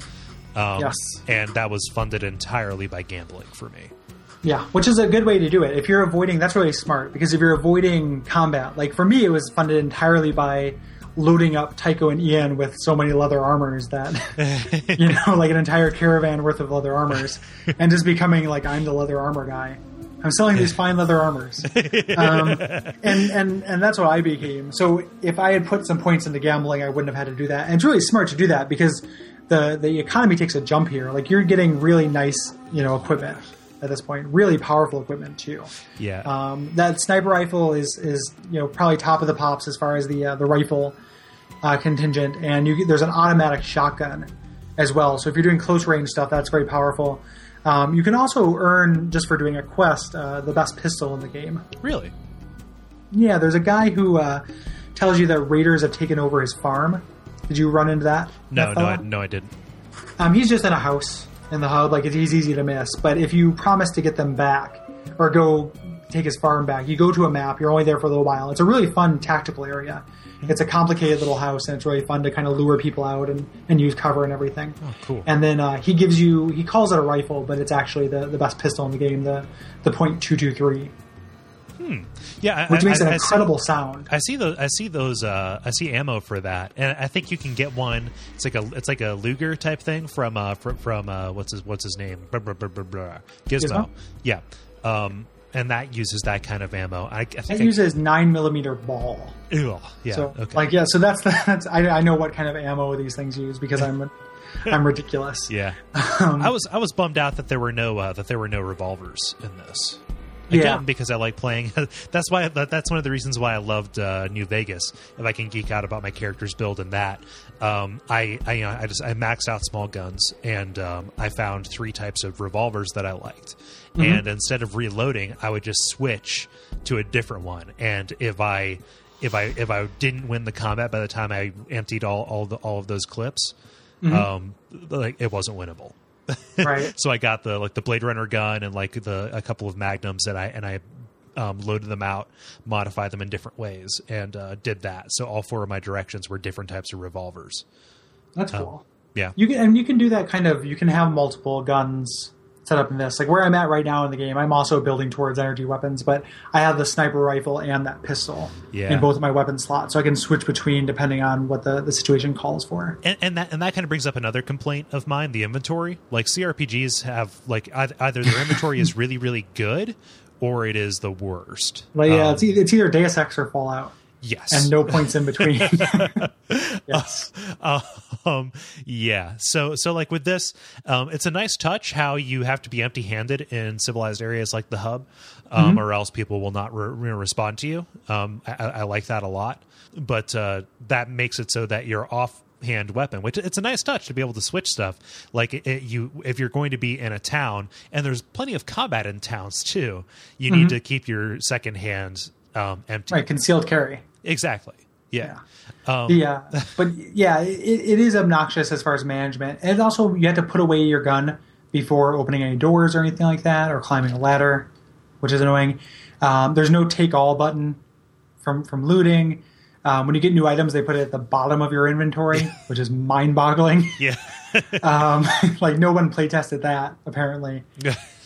Um, Yes. And that was funded entirely by gambling for me. Yeah, which is a good way to do it. If you're avoiding, that's really smart because if you're avoiding combat, like for me, it was funded entirely by loading up Tycho and Ian with so many leather armors that [laughs] you know, [laughs] like an entire caravan worth of leather armors, and just becoming like I'm the leather armor guy. I'm selling these fine leather armors, um, and and and that's what I became. So if I had put some points into gambling, I wouldn't have had to do that. And it's really smart to do that because the the economy takes a jump here. Like you're getting really nice, you know, equipment at this point, really powerful equipment too. Yeah. Um, that sniper rifle is is you know probably top of the pops as far as the uh, the rifle uh, contingent, and you, there's an automatic shotgun as well. So if you're doing close range stuff, that's very powerful. Um, you can also earn just for doing a quest uh, the best pistol in the game. really? Yeah, there's a guy who uh, tells you that raiders have taken over his farm. Did you run into that? No, no? I, no, I didn't. Um, he's just in a house in the hub. Like he's easy to miss. But if you promise to get them back or go take his farm back, you go to a map. You're only there for a little while. It's a really fun tactical area. It's a complicated little house, and it's really fun to kind of lure people out and, and use cover and everything. Oh, cool. And then uh, he gives you he calls it a rifle, but it's actually the, the best pistol in the game, the the point two two three, yeah, I, which I- makes I- an I see- incredible sound. I see those. I see those. Uh, I see ammo for that, and I think you can get one. It's like a. It's like a Luger type thing from. Uh, from, from uh, what's his What's his name? Blah, blah, blah. Gizmo. Gizmo? Yeah. Um, and that uses that kind of ammo. I, I think. It uses nine millimeter ball. Ugh, yeah. So okay. like yeah, so that's [laughs] that's I, I know what kind of ammo these things use because I'm [laughs] I'm ridiculous. yeah. [laughs] Um, I was I was bummed out that there were no uh, that there were no revolvers in this. Again, Yeah. because I like playing. [laughs] that's why. That, that's one of the reasons why I loved uh, New Vegas. If I can geek out about my character's build in that, um, I I, you know, I just I maxed out small guns, and um, I found three types of revolvers that I liked. And instead of reloading, I would just switch to a different one. And if I if I if I didn't win the combat by the time I emptied all all the, all of those clips, um, like it wasn't winnable. [laughs] right. So I got the like the Blade Runner gun and like the a couple of magnums and I and I um, loaded them out, modified them in different ways, and uh, did that. So all four of my directions were different types of revolvers. That's cool. Yeah, You can and you can do that kind of. You can have multiple guns set up in this. Like where I'm at right now in the game, I'm also building towards energy weapons, but I have the sniper rifle and that pistol Yeah. in both of my weapon slots, so I can switch between depending on what the, the situation calls for. and, and that and that kind of brings up another complaint of mine: the inventory. Like CRPGs have like either, their inventory is [laughs] really really good, or it is the worst. Like yeah, Um, it's either Deus Ex or Fallout, yes, and no points in between. [laughs] [laughs] yes. um yeah. So so like with this um it's a nice touch how you have to be empty handed in civilized areas like the hub um or else people will not re- re- respond to you. Um I, I like that a lot. But uh that makes it so that your off hand weapon which it's a nice touch to be able to switch stuff. Like it, it- you if you're going to be in a town and there's plenty of combat in towns too you need to keep your second hand um empty. Right, concealed carry. Exactly yeah, yeah, but yeah, it, it is obnoxious as far as management, and also you have to put away your gun before opening any doors or anything like that, or climbing a ladder, which is annoying. Um, there's no take all button from from looting. Um, when you get new items, they put it at the bottom of your inventory, [laughs] which is mind boggling. yeah. [laughs] um, [laughs] like no one play tested that apparently.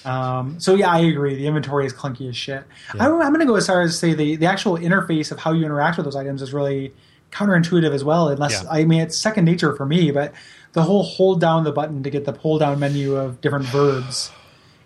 Um, so yeah, I agree. The inventory is clunky as shit. I, I'm going to go as far as to say the the actual interface of how you interact with those items is really counterintuitive as well. Unless Yeah. I mean it's second nature for me, but the whole hold down the button to get the pull down menu of different verbs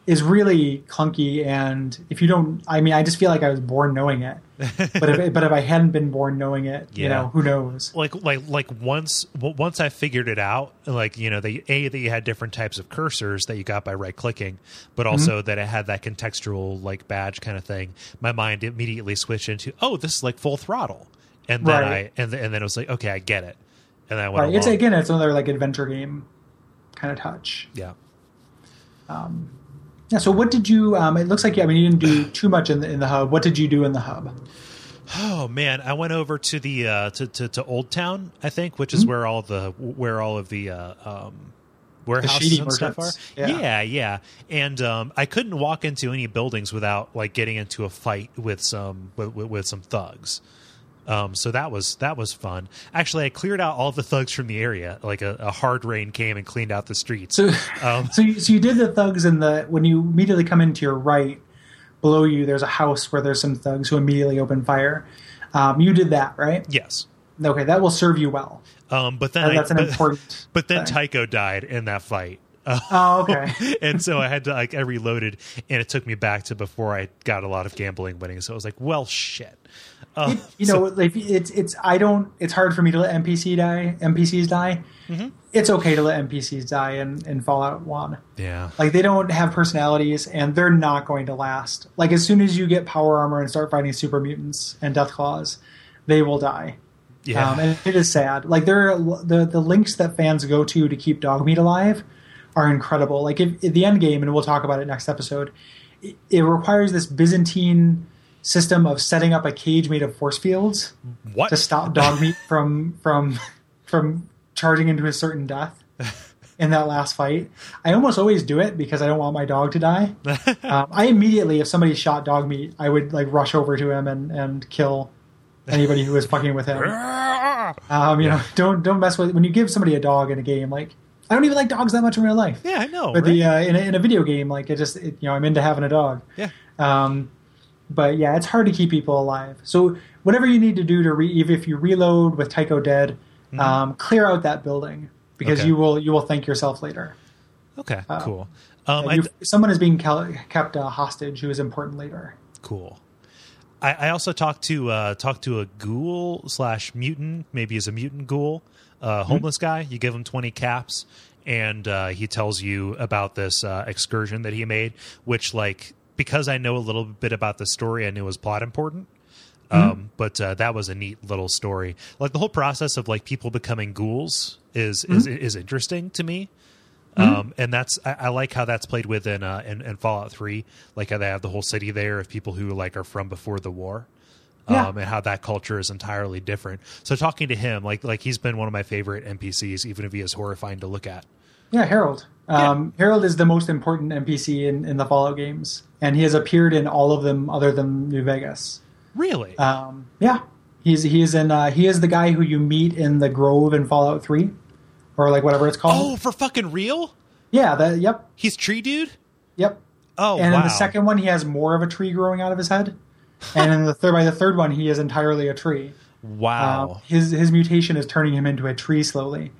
is really clunky. And if you don't, I mean, I just feel like I was born knowing it. But if but if I hadn't been born knowing it, you know, who knows? like like like once once I figured it out, like you know, the a that you had different types of cursors that you got by right clicking, but Mm-hmm. also that it had that contextual like badge kind of thing. My mind immediately switched into oh, this is like full throttle, and then Right. I and and then it was like okay, I get it, and then I went Right. It's along. again, it's another like adventure game kind of touch. yeah. Yeah. So what did you? Um, it looks like I mean you didn't do [clears throat] too much in the in the hub. What did you do in the hub? Oh man, I went over to the uh, to, to to Old Town, I think, which is Mm-hmm. where all the where all of the uh, um, warehouses shady and stuff are. Yeah, Yeah. yeah, and um, I couldn't walk into any buildings without like getting into a fight with some with, with, with some thugs. Um, so that was that was fun. Actually, I cleared out all the thugs from the area. Like a, a hard rain came and cleaned out the streets. So, Um, [laughs] so, you, so you did the thugs in the when you immediately come into your right, below you there's a house where there's some thugs who immediately open fire. Um, you did that, right? yes, Okay, that will serve you well. um, but then I- that's an but, important. [laughs] But then thing. Tycho died in that fight. [laughs] Oh, okay. and so I had to like I reloaded, and it took me back to before I got a lot of gambling winnings. So I was like, well, shit. Uh, It- you know, like it's it's I don't. It's hard for me to let NPC die. NPCs die. Mm-hmm. It's okay to let NPCs die in, in Fallout One. yeah, Like they don't have personalities, and they're not going to last. Like as soon as you get power armor and start fighting super mutants and death claws, they will die. yeah, Um, and it is sad. Like there, are, the the links that fans go to to keep Dogmeat alive are incredible. Like if, if the end game, and we'll talk about it next episode. It, it requires this Byzantine system of setting up a cage made of force fields what? to stop Dogmeat [laughs] from from from charging into a certain death [laughs] in that last fight. I almost always do it because I don't want my dog to die. [laughs] um, I immediately, if somebody shot dog Dogmeat, I would like rush over to him and and kill anybody who was fucking with him. Um, you know, don't don't mess with when you give somebody a dog in a game. Like I don't even like dogs that much in real life, yeah, I know. but right? the uh, in a, in a video game, like it just it, you know I'm into having a dog. yeah, Um, but yeah, it's hard to keep people alive. So whatever you need to do to re- if if you reload with Tycho dead, um, clear out that building because Okay. you will you will thank yourself later. okay, cool. Um, Uh, I, someone is being kept uh, hostage who is important later. cool. I, I also talked to uh, talked to a ghoul slash mutant, maybe as a mutant ghoul, uh, homeless guy. You give him twenty caps, and uh, he tells you about this uh, excursion that he made. Which, like, because I know a little bit about the story, I knew was plot important. Um, but uh, that was a neat little story. Like the whole process of like people becoming ghouls is is is interesting to me. Um, and that's I, I like how that's played with in, uh, in in Fallout Three, like how they have the whole city there of people who like are from before the war, Yeah. um, and how that culture is entirely different. So talking to him, like like he's been one of my favorite NPCs, even if he is horrifying to look at. Yeah, Harold. Um, Harold is the most important NPC in, in the Fallout games, and he has appeared in all of them other than New Vegas. Really? Um, yeah, he's he's in uh, he is the guy who you meet in the Grove in Fallout Three, or like whatever it's called. oh, for fucking real? Yeah, that yep He's tree dude. yep. Oh, and wow. in the second one, he has more of a tree growing out of his head, and in the third by the third one, he is entirely a tree. wow. Um, his his mutation is turning him into a tree slowly.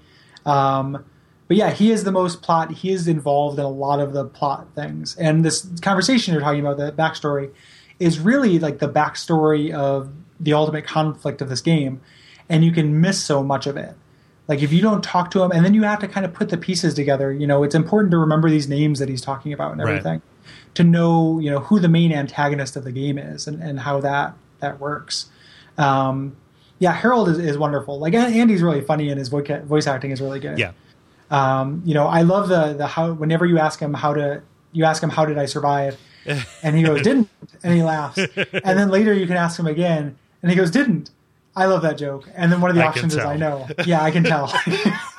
Um, but yeah, he is the most plot. He is involved in a lot of the plot things. And this conversation you're talking about, the backstory, is really like the backstory of the ultimate conflict of this game. And you can miss so much of it. Like if you don't talk to him, and then you have to kind of put the pieces together. You know, it's important to remember these names that he's talking about and Right. To know you know who the main antagonist of the game is and, and how that that works. Um, yeah, Harold is, is wonderful. Like and he's really funny and his voice voice acting is really good. yeah. Um, you know, I love the the how whenever you ask him how to you ask him how did I survive, [laughs] and he goes didn't, and he laughs, and then later you can ask him again, and he goes didn't. I love that joke. And then one of the I options is. I know. Yeah, I can tell. [laughs]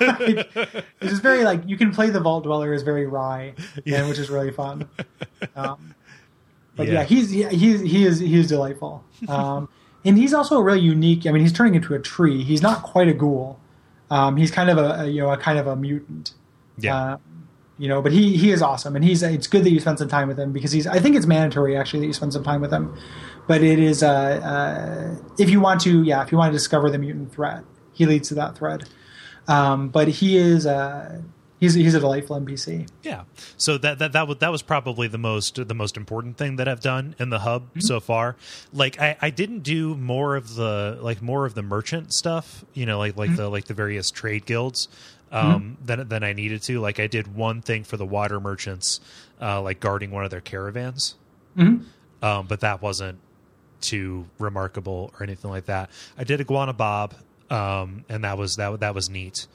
[laughs] It's just very like you can play the Vault Dweller is very wry, and which is really fun. [laughs] Um, but yeah, Yeah. he's he, he's he is he is delightful. Um, and he's also a really unique. I mean, he's turning into a tree. He's not quite a ghoul. Um, he's kind of a, a you know a kind of a mutant. Yeah. Uh, you know, but he he is awesome, and he's it's good that you spend some time with him because he's I think it's mandatory actually that you spend some time with him. But it is uh, uh, if you want to, yeah, if you want to discover the mutant threat, he leads to that thread. Um, but he is uh, he's he's a delightful NPC. Yeah. So that that that was that was probably the most the most important thing that I've done in the hub so far. Like I, I didn't do more of the like more of the merchant stuff, you know, like like the like the various trade guilds um than than I needed to. Like I did one thing for the water merchants, uh like guarding one of their caravans. Mhm. Um but that wasn't too remarkable or anything like that. I did Iguana Bob, um, and that was that that was neat.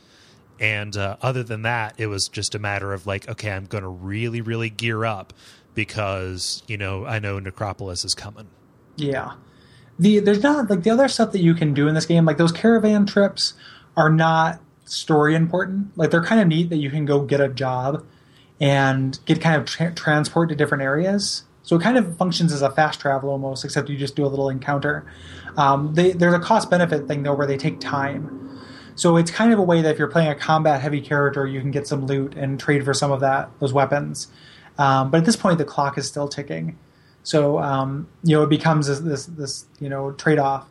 And uh, other than that, it was just a matter of like, okay, I'm going to really, really gear up because you know I know Necropolis is coming. Yeah. The there's not like the other stuff that you can do in this game, like those caravan trips are not story important. Like they're kind of neat that you can go get a job and get kind of tra- transport to different areas. So it kind of functions as a fast travel almost, except you just do a little encounter. Um, they, there's a cost benefit thing though where they take time. So it's kind of a way that if you're playing a combat heavy character, you can get some loot and trade for some of that those weapons. Um, but at this point, the clock is still ticking. So um, you know it becomes this this, this you know trade off.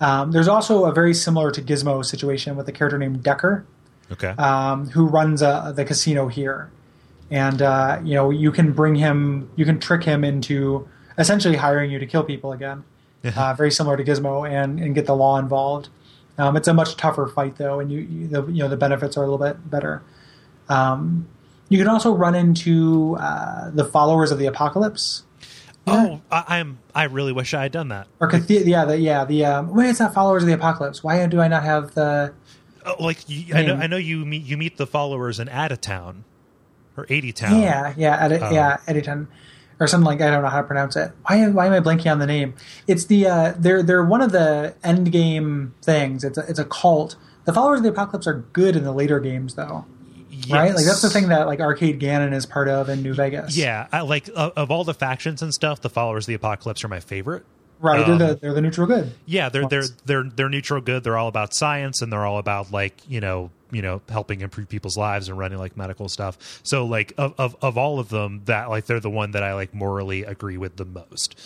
Um, there's also a very similar to Gizmo situation with a character named Decker, Okay. um, who runs uh, the casino here, and uh, you know you can bring him, you can trick him into essentially hiring you to kill people again. uh, very similar to Gizmo, and and get the law involved. Um, it's a much tougher fight though, and you, you the you know the benefits are a little bit better. Um, you can also run into uh, the followers of the apocalypse. oh, I, I'm. I really wish I had done that. Or yeah, the, yeah, the um, wait, it's not followers of the apocalypse. Why do I not have the? Oh, like you, I know, I know you meet you meet the followers in Adytum or Eighty Town. Yeah, yeah, edit, Um, yeah, Editon, or something like I don't know how to pronounce it. Why, why am I blanking on the name? It's the uh, they're they're one of the end game things. It's a, it's a cult. The followers of the apocalypse are good in the later games, though, right? Like that's the thing that like Arcade Gannon is part of in New Vegas. Yeah, I, like of, of all the factions and stuff, the followers of the apocalypse are my favorite. right. Um, they're the they're the neutral good. Yeah, they're they're they're they're neutral good. They're all about science and they're all about like you know you know helping improve people's lives and running like medical stuff. So like of of, of all of them, that like they're the one that I like morally agree with the most.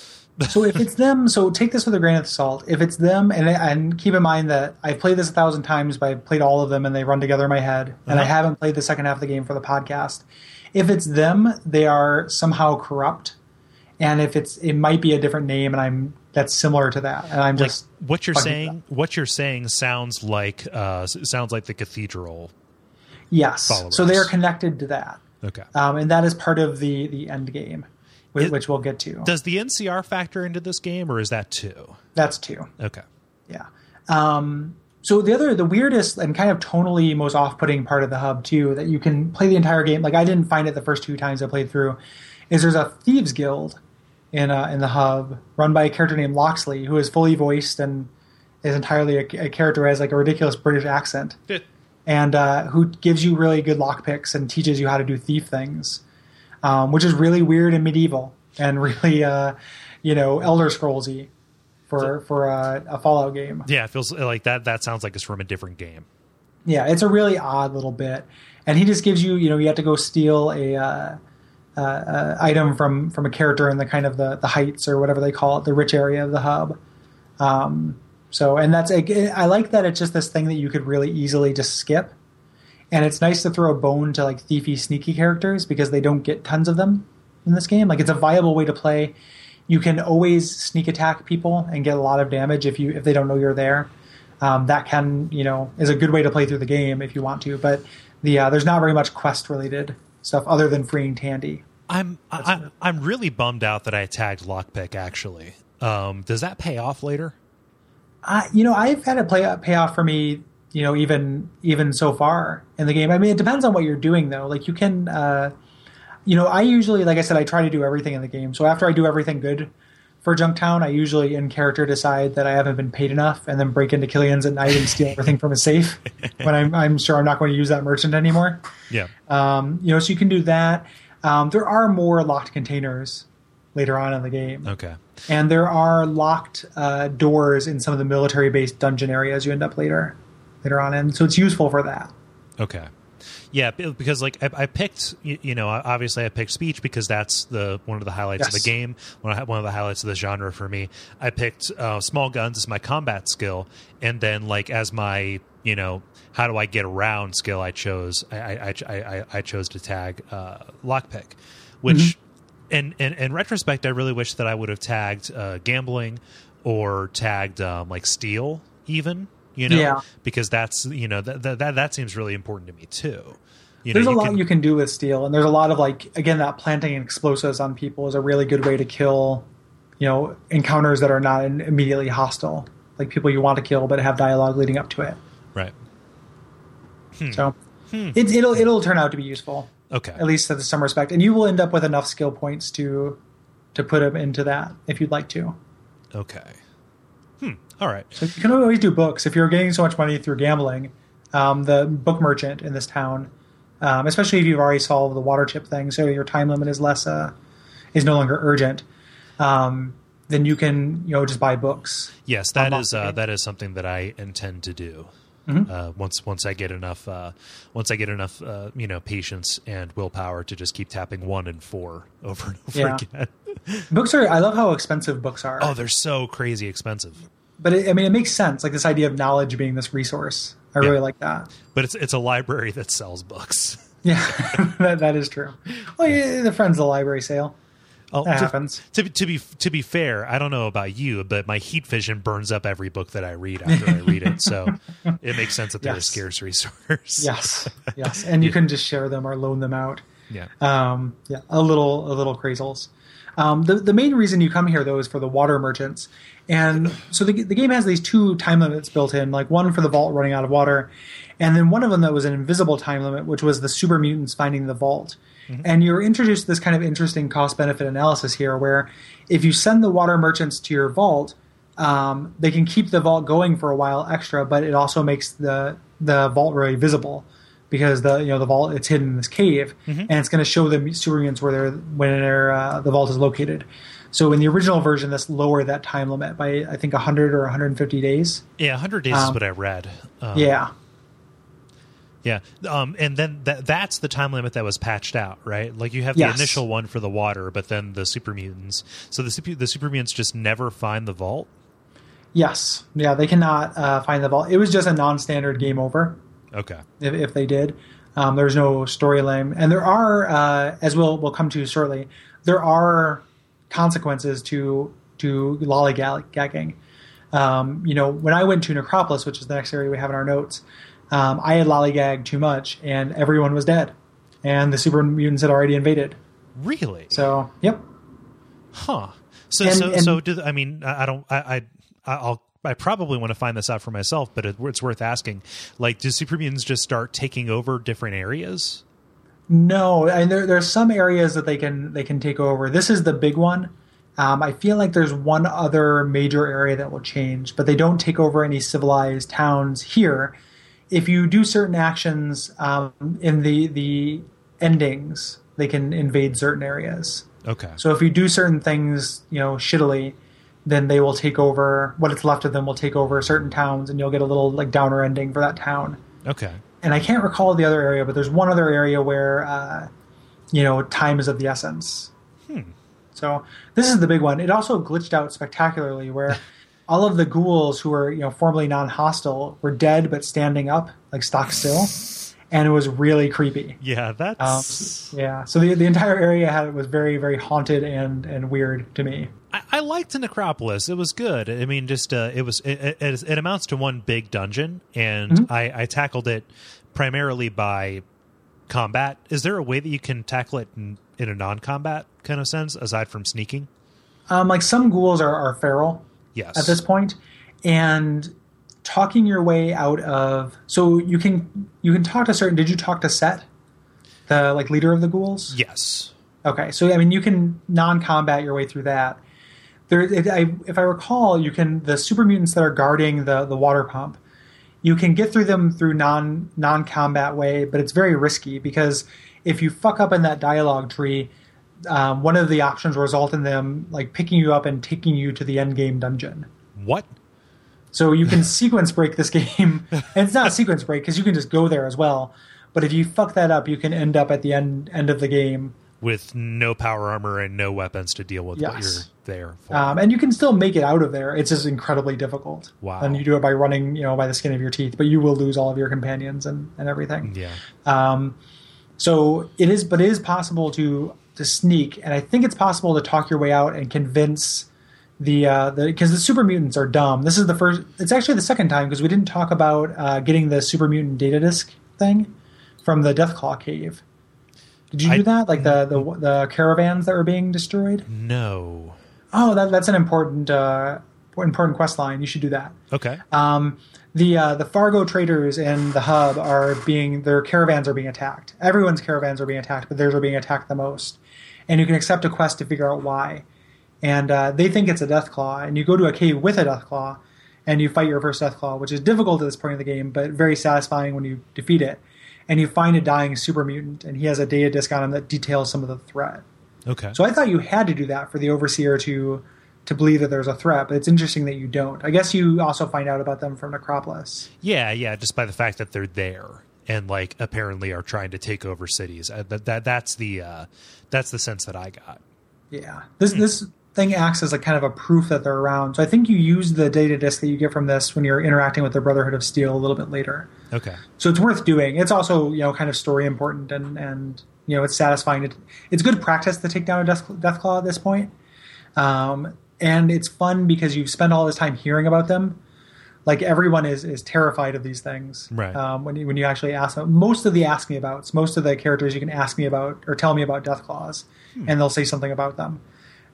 so if it's them, so take this with a grain of salt. If it's them, and and keep in mind that I've played this a thousand times, but I've played all of them and they run together in my head, and I Uh-huh. haven't played the second half of the game for the podcast. If it's them, they are somehow corrupt, and if it's it might be a different name, and I'm that's similar to that, and I'm Like just what you're saying, what you're saying sounds like uh sounds like the cathedral. yes. followers. So they are connected to that, Okay. um, and that is part of the the end game, which, It- which we'll get to. Does the NCR factor into this game, or is that two? That's two. Okay. Yeah. Um, so the other, the weirdest and kind of tonally most off-putting part of the hub too, that you can play the entire game. Like I didn't find it the first two times I played through, is there's a thieves guild in uh, in the hub run by a character named Loxley, who is fully voiced and is entirely a, a character who has like a ridiculous British accent, and uh, who gives you really good lockpicks and teaches you how to do thief things, um, which is really weird and medieval and [laughs] really, uh, you know, Elder Scrollsy for for a, a Fallout game. Yeah, it feels like that. That sounds like it's from a different game. Yeah, it's a really odd little bit, and he just gives you, you know, you have to go steal a uh, uh, item from from a character in the kind of the the heights or whatever they call it, the rich area of the hub. Um, so, and that's I like that it's just this thing that you could really easily just skip, and it's nice to throw a bone to like thiefy, sneaky characters because they don't get tons of them in this game. Like it's a viable way to play. You can always sneak attack people and get a lot of damage if you if they don't know you're there um, that can you know is a good way to play through the game if you want to. But the uh, there's not very much quest related stuff other than freeing Tandi. I'm I'm I'm really bummed out that I tagged lockpick. Actually, um, does that pay off later? Uh, you know, I've had it play pay off for me. You know, even even so far in the game. I mean, it depends on what you're doing though. Like you can, uh, you know, I usually, like I said, I try to do everything in the game. So after I do everything good for Junktown, I usually in character decide that I haven't been paid enough, and then break into Killian's at night and steal [laughs] everything from his safe when I'm, I'm sure I'm not going to use that merchant anymore. Yeah. Um, you know, so you can do that. Um, there are more locked containers later on in the game, Okay. and there are locked uh, doors in some of the military-based dungeon areas you end up later later on in. So it's useful for that. Okay. Yeah, because like I, I picked, you, you know, obviously I picked speech because that's the one of the highlights of the game. One of, one of the highlights of the genre for me. I picked uh, small guns as my combat skill, and then like as my, you know, how do I get around skill? I chose I I, I, I, I chose to tag uh, lockpick, which. In, in, in retrospect, I really wish that I would have tagged uh, gambling or tagged um, like steal, even you know, Yeah. because that's you know that that that, that seems really important to me too. You There's know, a lot can- you can do with steel, and there's a lot of like again that planting explosives on people is a really good way to kill, you know, encounters that are not in- immediately hostile, like people you want to kill but have dialogue leading up to it. right. Hmm. So it, it'll it'll turn out to be useful. Okay. at least to some respect, and you will end up with enough skill points to to put them into that if you'd like to. Okay. All right. So you can always do books if you're getting so much money through gambling. Um, the book merchant in this town, um, especially if you've already solved the water chip thing, so your time limit is less uh, is no longer urgent, um, then you can you know just buy books. Yes, that is uh, that is something that I intend to do. Mm-hmm. Uh, once once I get enough uh, once I get enough uh, you know patience and willpower to just keep tapping one and four [laughs] over and over Yeah. again. Books are. I love how expensive books are. Oh, they're so crazy expensive. But it, I mean, it makes sense. Like this idea of knowledge being this resource. I Yeah. really like that. But it's it's a library that sells books. [laughs] Yeah, [laughs] that, that is true. Well, yeah, the friends of the library sale. Oh, That to, happens. To, be- to be to be fair, I don't know about you, but my heat vision burns up every book that I read after I read it. So [laughs] it makes sense that they're a scarce resource. Yes, yes, and you can just share them or loan them out. Yeah. Um, yeah, a little, a little crazels. Um, the the main reason you come here though is for the water merchants, and so the the game has these two time limits built in, like one for the vault running out of water, and then one of them that was an invisible time limit, which was the super mutants finding the vault. And you're introduced to this kind of interesting cost benefit analysis here, where if you send the water merchants to your vault, um, they can keep the vault going for a while extra, but it also makes the the vault really visible because the you know the vault it's hidden in this cave, and it's going to show the super mutants where they're when they're, uh, the vault is located. So in the original version, this lowered that time limit by I think 100 or 150 days. Yeah, 100 days is Um, what I read. Um, yeah, Yeah. Um, and then that that's the time limit that was patched out, right? Like you have the Yes. initial one for the water, but then the super mutants. So the super, the super mutants just never find the vault. yes, yeah, they cannot uh, find the vault. It was just a non-standard game over. Okay. if, if they did. Um, there's no storyline, and there are, uh, as we'll we'll come to shortly, there are consequences to to lollygagging. Um, you know, when I went to Necropolis, which is the next area we have in our notes, um, I had lollygagged too much, and everyone was dead, and the super mutants had already invaded. Really? So, yep, Huh. So And- so and- so do I mean I I don't I I I'll I probably want to find this out for myself, but it, it's worth asking. Like, do super mutants just start taking over different areas? No, and there there's some areas that they can they can take over. This is the big one. Um, I feel like there's one other major area that will change, but they don't take over any civilized towns here. If you do certain actions um, in the the endings, they can invade certain areas. Okay. So if you do certain things, you know, shittily, then they will take over. What is left of them will take over certain towns, and you'll get a little like downer ending for that town Okay. And I can't recall the other area, but there's one other area where uh, you know time is of the essence. So this is the big one. It also glitched out spectacularly, where [laughs] all of the ghouls who were you know formerly non-hostile were dead but standing up, like stock still, and it was really creepy. Yeah, Um, that's. yeah, so the the entire area had was very very haunted and and weird to me. I, I liked Necropolis. It was good. I mean, just uh, it was it, it, it amounts to one big dungeon, and Mm-hmm. I, I tackled it primarily by combat. Is there a way that you can tackle it in, in a non-combat kind of sense, aside from sneaking? Um, like some ghouls are, are feral, Yes. at this point and talking your way out of so you can you can talk to certain did you talk to set the like leader of the ghouls Yes. okay so i mean you can non-combat your way through that there if I, if I recall you can the super mutants that are guarding the the water pump you can get through them through non non-combat way but it's very risky because if you fuck up in that dialogue tree um, one of the options will result in them like picking you up and taking you to the end game dungeon What? so you can [laughs] sequence break this game, and [laughs] it's not a sequence break because you can just go there as well. But if you fuck that up, you can end up at the end end of the game, With no power armor and no weapons to deal with what you're there for. um, and you can still make it out of there. It's just incredibly difficult. Wow. And you do it by running, you know, by the skin of your teeth, but you will lose all of your companions and and everything. yeah. Um, so it is, but it is possible to to sneak, and I think it's possible to talk your way out and convince the uh, the because the super mutants are dumb. This is the first. It's actually the second time because we didn't talk about uh, getting the super mutant data disk thing from the Deathclaw cave. Did you I- do that? Like the, the the caravans that were being destroyed? No. Oh, that, that's an important uh, important quest line. You should do that. Okay. Um, the uh, the Far Go traders in the hub are being their caravans are being attacked. Everyone's caravans are being attacked, but theirs are being attacked the most. And you can accept a quest to figure out why. And uh, they think it's a death claw, and you go to a cave with a death claw, and you fight your first death claw, which is difficult at this point in the game, but very satisfying when you defeat it. And you find a dying super mutant, and he has a data disc on him that details some of the threat. Okay. So I thought you had to do that for the overseer to to believe that there's a threat, but it's interesting that you don't. I guess you also find out about them from Necropolis. Yeah, yeah, just by the fact that they're there and like apparently are trying to take over cities. Uh, that, that that's the uh, that's the sense that I got. Yeah. This this thing acts as a kind of a proof that they're around. So I think you use the data disk that you get from this when you're interacting with the Brotherhood of Steel a little bit later. Okay. So it's worth doing. It's also, you know, kind of story important and and you know, it's satisfying. It, it's good practice to take down a Death, Deathclaw at this point. Um, and it's fun because you've spent all this time hearing about them. Like everyone is is terrified of these things. Right. Um, when you when you actually ask them, most of the ask me abouts, most of the characters you can ask me about or tell me about Deathclaws, and they'll say something about them.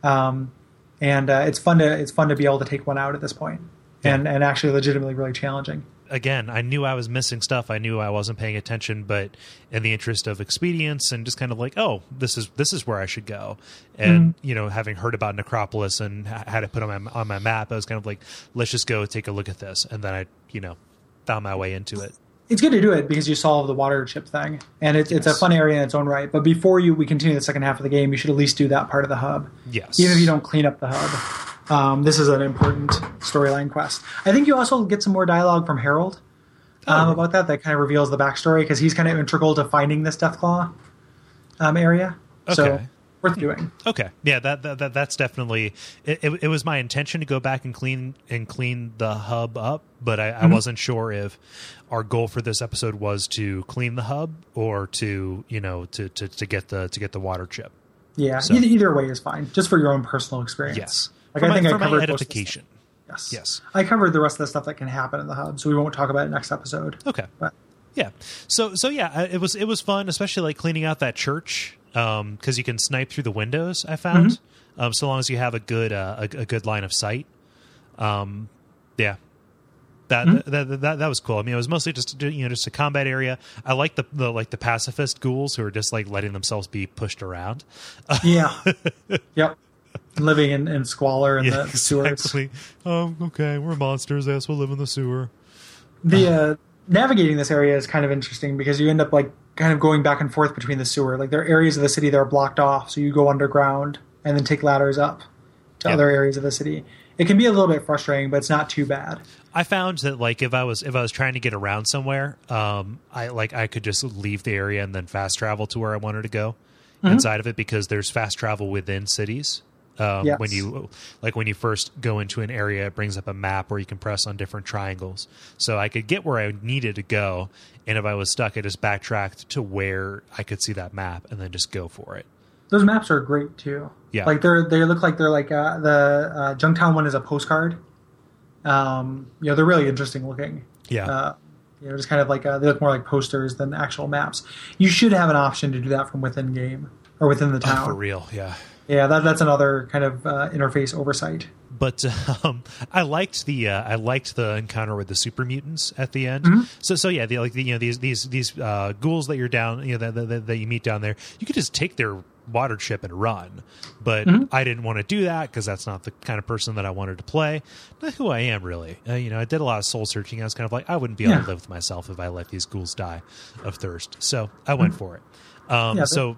Um, and uh, it's fun to it's fun to be able to take one out at this point, and and actually legitimately really challenging. Again, I knew I was missing stuff. I knew I wasn't paying attention, but in the interest of expedience and just kind of like, oh, this is this is where I should go. And you know, having heard about Necropolis and had it put on my on my map, I was kind of like, let's just go take a look at this. And then I, you know, found my way into it. It's good to do it because you solve the water chip thing, and it's it's a Yes. fun area in its own right. But before you we continue the second half of the game, you should at least do that part of the hub. Yes. Even if you don't clean up the hub, um, this is an important storyline quest. I think you also get some more dialogue from Harold um, Oh. about that. That kind of reveals the backstory because he's kind of integral to finding this Deathclaw um, area. So Okay. worth doing. Okay, yeah, that, that, that that's definitely. It, it, it was my intention to go back and clean and clean the hub up, but I, I wasn't sure if our goal for this episode was to clean the hub or to you know to to, to get the to get the water chip. Yeah, So- either, either way is fine, just for your own personal experience. Yes, Like for I my, think I covered edification. Yes. Yes. I covered the rest of the stuff that can happen in the hub, so we won't talk about it next episode. Okay. But Yeah. So so yeah, it was it was fun, especially like cleaning out that church because you can snipe through the windows. I found Mm-hmm. um, so long as you have a good uh, a, a good line of sight. Um, yeah. That, Mm-hmm. that, that that that was cool. I mean, it was mostly just you know just a combat area. I like the, the like the pacifist ghouls who are just like letting themselves be pushed around. [laughs] yeah, yep. Living in, in squalor in Yeah, the sewers. exactly. Um, okay, we're monsters. Yes, we'll live in the sewer. The uh, navigating this area is kind of interesting because you end up like kind of going back and forth between the sewer. Like there are areas of the city that are blocked off, so you go underground and then take ladders up to Yeah. other areas of the city. It can be a little bit frustrating, but it's not too bad. I found that like if I was if I was trying to get around somewhere, um, I like I could just leave the area and then fast travel to where I wanted to go Mm-hmm. inside of it because there's fast travel within cities. Um, Yes. When you like when you first go into an area, it brings up a map where you can press on different triangles. So I could get where I needed to go, and if I was stuck, I just backtracked to where I could see that map and then just go for it. Those maps are great too. Yeah. like they're they look like they're like uh, the uh, Junktown one is a postcard. Um, you know, they're really interesting looking. Yeah. Uh, you know, just kind of like uh, they look more like posters than actual maps. You should have an option to do that from within game or within the Oh, town. for real, yeah. Yeah, that, that's another kind of uh, interface oversight. but [laughs] um, I liked the uh, I liked the encounter with the super mutants at the end. Mm-hmm. So so yeah, the, like the, you know these these these uh, ghouls that you're down you know that, that, that you meet down there, you could just take their water chip and run. But Mm-hmm. I didn't want to do that because that's not the kind of person that I wanted to play. Not who I am really. Uh, you know, I did a lot of soul searching. I was kind of like I wouldn't be able Yeah. to live with myself if I let these ghouls die of thirst. So I went for it. Um, Mm-hmm. Yeah, but- so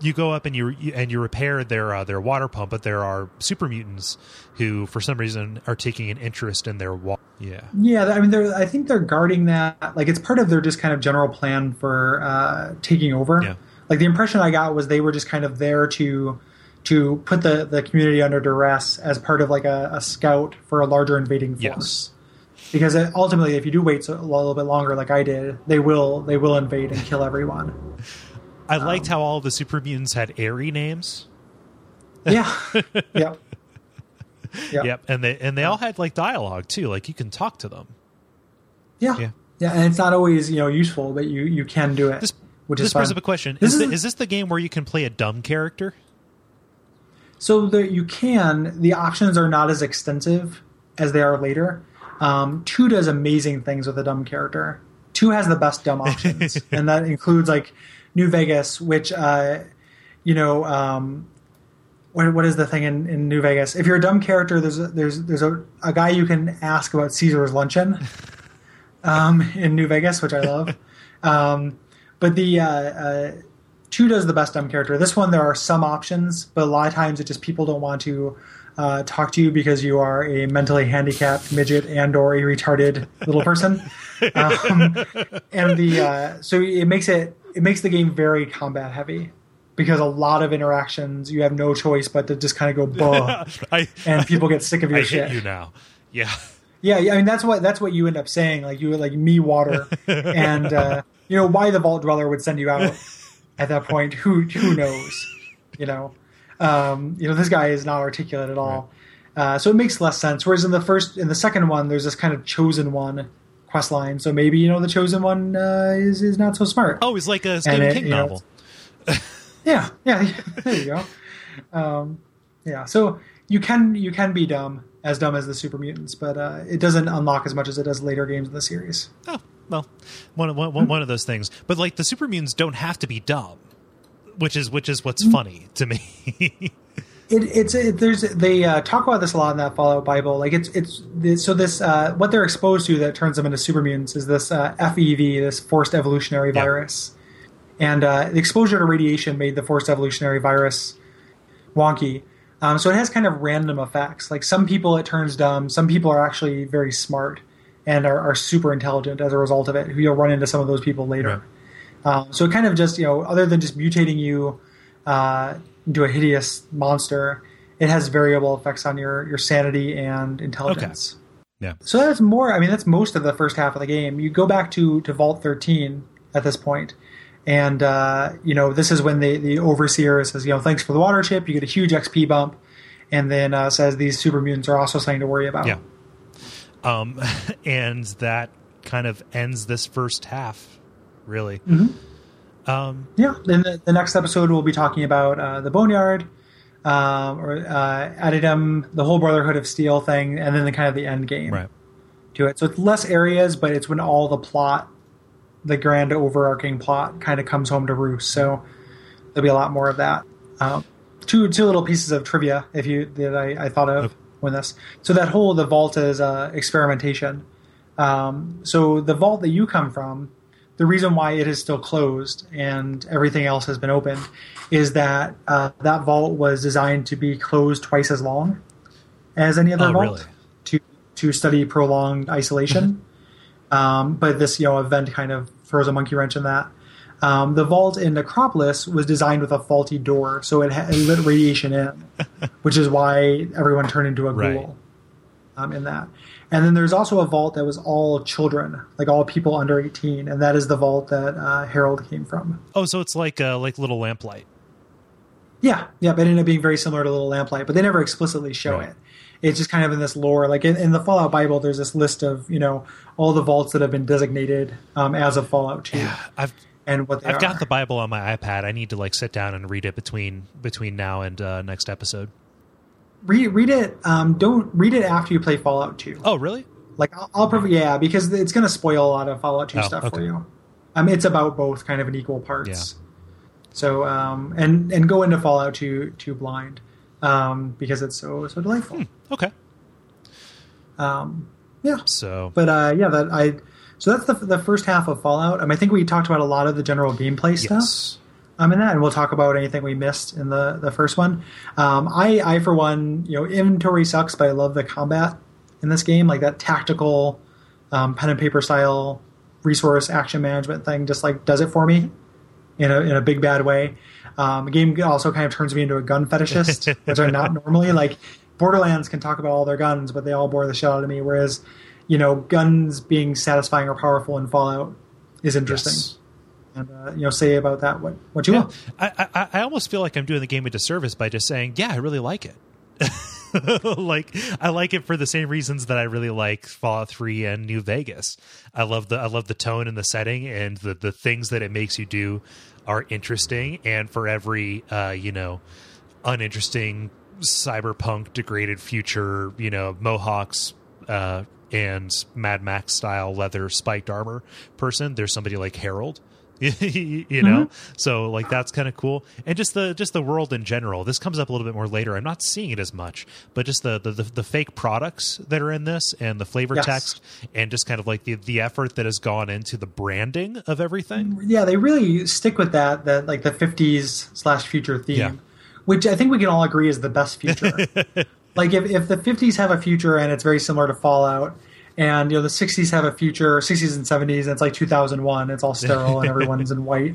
you go up and you you- and you repair their uh, their water pump, but there are super mutants who, for some reason, are taking an interest in their water. Yeah, Yeah, I mean, they're I think they're guarding that. Like, it's part of their just kind of general plan for uh, taking over. Yeah. Like the impression I got was they were just kind of there to to put the the community under duress as part of like a, a scout for a larger invading force. Yes. Because it, ultimately, if you do wait so, a little bit longer, like I did, they will they will invade and kill everyone. [laughs] I liked um, how all the super mutants had airy names. Yeah. [laughs] yeah. Yeah. Yep, and they and they all had like dialogue too. Like you can talk to them. Yeah. Yeah. Yeah. And it's not always you know useful, but you you can do it. This which this is fun. brings up a question: This is, is- thi- is this the game where you can play a dumb character? So the, you can. The options are not as extensive as they are later. Um, two does amazing things with a dumb character. Two has the best dumb options, [laughs] and that includes like New Vegas, which uh, you know. Um, what, what is the thing in, in New Vegas? If you're a dumb character, there's a, there's there's a, a guy you can ask about Caesar's luncheon [laughs] um, in New Vegas, which I love. [laughs] but the uh, uh, two does the best dumb character. This one there are some options, but a lot of times it just people don't want to uh, talk to you because you are a mentally handicapped midget and or a retarded little person. [laughs] Um, and the uh, so it makes it it makes the game very combat heavy because a lot of interactions you have no choice but to just kind of go buh, [laughs] I and people get sick of your [laughs] I shit. hit you now. Yeah. Yeah, yeah, I mean that's what that's what you end up saying. Like you like me water, and uh, you know why the vault dweller would send you out [laughs] at that point. Who who knows? You know, um, you know this guy is not articulate at all, uh, so it makes less sense. Whereas in the first, in the second one, there's this kind of chosen one quest line. So maybe you know the chosen one uh, is is not so smart. Oh, it's like a Stephen King you know, novel. [laughs] Yeah, yeah, yeah, [laughs] there you go. Um, yeah, so you can you can be dumb as dumb as the super mutants, but uh, it doesn't unlock as much as it does later games in the series. Oh, well, one, one, one, one of those things. But like the super mutants don't have to be dumb, which is which is what's funny to me. [laughs] It, it's it, there's they uh, talk about this a lot in that Fallout Bible. Like it's it's so this uh, what they're exposed to that turns them into super mutants is this uh, FEV, this forced evolutionary Yeah. virus, and uh, the exposure to radiation made the forced evolutionary virus wonky. Um, so it has kind of random effects. Like some people it turns dumb, some people are actually very smart and are, are super intelligent as a result of it. Who you'll run into some of those people later. Um, so it kind of just you know, other than just mutating you uh, into a hideous monster, it has variable effects on your your sanity and intelligence. yeah. So that's more. I mean, that's most of the first half of the game. You go back to to Vault 13 at this point, and uh, you know this is when the the overseer says, you know, thanks for the water chip. You get a huge XP bump, and then uh, says these super mutants are also something to worry about. Yeah. Um, [laughs] and that kind of ends this first half, really. Um, Yeah. Then the, next episode we'll be talking about uh, the Boneyard, um, or uh, Adytum, the whole Brotherhood of Steel thing, and then the kind of the end game right. to it. So it's less areas, but it's when all the plot, the grand overarching plot, kind of comes home to roost. So there'll be a lot more of that. Um, two two little pieces of trivia, if you that I, I thought of. When this. So that whole the vault is uh, experimentation. Um, so the vault that you come from, the reason why it is still closed and everything else has been opened is that uh, that vault was designed to be closed twice as long as any other Oh, vault really? to to study prolonged isolation. [laughs] um, but this you know event kind of throws a monkey wrench in that. Um, the vault in Necropolis was designed with a faulty door, so it, ha- it lit radiation in, [laughs] which is why everyone turned into a Right. ghoul um, in that. And then there's also a vault that was all children, like all people under 18, and that is the vault that uh, Harold came from. Oh, so it's like uh, like little lamplight. Yeah, yeah, but it ended up being very similar to Little Lamplight, but they never explicitly show Right. it. It's just kind of in this lore. Like in, in the Fallout Bible, there's this list of you know all the vaults that have been designated um, as of Fallout 2 I've and what they I've are. got the Bible on my iPad. I need to like sit down and read it between between now and uh, next episode. read, read it. Um, don't read it after you play Fallout 2. Oh, really? Like I'll, I'll prov- yeah, because it's going to spoil a lot of Fallout 2 Oh, stuff for okay. you. Um, it's about both kind of in equal parts. Yeah. So um, and and go into Fallout 2 2 blind um, because it's so so delightful. Okay. Um, yeah, So but uh, yeah, that I so that's the the first half of Fallout. Um, I think we talked about a lot of the general gameplay stuff. yes. um, in that, and we'll talk about anything we missed in the the first one. Um, I, I for one, you know, inventory sucks, but I love the combat in this game, like that tactical um, pen and paper style resource action management thing. Just like does it for me in a in a big bad way. Um, the game also kind of turns me into a gun fetishist, [laughs] which I'm not normally. Like Borderlands can talk about all their guns, but they all bore the shit out of me. Whereas, you know, guns being satisfying or powerful in Fallout is interesting. Yes. And uh, you know, say about that what what you Yeah. will. I, I I almost feel like I'm doing the game a disservice by just saying, yeah, I really like it. [laughs] like I like it for the same reasons that I really like Fallout 3 and New Vegas. I love the I love the tone and the setting and the the things that it makes you do are interesting and for every uh you know uninteresting cyberpunk degraded future, you know, mohawks uh and Mad Max style leather spiked armor person, there's somebody like Harold. [laughs] you know mm-hmm. so like that's kind of cool and just the just the world in general this comes up a little bit more later i'm not seeing it as much but just the the, the, the fake products that are in this and the flavor Yes. text and just kind of like the the effort that has gone into the branding of everything mm, yeah, they really stick with that that like the 50s slash future theme, Yeah. which I think we can all agree is the best future. [laughs] like if if the 50s have a future and it's very similar to Fallout, and you know the 60s have a future, 60s and 70s, and it's like 2001, it's all sterile and [laughs] everyone's in white,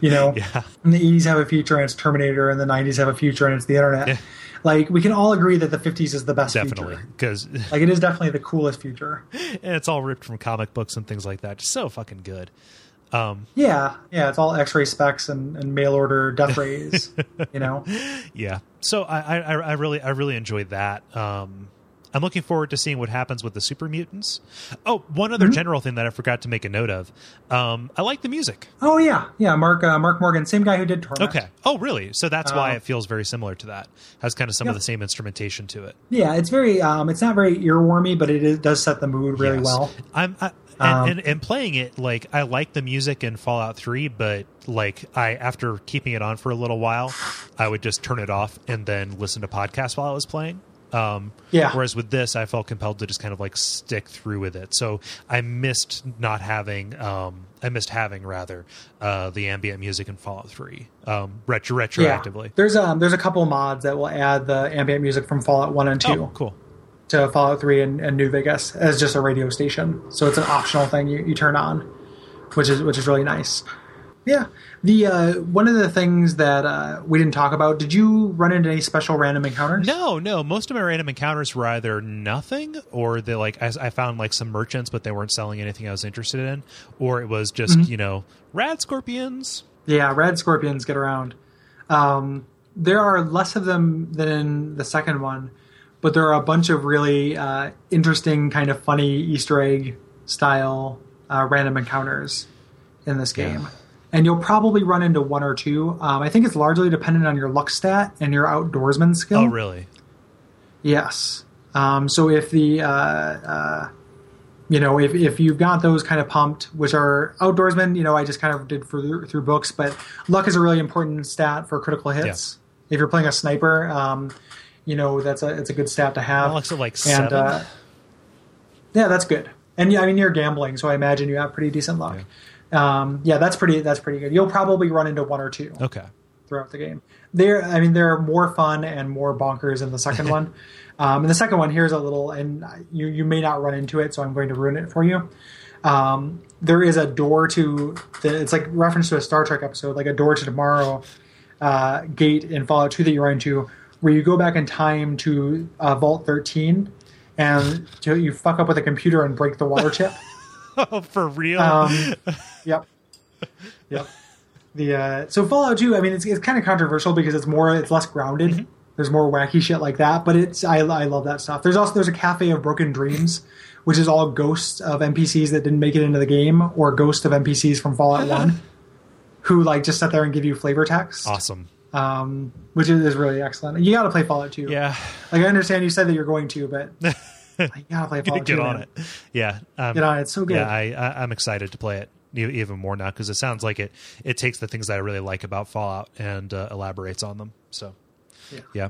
you know. Yeah. And the 80s have a future and it's Terminator, and the 90s have a future and it's the internet. Yeah. Like we can all agree that the 50s is the best definitely future. because [laughs] Like it is definitely the coolest future. and it's all ripped from comic books and things like that just so fucking good um Yeah, yeah, it's all X-ray specs and, and mail order death rays. [laughs] you know, yeah so I, I i really i really enjoyed that um i'm looking forward to seeing what happens with the super mutants oh one other general thing that i forgot to make a note of um i like the music oh yeah, yeah. Mark uh, Mark Morgan, same guy who did Torment. okay oh really so that's why Uh, it feels very similar to that has kind of some of the same instrumentation to it Yeah, it's very. Um, it's not very earwormy, but it is, does set the mood really Yes. well. I'm I, Um, and, and, and playing it like I like the music in Fallout 3, but like I after keeping it on for a little while, I would just turn it off and then listen to podcasts while I was playing. Um, Yeah. Whereas with this, I felt compelled to just kind of like stick through with it. So I missed not having, um, I missed having rather, uh, the ambient music in Fallout 3, um, retro retroactively. Yeah. There's um there's a couple mods that will add the ambient music from Fallout One and Two Oh, cool. To Fallout Three and, and New Vegas as just a radio station. So it's an optional thing you, you turn on, which is which is really nice. Yeah. The uh, one of the things that uh, we didn't talk about. Did you run into any special random encounters? No, no. Most of my random encounters were either nothing, or they like I, I found like some merchants, but they weren't selling anything I was interested in, or it was just Mm-hmm. you know rad scorpions. Yeah, rad scorpions get around. Um, there are less of them than in the second one, but there are a bunch of really uh, interesting, kind of funny Easter egg style uh, random encounters in this game. And you'll probably run into one or two. Um, I think it's largely dependent on your luck stat and your outdoorsman skill. Oh, really? Yes. Um, so if the uh, uh, you know if, if you've got those kind of pumped, which are outdoorsmen, you know I just kind of did through through books, but luck is a really important stat for critical hits. If you're playing a sniper, um, you know that's a it's a good stat to have. Like and seven. uh, yeah, that's good. And yeah, I mean you're gambling, so I imagine you have pretty decent luck. Um, yeah, that's pretty that's pretty good. You'll probably run into one or two okay. throughout the game. There, I mean, there are more fun and more bonkers in the second [laughs] one. Um, and the second one here's a little, and you you may not run into it, so I'm going to ruin it for you. Um, there is a door to the, it's like reference to a Star Trek episode, like a door to tomorrow uh, gate in Fallout 2 that you run into, where you go back in time to uh, Vault 13, and to, you fuck up with a computer and break the water [laughs] chip. Oh, for real? Um, [laughs] yep. Yep. The uh, so Fallout 2, I mean, it's, it's kind of controversial because it's more, it's less grounded. Mm-hmm. There's more wacky shit like that, but it's I, I love that stuff. There's also there's a cafe of broken dreams, which is all ghosts of NPCs that didn't make it into the game, or ghosts of NPCs from Fallout One, [laughs] who like just sit there and give you flavor text, awesome. Um, which is, really excellent. You got to play Fallout 2. Yeah. like I understand you said that you're going to, but [laughs] you gotta play Fallout 2. Get on man. it. Yeah. Um, Get on it. It's so good. Yeah, I, I, I'm excited to play it even more now because it sounds like it. It takes the things that I really like about Fallout and uh, elaborates on them. So, Yeah. yeah.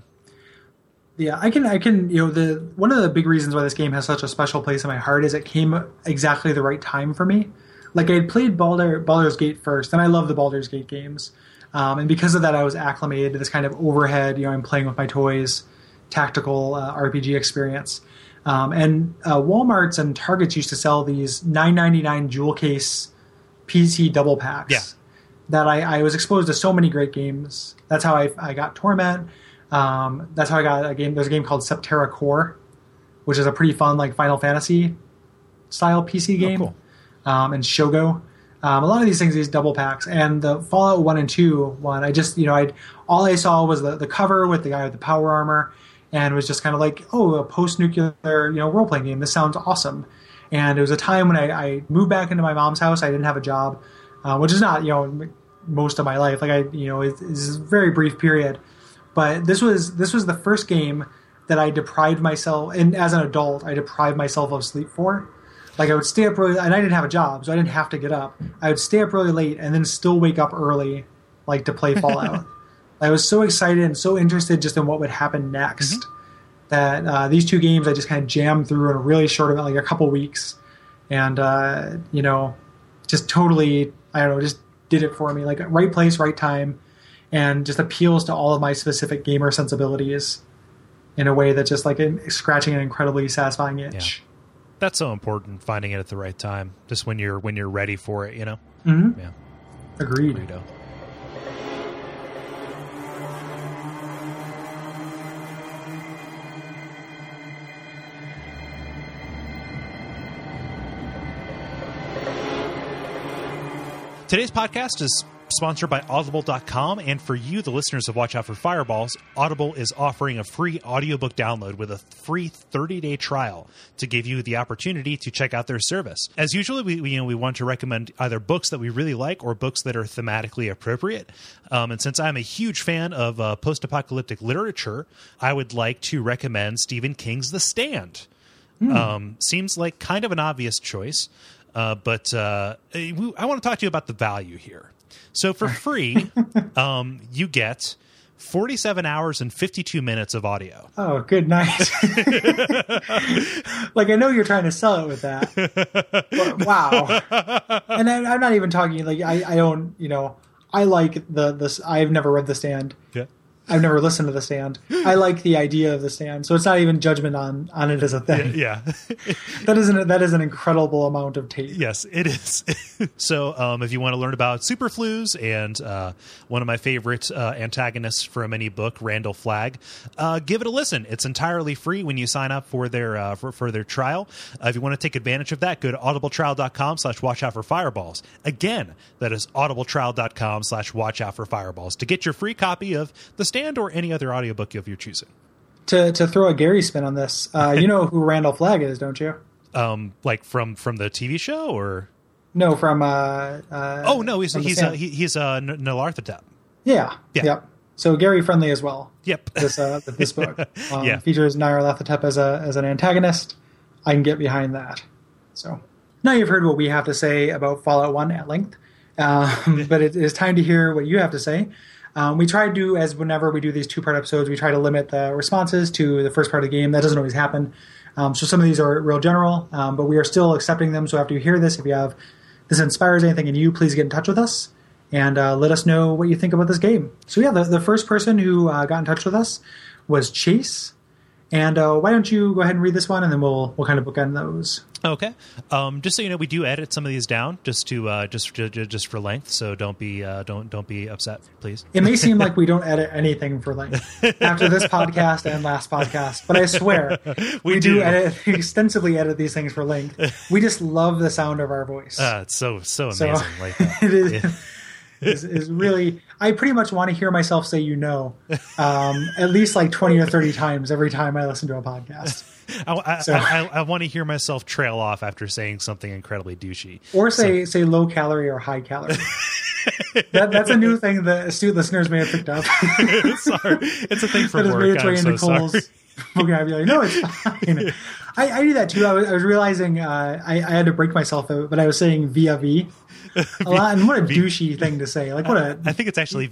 Yeah, I can, I can, you know, the one of the big reasons why this game has such a special place in my heart is it came exactly the right time for me. Like I had played Baldur, Baldur's Gate first, and I love the Baldur's Gate games, um, and because of that, I was acclimated to this kind of overhead. You know, I'm playing with my toys, tactical uh, RPG experience, um, and uh, WalMarts and Targets used to sell these 9.99 jewel case PC double packs. Yeah. That I, I was exposed to so many great games. That's how I, I got Torment. Um, that's how I got a game. There's a game called Septerra Core, which is a pretty fun like Final Fantasy style PC game. cool. Um, and Shogo. Um, a lot of these things, these double packs, and the Fallout One and Two one. I just, you know, I all I saw was the, the cover with the guy with the power armor, and was just kind of like, oh, a post nuclear, you know, role playing game. This sounds awesome. And it was a time when I, I moved back into my mom's house. I didn't have a job, uh, which is not, you know, most of my life. Like I, you know, it, it's a very brief period. But this was this was the first game that I deprived myself, and as an adult, I deprived myself of sleep for. Like I would stay up really, and I didn't have a job, so I didn't have to get up. I would stay up really late and then still wake up early, like to play Fallout. [laughs] I was so excited and so interested just in what would happen next that uh, these two games I just kind of jammed through in a really short amount, like a couple weeks, and uh, you know, just totally, I don't know, just did it for me. Like right place, right time, and just appeals to all of my specific gamer sensibilities in a way that just like scratching an incredibly satisfying itch. That's so important. Finding it at the right time, just when you're when you're ready for it. You know. Mhm. Yeah. Agreed. Burrito. Today's podcast is sponsored by Audible.com, and for you, the listeners of Watch Out for Fireballs, Audible is offering a free audiobook download with a free 30-day trial to give you the opportunity to check out their service. As usually, we, we you know we want to recommend either books that we really like or books that are thematically appropriate. Um, and since I'm a huge fan of uh, post-apocalyptic literature, I would like to recommend Stephen King's The Stand. Um, seems like kind of an obvious choice, uh, but uh, I want to talk to you about the value here. So for free, [laughs] um, you get 47 hours and 52 minutes of audio. Oh, good night. [laughs] like I know you're trying to sell it with that. But wow. And I, I'm not even talking like I, I don't, you know, I like the this. I've never read The Stand. Yeah. I've never listened to The Stand. I like the idea of The Stand, so it's not even judgment on on it as a thing. Yeah. [laughs] That is an that is an incredible amount of tape. Yes, it is. [laughs] so, um, if you want to learn about superflues and uh, one of my favorite uh, antagonists from any book, Randall Flagg, uh, give it a listen. It's entirely free when you sign up for their uh, for, for their trial. Uh, if you want to take advantage of that, go to audibletrial.com slash watch out for fireballs. Again, that is audibletrial.com slash watch out for fireballs to get your free copy of The Stand or any other audiobook of your choosing. To to throw a Gary spin on this, uh, you know who Randall Flagg is, don't you? Um, like from from the TV show or No, from uh, uh oh no, he's he's uh, he, he's uh, N- Nyarlathotep. yeah, Yeah. yep. So Gary friendly as well. Yep. this uh, this [laughs] book. Um, Yeah. features Nyarlathotep as a as an antagonist. I can get behind that. So now you've heard what we have to say about Fallout One at length, um, [laughs] but it is time to hear what you have to say. Um, we try to do as whenever we do these two part episodes, we try to limit the responses to the first part of the game. That doesn't always happen. Um, so some of these are real general, um, but we are still accepting them. So after you hear this, if you have this inspires anything in you, please get in touch with us and uh, let us know what you think about this game. So yeah, the, the first person who uh, got in touch with us was Chase. And uh, why don't you go ahead and read this one, and then we'll we'll kind of bookend those. Okay. Um, just so you know, we do edit some of these down just to uh, just ju- ju- just for length. So don't be uh, don't don't be upset, please. It may seem like we [laughs] don't edit anything for length after this podcast and last podcast, but I swear [laughs] We we, do. do. edit extensively edit these things for length. We just love the sound of our voice. Uh, it's so so So- amazing. like that. [laughs] it is, is, is really. I pretty much want to hear myself say "you know" um, at least like twenty or thirty times every time I listen to a podcast, I, I, So- I, I want to hear myself trail off after saying something incredibly douchey. or say say low calorie or high calorie. [laughs] that, that's a new thing that astute listeners may have picked up. [laughs] sorry, it's a thing for that work. made its way I'm into so Kole's sorry. vocabulary. No, it's fine. I, I do that too. I was, I was realizing uh, I, I had to break myself, out, but I was saying via V a [laughs] lot, and what a douchey thing to say. Like what a I think it's actually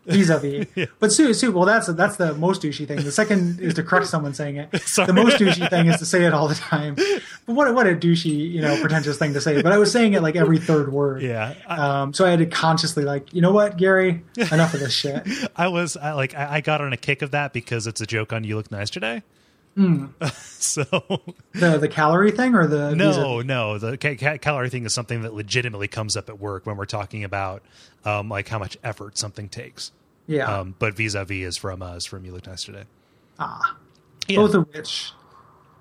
[laughs] vis-a-vis. vis-a-vis. But Sue, Sue, well, that's that's the most douchey thing. The second is to correct someone saying it. [laughs] Sorry. The most douchey thing is to say it all the time. But what a- what a douchey, you know, pretentious thing to say. But I was saying it like every third word. Yeah, I, Um, so I had to consciously like, you know what, Gary, enough of this shit. [laughs] I was I, like I, I got on a kick of that because it's a joke on "You Look Nice Today." Hmm. so The the calorie thing or the no, no, the ca- ca- calorie thing is something that legitimately comes up at work when we're talking about um, like how much effort something takes. yeah, Um, but vis-a-vis is from uh, from "You Look Nice Today." ah, Yeah. both of which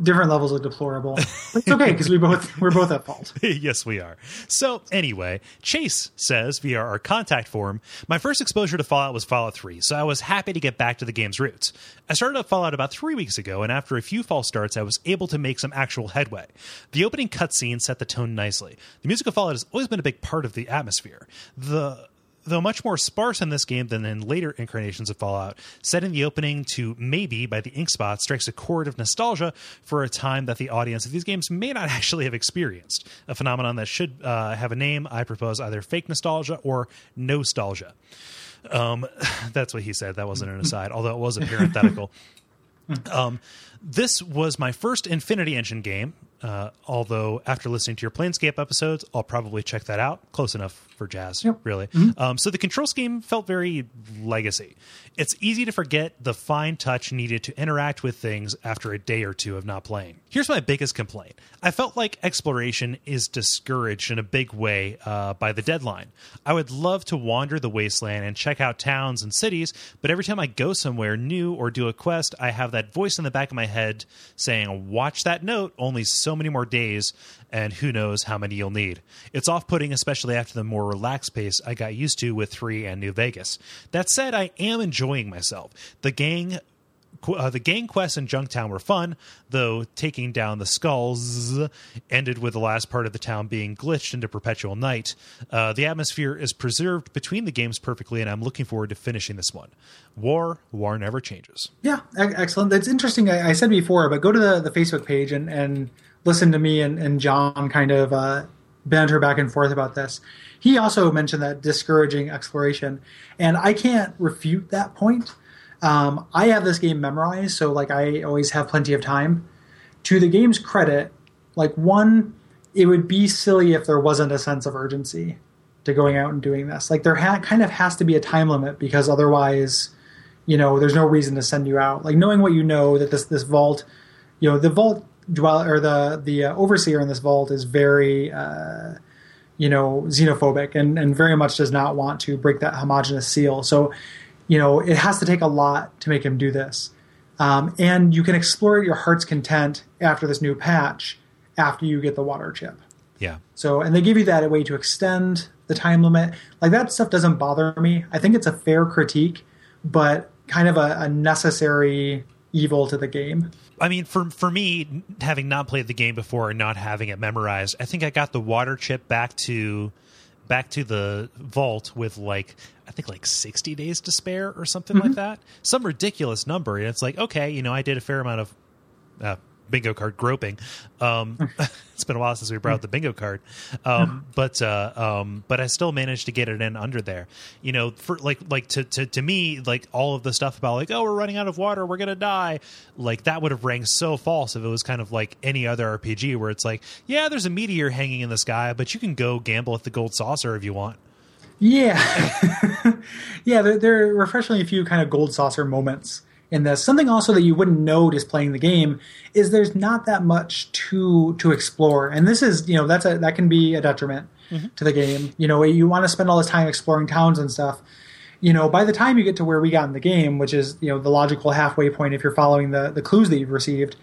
different levels of deplorable. But it's okay because we both we're both at fault. [laughs] yes, we are. So, anyway, Chase says via our contact form, my first exposure to Fallout was Fallout 3, so I was happy to get back to the game's roots. I started up Fallout about three weeks ago, and after a few false starts, I was able to make some actual headway. The opening cutscene set the tone nicely. The music of Fallout has always been a big part of the atmosphere. The though much more sparse in this game than in later incarnations of Fallout, setting the opening to Maybe by the Ink Spot strikes a chord of nostalgia for a time that the audience of these games may not [laughs] actually have experienced. A phenomenon that should uh, have a name. I propose either fake nostalgia or nostalgia. Um, [laughs] that's what he said. That wasn't an aside, although it was a [laughs] parenthetical. Um, this was my first Infinity Engine game. Uh, although after listening to your Planescape episodes, I'll probably check that out. Close enough for jazz, Yep. really. Um, so the control scheme felt very legacy. It's easy to forget the fine touch needed to interact with things after a day or two of not playing. Here's my biggest complaint I felt like exploration is discouraged in a big way uh, by the deadline. I would love to wander the wasteland and check out towns and cities, but every time I go somewhere new or do a quest, I have that voice in the back of my head saying, Watch that note, only so many more days, and who knows how many you'll need. It's off putting, especially after the more relaxed pace I got used to with 3 and New Vegas. That said, I am enjoying myself. The gang uh, the gang quests in Junktown were fun, though taking down the Skulz ended with the last part of the town being glitched into perpetual night. Uh, the atmosphere is preserved between the games perfectly, and I'm looking forward to finishing this one. War, war never changes. Yeah, excellent. That's interesting. I, I said before, but go to the, the Facebook page and, and listen to me and, and John kind of uh, banter back and forth about this. He also mentioned that discouraging exploration, and I can't refute that point. Um, I have this game memorized, so like I always have plenty of time. To the game's credit, like one, it would be silly if there wasn't a sense of urgency to going out and doing this. Like there ha- kind of has to be a time limit because otherwise, you know, there's no reason to send you out. Like knowing what you know that this this vault, you know, the vault dwell or the the uh, overseer in this vault is very. Uh, you know, xenophobic and, and very much does not want to break that homogenous seal. So, you know, it has to take a lot to make him do this. Um, and you can explore at your heart's content after this new patch, after you get the water chip. Yeah. So, and they give you that a way to extend the time limit. Like that stuff doesn't bother me. I think it's a fair critique, but kind of a, a necessary evil to the game. I mean, for for me, having not played the game before and not having it memorized, I think I got the water chip back to back to the vault with like I think like sixty days to spare or something like that, some ridiculous number. And it's like, okay, you know, I did a fair amount of uh, bingo card groping. Um, [laughs] it's been a while since we brought the bingo card, um, [laughs] but uh, um, but I still managed to get it in under there. You know, for like like to, to to me, like all of the stuff about like oh we're running out of water, we're gonna die, like that would have rang so false if it was kind of like any other RPG where it's like yeah there's a meteor hanging in the sky, but you can go gamble at the gold saucer if you want. Yeah, [laughs] yeah. There, there are refreshingly a few kind of gold saucer moments in this. Something also that you wouldn't know just playing the game is there's not that much to to explore, and this is you know that's a that can be a detriment to the game. You know, you want to spend all this time exploring towns and stuff. You know, by the time you get to where we got in the game, which is you know the logical halfway point if you're following the the clues that you've received,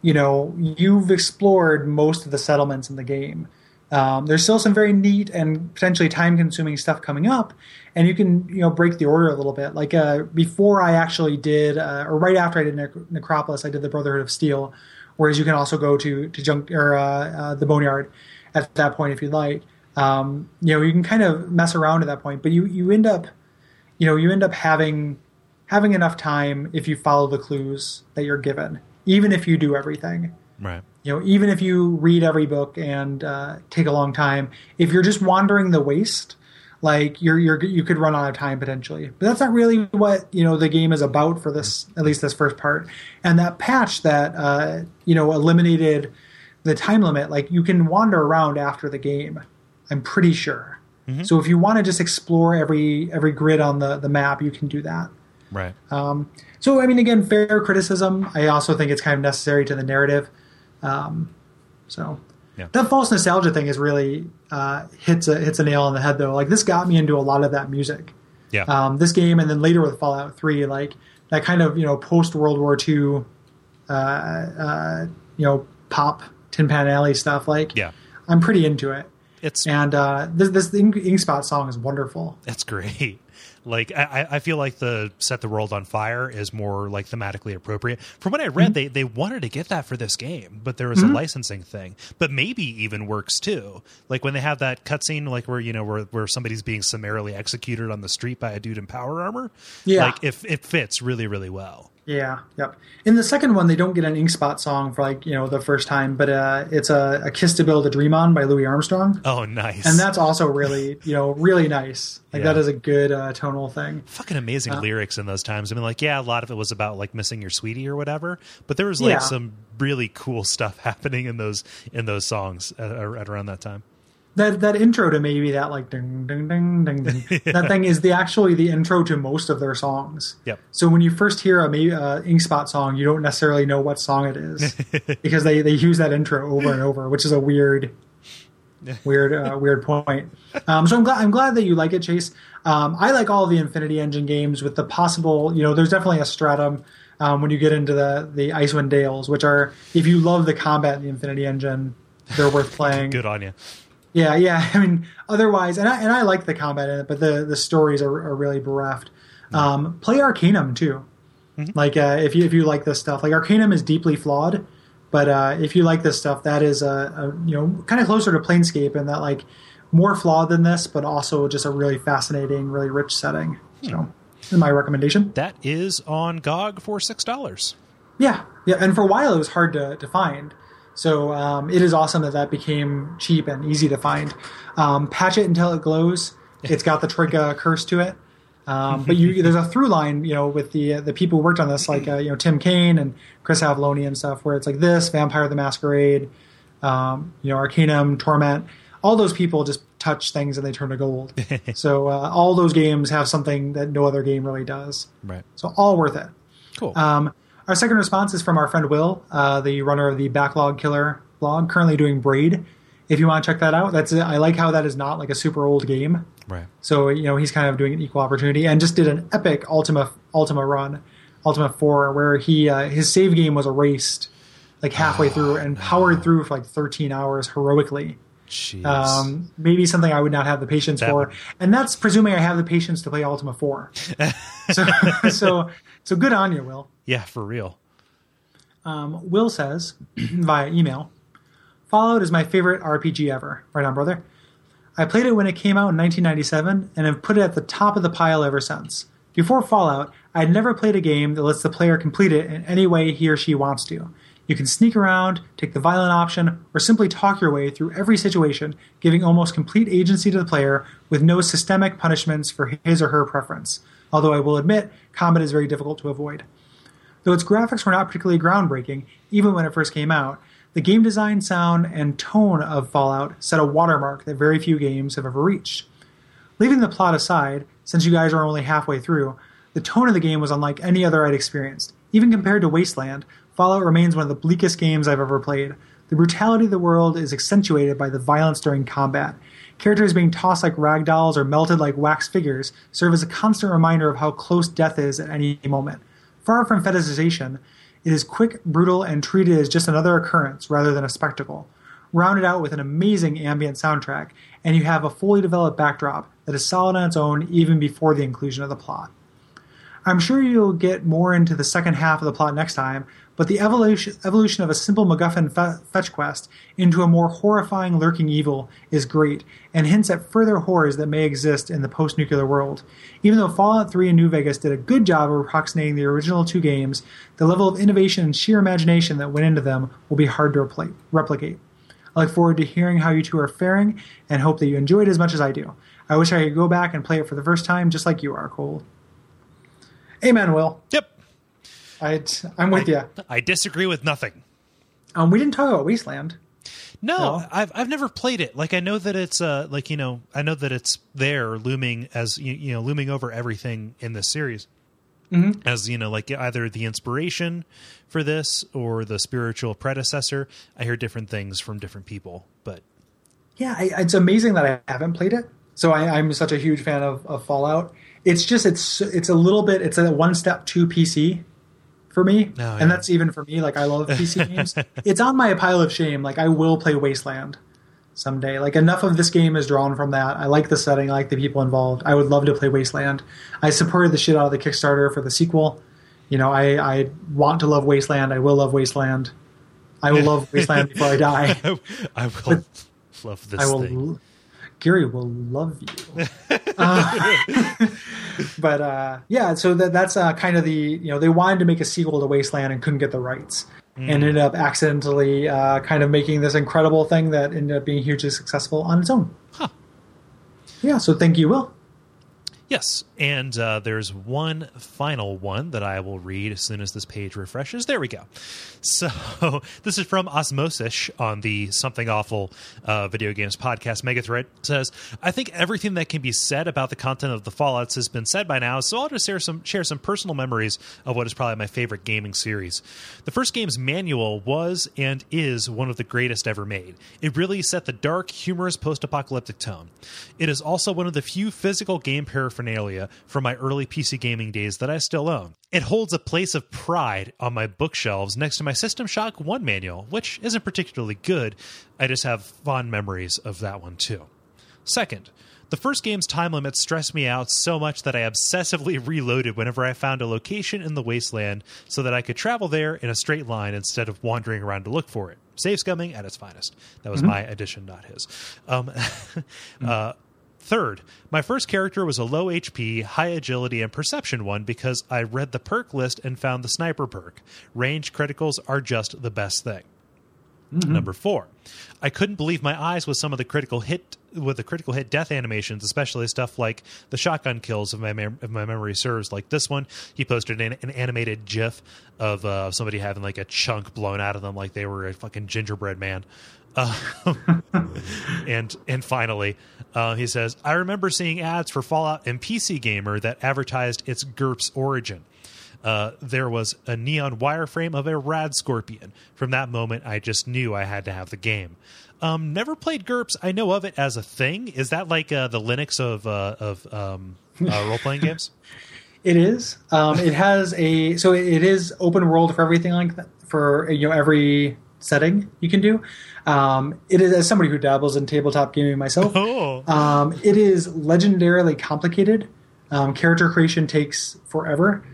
you know you've explored most of the settlements in the game. Um, there's still some very neat and potentially time-consuming stuff coming up, and you can you know break the order a little bit. Like uh, before, I actually did, uh, or right after I did Nec- Necropolis, I did the Brotherhood of Steel. Whereas you can also go to to junk or uh, uh, the Boneyard at that point if you'd like. Um, you know, you can kind of mess around at that point, but you you end up, you know, you end up having having enough time if you follow the clues that you're given, even if you do everything Right. you know even if you read every book and uh, take a long time if you're just wandering the waste like you're you're you could run out of time potentially but that's not really what you know the game is about for this at least this first part and that patch that uh, you know eliminated the time limit like you can wander around after the game i'm pretty sure so if you want to just explore every every grid on the the map you can do that Right. so I mean, again, fair criticism. I also think it's kind of necessary to the narrative. Um, so Yeah. that false nostalgia thing is really uh, hits a hits a nail on the head though. Like this got me into a lot of that music. yeah. Um, this game, and then later with Fallout Three, like that kind of you know post World War II, uh, uh, you know pop Tin Pan Alley stuff. Like yeah. I'm pretty into it. It's And uh, this this Ink, Ink Spot song is wonderful. That's great. Like I, I feel like the set the world on fire is more like thematically appropriate. From what I read, mm-hmm. they they wanted to get that for this game, but there was a mm-hmm. licensing thing. But maybe even works too. Like when they have that cutscene, like where you know where where somebody's being summarily executed on the street by a dude in power armor. Yeah. like if it fits really really well. Yeah, yep. In the second one, they don't get an Ink Spot song for like you know the first time, but uh, it's a, a "Kiss to Build a Dream On" by Louis Armstrong, Oh, nice! and that's also really you know really nice. Like Yeah. that is a good uh, tonal thing. fucking amazing Uh, lyrics in those times. I mean, like, yeah, a lot of it was about like missing your sweetie or whatever, but there was like Yeah. some really cool [laughs] stuff happening in those in those songs at, at around that time. That that intro to maybe that like ding ding ding ding ding [laughs] that thing is the actually the intro to most of their songs. Yep. So when you first hear a maybe uh, Ink Spot song, you don't necessarily know what song it is [laughs] because they they use that intro over and over, which is a weird, [laughs] weird, uh, weird point. Um, so I'm glad I'm glad that you like it, Chase. Um, I like all the Infinity Engine games with the possible. You know, there's definitely a stratum um, when you get into the the Icewind Dales, which are if you love the combat in the Infinity Engine, they're worth playing. Good on you. Yeah, yeah. [laughs] I mean, otherwise, and I and I like the combat in it, but the the stories are, are really bereft. Um, play Arcanum too. Like uh, if you if you like this stuff, like Arcanum is deeply flawed, but uh, if you like this stuff, that is a, a you know kind of closer to Planescape and that like more flawed than this, but also just a really fascinating, really rich setting. So, is my recommendation. That is on GOG for six dollars. Yeah, yeah, and for a while it was hard to, to find. So um, it is awesome that that became cheap and easy to find. Um, patch it until it glows. [laughs] It's got the Troika curse to it. Um, but you, there's a through line, you know, with the the people who worked on this, like uh, you know Tim Cain and Chris Avellone and stuff, where it's like this Vampire the Masquerade, um, you know Arcanum, Torment, all those people just touch things and they turn to gold. [laughs] so uh, all those games have something that no other game really does. Right. So all worth it. Cool. Um, our second response is from our friend Will, uh, the runner of the Backlog Killer blog, currently doing Braid. If you want to check that out, that's I like how that is not like a super old game. right. So you know he's kind of doing an equal opportunity and just did an epic Ultima Ultima run, Ultima Four, where he uh, his save game was erased like halfway through and powered through for like 13 hours heroically. Jeez. Um, maybe something I would not have the patience That for, would- and that's presuming I have the patience to play Ultima Four. [laughs] so, [laughs] so, so good on you, Will. Yeah, for real. Um, Will says [clears throat] via email, Fallout is my favorite RPG ever. Right on, brother. I played it when it came out in 1997 and have put it at the top of the pile ever since. Before Fallout, I had never played a game that lets the player complete it in any way he or she wants to. You can sneak around, take the violent option, or simply talk your way through every situation, giving almost complete agency to the player with no systemic punishments for his or her preference. Although I will admit, combat is very difficult to avoid. Though its graphics were not particularly groundbreaking, even when it first came out, the game design, sound, and tone of Fallout set a watermark that very few games have ever reached. Leaving the plot aside, since you guys are only halfway through, the tone of the game was unlike any other I'd experienced. Even compared to Wasteland, Fallout remains one of the bleakest games I've ever played. The brutality of the world is accentuated by the violence during combat. Characters being tossed like rag dolls or melted like wax figures serve as a constant reminder of how close death is at any moment. Far from fetishization, it is quick, brutal, and treated as just another occurrence rather than a spectacle. Rounded out with an amazing ambient soundtrack, and you have a fully developed backdrop that is solid on its own even before the inclusion of the plot. I'm sure you'll get more into the second half of the plot next time, but the evolution, evolution of a simple MacGuffin fe- fetch quest into a more horrifying lurking evil is great, and hints at further horrors that may exist in the post nuclear world. Even though Fallout 3 and New Vegas did a good job of approximating the original two games, the level of innovation and sheer imagination that went into them will be hard to repli- replicate. I look forward to hearing how you two are faring and hope that you enjoyed as much as I do. I wish I could go back and play it for the first time just like you are, Kole. Amen, Will. Yep. I, I'm with you. I disagree with nothing. Um, we didn't talk about Wasteland. No, No? I've I've never played it. Like I know that it's uh like you know I know that it's there looming as you, you know looming over everything in this series. Mm-hmm. As you know, like either the inspiration for this or the spiritual predecessor. I hear different things from different people, but Yeah, I, it's amazing that I haven't played it. So I, I'm such a huge fan of, of Fallout. It's just it's it's a little bit it's a one step to PC for me, Oh, yeah. and that's even for me. Like I love [laughs] PC games. It's on my pile of shame. Like I will play Wasteland, someday. Like enough of this game is drawn from that. I like the setting, I like the people involved. I would love to play Wasteland. I supported the shit out of the Kickstarter for the sequel. You know, I, I want to love Wasteland. I will love Wasteland. I will love Wasteland before I die. [laughs] I will love this I will. thing. Gary will love you. [laughs] Uh, [laughs] but uh, yeah, so that, that's uh, kind of the you know they wanted to make a sequel to Wasteland and couldn't get the rights, and ended up accidentally uh, kind of making this incredible thing that ended up being hugely successful on its own. Huh. Yeah, so thank you, Will. Yes, and uh, there's one final one that I will read as soon as this page refreshes. There we go. [laughs] So this is from Osmosis on the Something Awful uh, Video Games Podcast Megathread. Says, "I think everything that can be said about the content of the Fallout's has been said by now, so I'll just share some share some personal memories of what is probably my favorite gaming series. The first game's manual was and is one of the greatest ever made. It really set the dark, humorous post-apocalyptic tone. It is also one of the few physical game paraphernalia from my early PC gaming days that I still own. It holds a place of pride on my bookshelves next to my System Shock 1 manual, which isn't particularly good. I just have fond memories of that one too. Second, the first game's time limit stressed me out so much that I obsessively [laughs] reloaded whenever I found a location in the wasteland so that I could travel there in a straight line instead of wandering around to look for it. Save scumming at its finest. That was my addition, not his. Um, [laughs] uh, Third, my first character was a low HP, high agility, and perception one because I read the perk list and found the sniper perk. Range criticals are just the best thing. Number four, I couldn't believe my eyes with some of the critical hit with the critical hit death animations, especially stuff like the shotgun kills. If my mem- if my memory serves, like this one, he posted an, an animated GIF of uh, somebody having like a chunk blown out of them, like they were a fucking gingerbread man. [laughs] And and finally, uh, he says, I remember seeing ads for Fallout and PC Gamer that advertised its GURPS origin. Uh, there was a neon wireframe of a rad scorpion. From that moment, I just knew I had to have the game. Um, never played GURPS. I know of it as a thing. Is that like uh, the Linux of uh, of um, uh, role playing games? [laughs] It is. Um, it has a so it is open world for everything like that for you know every setting you can do. Um, it is as somebody who dabbles in tabletop gaming myself. Oh. Um, it is legendarily complicated. Um, character creation takes forever.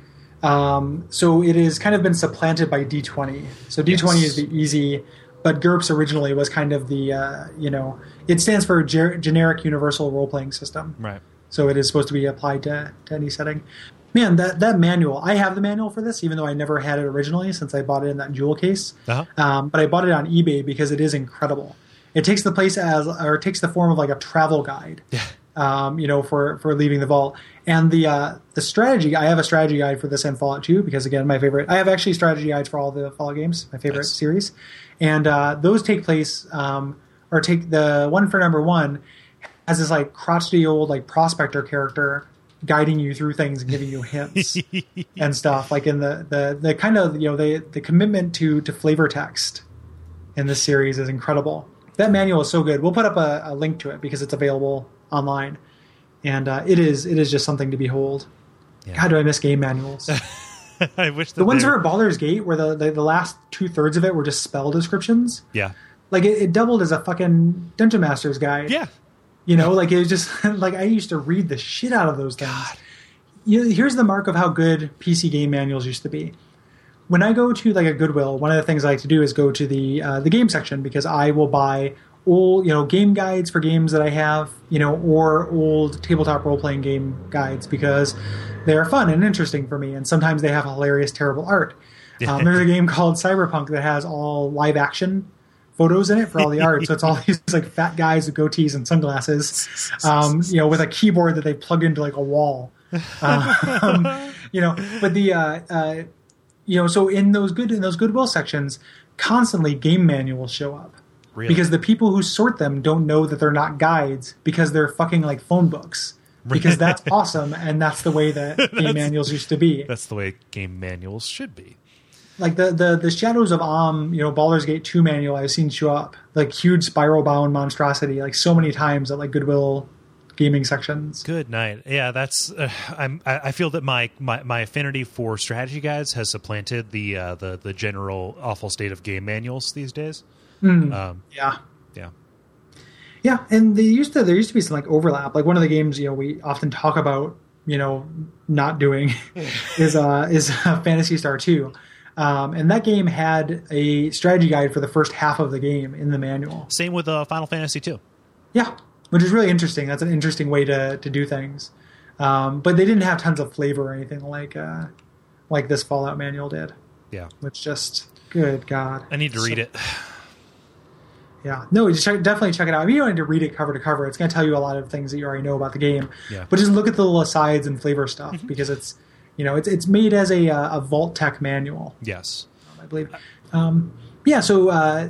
Um, so it has kind of been supplanted by D20. So D20 Yes. is the easy, but GURPS originally was kind of the uh, you know it stands for Ger- generic universal role playing system. Right. So it is supposed to be applied to, to any setting. Man, that that manual. I have the manual for this, even though I never had it originally since I bought it in that jewel case. Uh-huh. Um, but I bought it on eBay because it is incredible. It takes the place as, or it takes the form of like a travel guide. Yeah. Um, you know, for for leaving the vault and the uh, the strategy. I have a strategy guide for this and Fallout 2 because again, my favorite. I have actually strategy guides for all the Fallout games. My favorite Nice. series, and uh, those take place um, or take the one for number one has this like crotchety old like prospector character guiding you through things and giving you hints [laughs] and stuff. Like in the the the kind of you know the the commitment to to flavor text in this series is incredible. That manual is so good. We'll put up a, a link to it because it's available online. And uh, it is it is just something to behold. Yeah. god do i miss game manuals? [laughs] I wish the ones they- for Baldur's Gate where the, the the last two thirds of it were just spell descriptions. Yeah. like it, it doubled as a fucking dungeon master's guide. Yeah. You know, like it was just [laughs] like I used to read the shit out of those things. You know, here's the mark of how good PC game manuals used to be. When I go to like a Goodwill, one of the things I like to do is go to the uh, the game section because I will buy old you know game guides for games that I have, you know, or old tabletop role playing game guides because they're fun and interesting for me, and sometimes they have hilarious, terrible art. [laughs] Um, there's a game called Cyberpunk that has all live action photos in it for all the art. So it's all [laughs] these like fat guys with goatees and sunglasses, um, you know, with a keyboard that they plug into like a wall. Um, [laughs] you know, but the uh, uh, you know, so in those good in those goodwill sections, constantly game manuals show up Really. because the people who sort them don't know that they're not guides because they're fucking like phone books. Because that's awesome, and that's the way that [laughs] game manuals used to be. That's the way game manuals should be. Like the the the shadows of Amn, you know, Baldur's Gate two manual I've seen show up like huge spiral bound monstrosity like so many times at like Goodwill gaming sections. Good night. Yeah, that's. Uh, I'm. I feel that my, my my affinity for strategy guides has supplanted the uh, the the general awful state of game manuals these days. Um, Yeah. yeah. Yeah, and they used to there used to be some like overlap. Like one of the games you know we often talk about you know not doing [laughs] is uh is uh, Phantasy Star Two. Um, and that game had a strategy guide for the first half of the game in the manual. Same with uh, Final Fantasy two. Yeah, which is really interesting. That's an interesting way to to do things. Um, but they didn't have tons of flavor or anything like uh, like this Fallout manual did, Yeah, which just good God. I need to read it. [sighs] Yeah, no, just check, definitely check it out. I mean, you don't need to read it cover to cover. It's going to tell you a lot of things that you already know about the game. Yeah. But just look at the little asides and flavor stuff because it's, you know, it's it's made as a uh, a Vault-Tec manual, Yes. I believe. Um, yeah. So uh,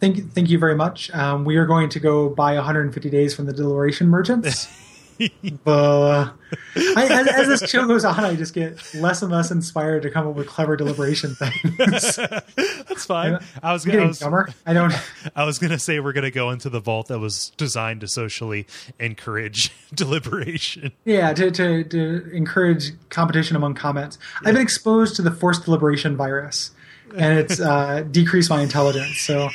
thank thank you very much. Um, we are going to go buy 150 days from the Deliberation Merchants. [laughs] [laughs] but I, as, as this show goes on, I just get less and less inspired to come up with clever deliberation things. [laughs] That's fine. I was gonna. I was, dumber. I don't. [laughs] I was gonna say we're gonna go into the vault that was designed to socially encourage deliberation. Yeah, to, to, to encourage competition among comments. I've been exposed to the forced deliberation virus, and it's uh, decreased my intelligence. So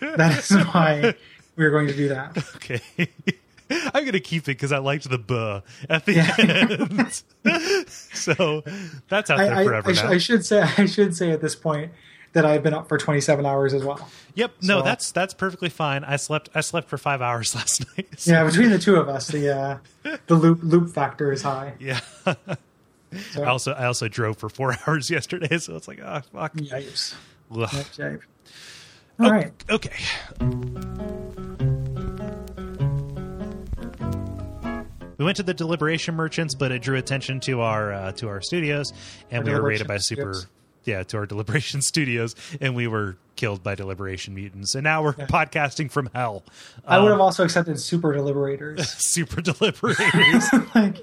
that is why we're going to do that. Okay. [laughs] I'm gonna keep it because I liked the buh at the Yeah. [laughs] end. [laughs] so that's out I, there forever I, sh- now. I should say I should say at this point that I've been up for 27 hours as well. yep. No, so- that's that's perfectly fine. I slept. I slept for five hours last night. so- Yeah, between the two of us, the uh, the loop loop factor is high. Yeah. So, I also I also drove for four hours yesterday, so it's like ah fuck. yipes. Ugh. All right. Okay. We went to the deliberation merchants, but it drew attention to our uh, to our studios, and Our we were raided by super. Yeah, to our deliberation [laughs] studios, and we were killed by deliberation mutants, and now we're podcasting from hell. I would Um, have also accepted super deliberators. [laughs] super deliberators. [laughs] like,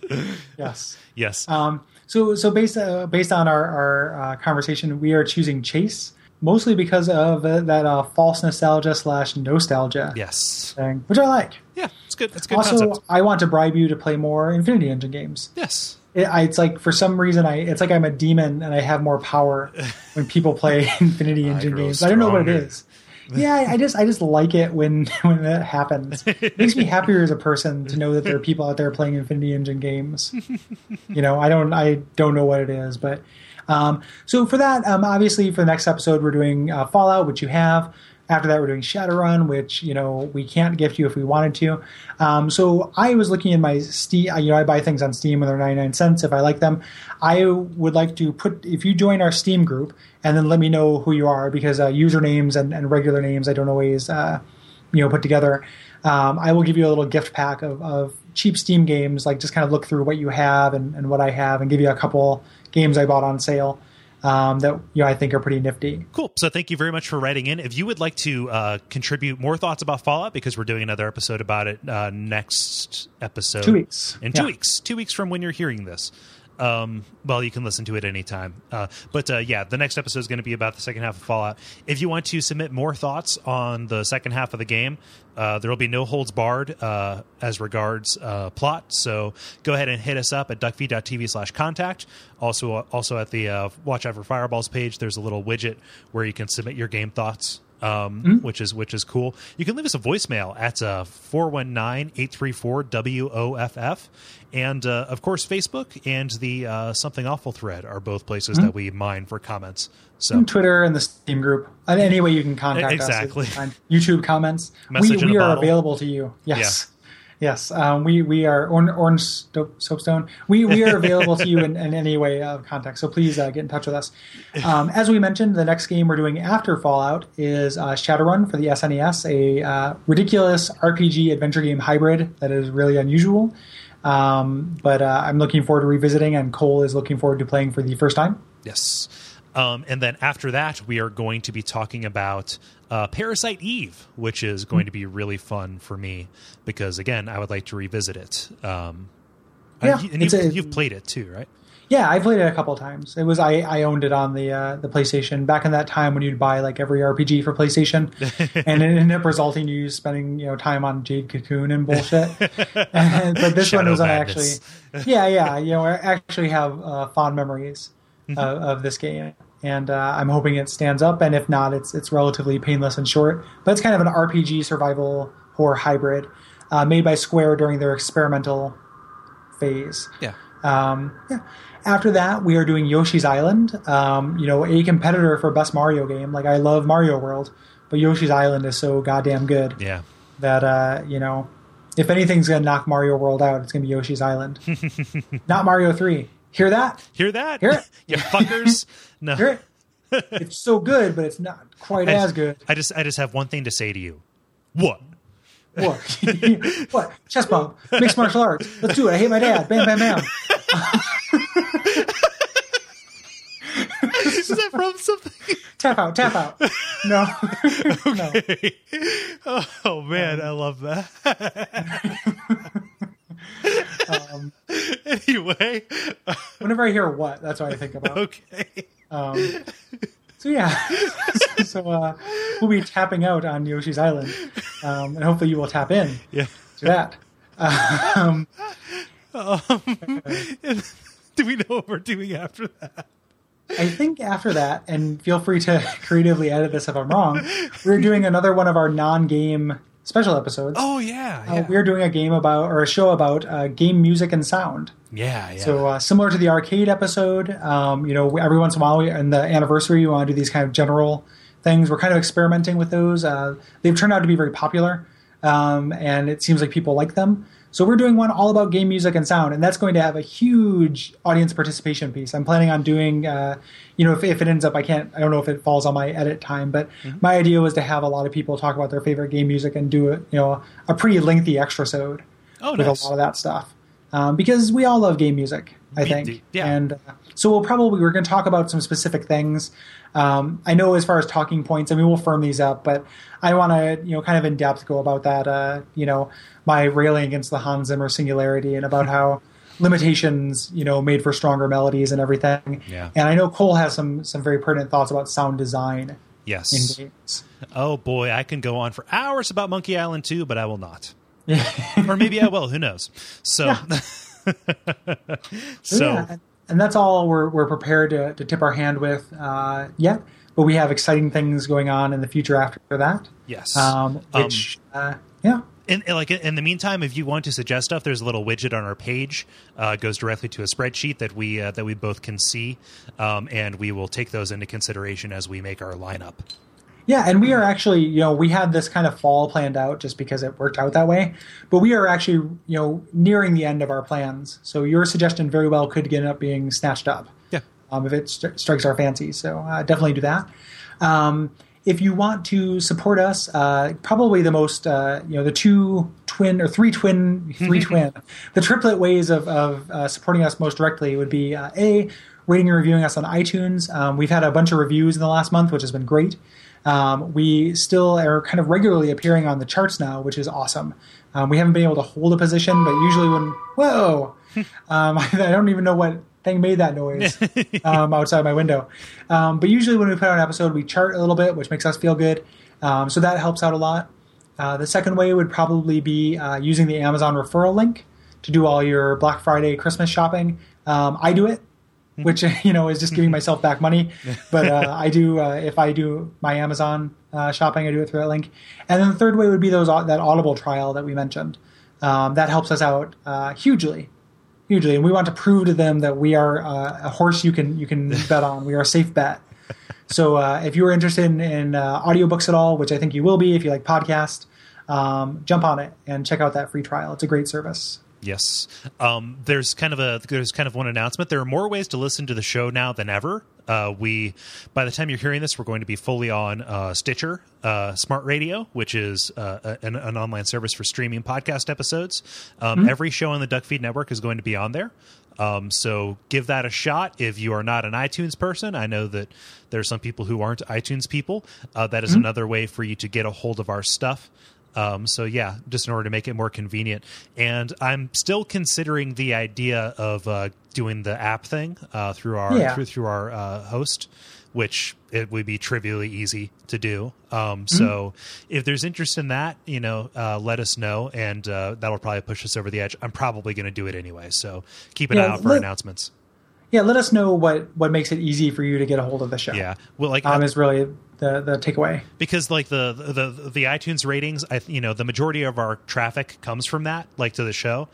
yes. yes. Um, so, so based uh, based on our our uh, conversation, we are choosing Chase mostly because of uh, that uh, false nostalgia slash nostalgia yes. thing, which I like. Yeah, it's good. It's good Also, concept. I want to bribe you to play more Infinity Engine games. Yes. It, I, it's like for some reason, I it's like I'm a demon and I have more power [laughs] when people play [laughs] Infinity Engine grow games. I don't know what it is. Yeah, I, I just I just like it when [laughs] when that happens. It makes me happier as a person to know that there are people out there playing Infinity Engine games. You know, I don't I don't know what it is, but um, so for that, um, obviously for the next episode we're doing uh, Fallout, which you have. After that, we're doing Shadowrun, which you know we can't gift you if we wanted to. Um, so I was looking in my Steam. You know, I buy things on Steam when they're ninety nine cents if I like them. I would like to put if you join our Steam group and then let me know who you are because uh, usernames and, and regular names I don't always uh, you know put together. Um, I will give you a little gift pack of, of cheap Steam games, like just kind of look through what you have and, and what I have, and give you a couple games I bought on sale um, that you know I think are pretty nifty. Cool. So thank you very much for writing in. If you would like to uh, contribute more thoughts about Fallout, because we're doing another episode about it uh, next episode. Two weeks. In two Yeah. weeks. Two weeks from when you're hearing this. Um, well, you can listen to it anytime. Uh, but uh, yeah, the next episode is going to be about the second half of Fallout. If you want to submit more thoughts on the second half of the game, uh, there will be no holds barred uh, as regards uh, plot. So go ahead and hit us up at duckfeed.tv slash contact. Also, also at the uh, Watch Out for Fireballs page, there's a little widget where you can submit your game thoughts um, which is which is cool. You can leave us a voicemail at uh, 419-834-WOFF. And, uh, of course, Facebook and the uh, Something Awful thread are both places that we mine for comments. So, And Twitter and the Steam group. Any way you can contact Exactly. us. fine. YouTube comments. Message we we are bottle. available to you. Yes. Yes. Um, we, we are Orange, Soapstone. We, we are available to you in, in any way of contact. So please uh, get in touch with us. Um, as we mentioned, the next game we're doing after Fallout is uh, Shadowrun for the SNES, a uh, ridiculous RPG adventure game hybrid that is really unusual. Um, but uh, I'm looking forward to revisiting, and Kole is looking forward to playing for the first time. yes. Um, and then after that, we are going to be talking about uh, Parasite Eve, which is going to be really fun for me because, again, I would like to revisit it. Um, Yeah, and it's you, a- you've played it too, right? Yeah, I played it a couple times. It was I, I owned it on the uh, the PlayStation back in that time when you'd buy like every RPG for PlayStation, [laughs] and it ended up resulting in you spending you know time on Jade Cocoon and bullshit. [laughs] but this one was madness. actually, yeah, yeah, you know, I actually have uh, fond memories Mm-hmm. of, of this game, and uh, I'm hoping it stands up. And if not, it's it's relatively painless and short. But it's kind of an RPG survival horror hybrid. uh, made by Square during their experimental phase. Yeah. Um, yeah. After that, we are doing Yoshi's Island. Um, you know, a competitor for best Mario game. Like I love Mario World, but Yoshi's Island is so goddamn good Yeah. that uh, you know, if anything's gonna knock Mario World out, it's gonna be Yoshi's Island, [laughs] not Mario Three. Hear that? Hear that? Hear it? [laughs] you fuckers. [laughs] No. Hear it? it's so good, but it's not quite I as just, good. I just I just have one thing to say to you. What? What? [laughs] what? Chest bump. Mixed martial arts. Let's do it. I hate my dad. Bam, bam, bam. Is that from something? Tap out. Tap out. No. no. Oh man, I love that. Um, anyway, whenever I hear what, that's what I think about. okay. Um, so yeah, [laughs] so uh, we'll be tapping out on Yoshi's Island, um, and hopefully you will tap in Yeah. to that. Um, [laughs] Do we know what we're doing after that? I think after that, and feel free to [laughs] creatively edit this if I'm wrong, we're doing another one of our non-game special episodes. Oh yeah, Uh, we're doing a game about or a show about uh, game music and sound. yeah, yeah. So uh, similar to the arcade episode, um, you know, every once in a while, we, in the anniversary, we want to do these kind of general things. We're kind of experimenting with those. Uh, they've turned out to be very popular, um, and it seems like people like them. So we're doing one all about game music and sound, and that's going to have a huge audience participation piece. I'm planning on doing, uh, you know, if, if it ends up, I can't, I don't know if it falls on my edit time, but my idea was to have a lot of people talk about their favorite game music and do it, you know, a pretty lengthy extra sode oh, with nice. a lot of that stuff um, because we all love game music i think yeah. and uh, so we'll probably we're going to talk about some specific things um, i know as far as talking points i mean we'll firm these up but i want to you know kind of in depth go about that uh, you know my railing against the hans zimmer singularity and about how [laughs] limitations you know made for stronger melodies and everything Yeah. and i know Kole has some some very pertinent thoughts about sound design in Yes. games Oh boy, I can go on for hours about Monkey Island too, but I will not. [laughs] Or maybe I will. Who knows? So, [laughs] so yeah, and- that's all we're, we're prepared to, to tip our hand with uh, yet. But we have exciting things going on in the future after that. yes. Um, which, uh, yeah, And, and, like in the meantime, if you want to suggest stuff, there's a little widget on our page. Uh, goes directly to a spreadsheet that we uh, that we both can see, um, and we will take those into consideration as we make our lineup. Yeah, and we are actually, you know, we had this kind of fall planned out just because it worked out that way. But we are actually, you know, nearing the end of our plans. So your suggestion very well could end up being snatched up. Yeah. um, if it st- strikes our fancy. So uh, definitely do that. Um, if you want to support us, uh, probably the most, uh, you know, the two twin or three twin, three [laughs] twin, the triplet ways of, of uh, supporting us most directly would be uh, a rating and reviewing us on iTunes. Um, we've had a bunch of reviews in the last month, which has been great. Um, we still are kind of regularly appearing on the charts now, which is awesome. Um, we haven't been able to hold a position, but usually when whoa, [laughs] um, [laughs] I don't even know what thing made that noise [laughs] um, outside my window. Um, but usually when we put out an episode, we chart a little bit, which makes us feel good. Um, so that helps out a lot. Uh, the second way would probably be uh, using the Amazon referral link to do all your Black Friday, Christmas shopping. Um, I do it, [laughs] which you know is just giving myself back money. But uh, [laughs] I do uh, if I do my Amazon uh, shopping, I do it through that link. And then the third way would be those that Audible trial that we mentioned. Um, that helps us out uh, hugely, hugely, and we want to prove to them that we are uh, a horse you can you can [laughs] bet on. We are a safe bet. So uh, if you are interested in, in uh, audiobooks at all, which I think you will be if you like podcast, um, jump on it and check out that free trial. It's a great service. Yes. Um, there's kind of a there's kind of one announcement. There are more ways to listen to the show now than ever. Uh, we by the time you're hearing this, we're going to be fully on uh, Stitcher, uh, Smart Radio, which is uh, an, an online service for streaming podcast episodes. Um, Every show on the Duckfeed Network is going to be on there. Um, so give that a shot if you are not an iTunes person. I know that there are some people who aren't iTunes people. Uh, that is another way for you to get a hold of our stuff. Um, so yeah, just in order to make it more convenient. And I'm still considering the idea of uh, doing the app thing uh, through our Yeah. through through our uh, host, which it would be trivially easy to do. Um, So if there's interest in that, you know, uh, let us know, and uh, that'll probably push us over the edge. I'm probably going to do it anyway, so keep an Yeah, eye out for let- announcements. Yeah, let us know what what makes it easy for you to get a hold of the show. Yeah, well, like um, is really the the takeaway. because like the, the the iTunes ratings, I you know the majority of our traffic comes from that, like to the show.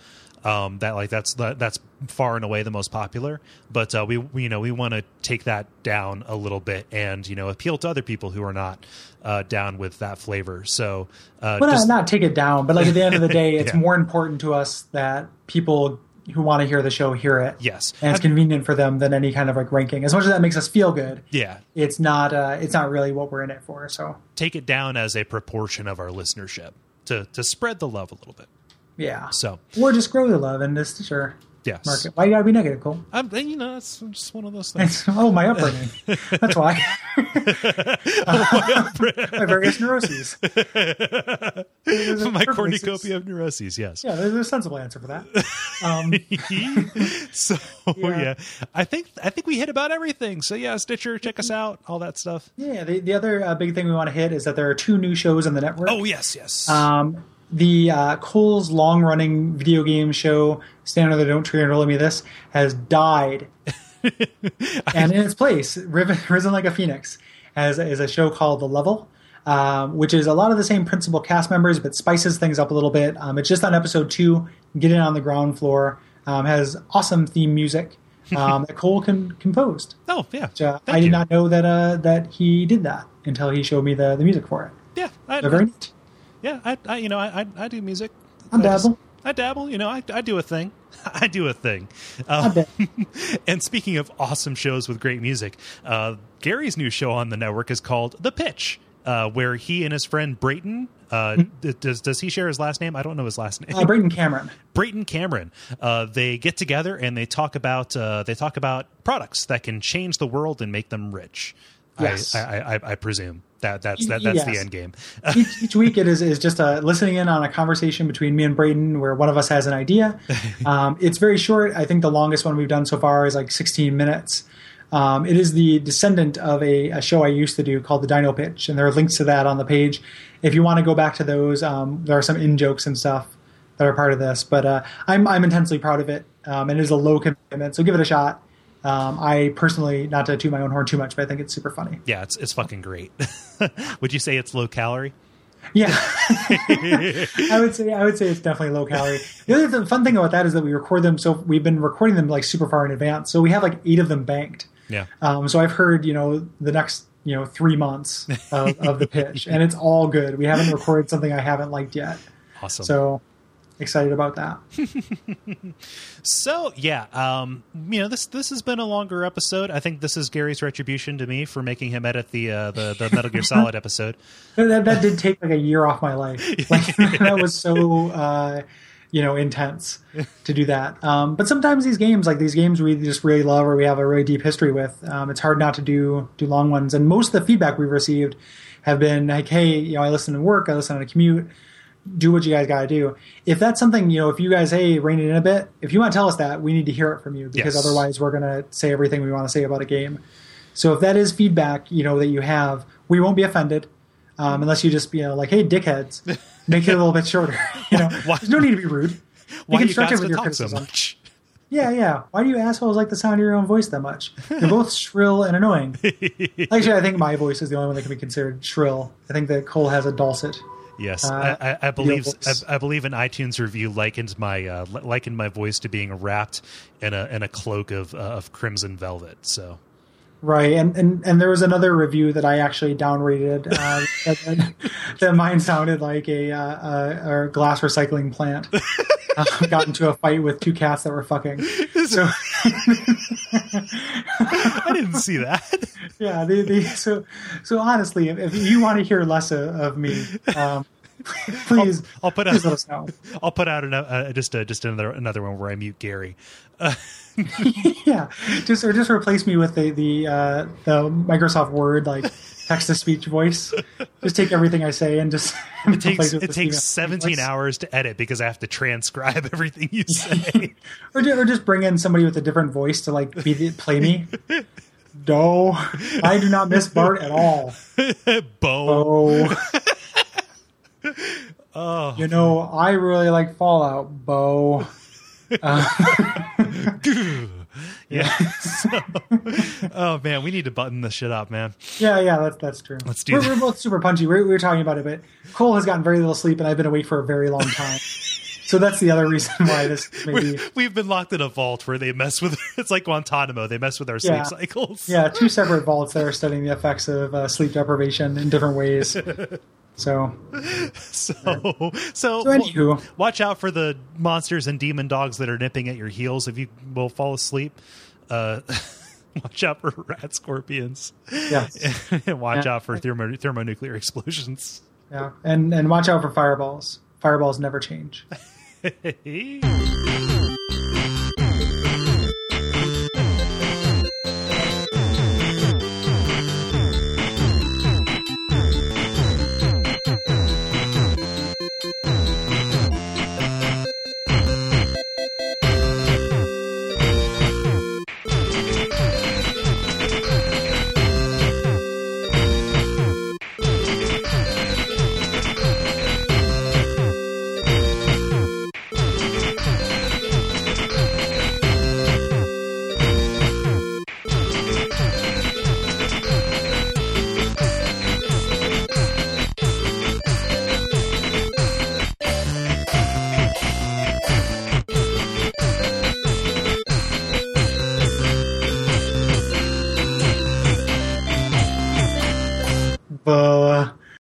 Um, that like that's that's far and away the most popular. But uh, we, we you know we want to take that down a little bit and you know appeal to other people who are not uh, down with that flavor. So uh, Well, just- not, not take it down, but like at the end of the [laughs] day, it's Yeah. more important to us that people who want to hear the show hear it. Yes. and it's I've- convenient for them than any kind of like ranking. As much as that makes us feel good, yeah, it's not. Uh, it's not really what we're in it for. So take it down as a proportion of our listenership to to spread the love a little bit. yeah. So or just grow the love and just sure yes, market. Why you gotta be negative, Kole? I'm, you know, it's just one of those things. oh, my upbringing. [laughs] That's why. [laughs] my various neuroses. [laughs] My cornucopia of neuroses. Yes. Yeah, there's a sensible answer for that. Um, so Yeah. yeah. I think I think we hit about everything. So yeah, Stitcher, check us out, all that stuff. yeah, the, the other uh, big thing we want to hit is that there are two new shows on the network. Oh yes, yes. Um, the uh, Kole's long running video game show, Stand Under the Don't Tree and Roll Me This, has died. [laughs] and in its place, Risen Like a Phoenix has is a show called The Level, um, which is a lot of the same principal cast members, but spices things up a little bit. Um, it's just on episode two, get in on the ground floor, um, has awesome theme music [laughs] um, that Kole can, composed. oh yeah. Which, uh, I did you. not know that uh, that he did that until he showed me the, the music for it. Yeah. I, So very neat. Yeah. I, I you know I I, I do music. I I just- dabble. I dabble. You know I I do a thing. [laughs] I do a thing. Um, [laughs] and speaking of awesome shows with great music, uh, Gary's new show on the network is called The Pitch, uh, where he and his friend Brayton. Uh, d- does does he share his last name? I don't know his last name. Uh, Brayton Cameron. [laughs] Brayton Cameron. Uh, they get together and they talk about uh, they talk about products that can change the world and make them rich. Yes. I, I, I, I presume that that's that, that's the end game. [laughs] each, each week it is, is just a listening in on a conversation between me and Braden where one of us has an idea. [laughs] Um, it's very short. I think the longest one we've done so far is like 16 minutes. Um, it is the descendant of a, a show I used to do called the Dino Pitch, and there are links to that on the page. If you want to go back to those, um, there are some in jokes and stuff that are part of this. But uh, I'm I'm intensely proud of it. Um, and it is a low commitment, so give it a shot. Um, I personally, not to toot my own horn too much, but I think it's super funny. Yeah, it's it's fucking great. [laughs] Would you say it's low calorie? Yeah, [laughs] I would say I would say it's definitely low calorie. The other th- fun thing about that is that we record them. So we've been recording them like super far in advance. So we have like eight of them banked. Yeah. Um, so I've heard you know the next you know three months of, of the pitch, and it's all good. We haven't recorded something I haven't liked yet. [laughs] Awesome. So excited about that. [laughs] So yeah, um, you know this this has been a longer episode. I think this is Gary's retribution to me for making him edit the uh, the, the Metal Gear Solid episode. [laughs] that, that did take like a year off my life. [laughs] Like that was so uh, you know intense to do that. Um, but sometimes these games, like these games, we just really love or we have a really deep history with. Um, it's hard not to do do long ones. And most of the feedback we've received have been like, "Hey, you know, I listen to work, I listen on a commute." Do what you guys got to do. If that's something, you know, if you guys, hey, rein it in a bit, if you want to tell us that, we need to hear it from you because Yes. otherwise we're going to say everything we want to say about a game. So if that is feedback, you know, that you have, we won't be offended um, unless you just, you know, like, hey, dickheads, make it a little bit shorter. [laughs] You know, Why- there's no need to be rude. Why be you constructive to with your talk so criticism. much? Yeah, yeah. Why do you assholes like the sound of your own voice that much? You're both shrill and annoying. [laughs] Actually, I think my voice is the only one that can be considered shrill. I think that Kole has a dulcet. Yes, Uh, I, I, believe. I, I believe an iTunes review likened my uh, likened my voice to being wrapped in a in a cloak of uh, of crimson velvet. So Right, and, and and there was another review that I actually downrated. Uh, that, that [laughs] mine sounded like a, uh, a, a glass recycling plant. [laughs] Uh, got into a fight with two cats that were fucking. So [laughs] I didn't see that. yeah, so so honestly, if, if you want to hear less of, of me, um, please I'll put please let out us know. I'll put out an, uh, just uh, just another another one where I mute Gary. [laughs] yeah, just or just replace me with the the uh, the Microsoft Word like text to speech voice. Just take everything I say and just [laughs] It takes it takes 17 hours to edit because I have to transcribe [laughs] everything you say. or, or just bring in somebody with a different voice to like be the, play me. No, I do not miss Bart at all. Bo. Bo. Oh. You know, I really like Fallout, Bo. [laughs] Yeah. So- [laughs] oh man, we need to button this shit up, man. Yeah, yeah, that's that's true. Let's do we're, we're both super punchy. We're, we were talking about it, but Kole has gotten very little sleep, and I've been awake for a very long time. [laughs] so that's the other reason why this maybe. We- We've been locked in a vault where they mess with. It's like Guantanamo. They mess with our sleep Yeah. cycles. Yeah, two separate vaults that are studying the effects of uh, sleep deprivation in different ways. [laughs] So, So, so, so anywho, watch out for the monsters and demon dogs that are nipping at your heels if you will fall asleep. Uh, [laughs] watch out for rat scorpions. yes, [laughs] and watch Yeah. out for thermo- thermonuclear explosions. yeah, and and watch out for fireballs. Fireballs never change. Hey.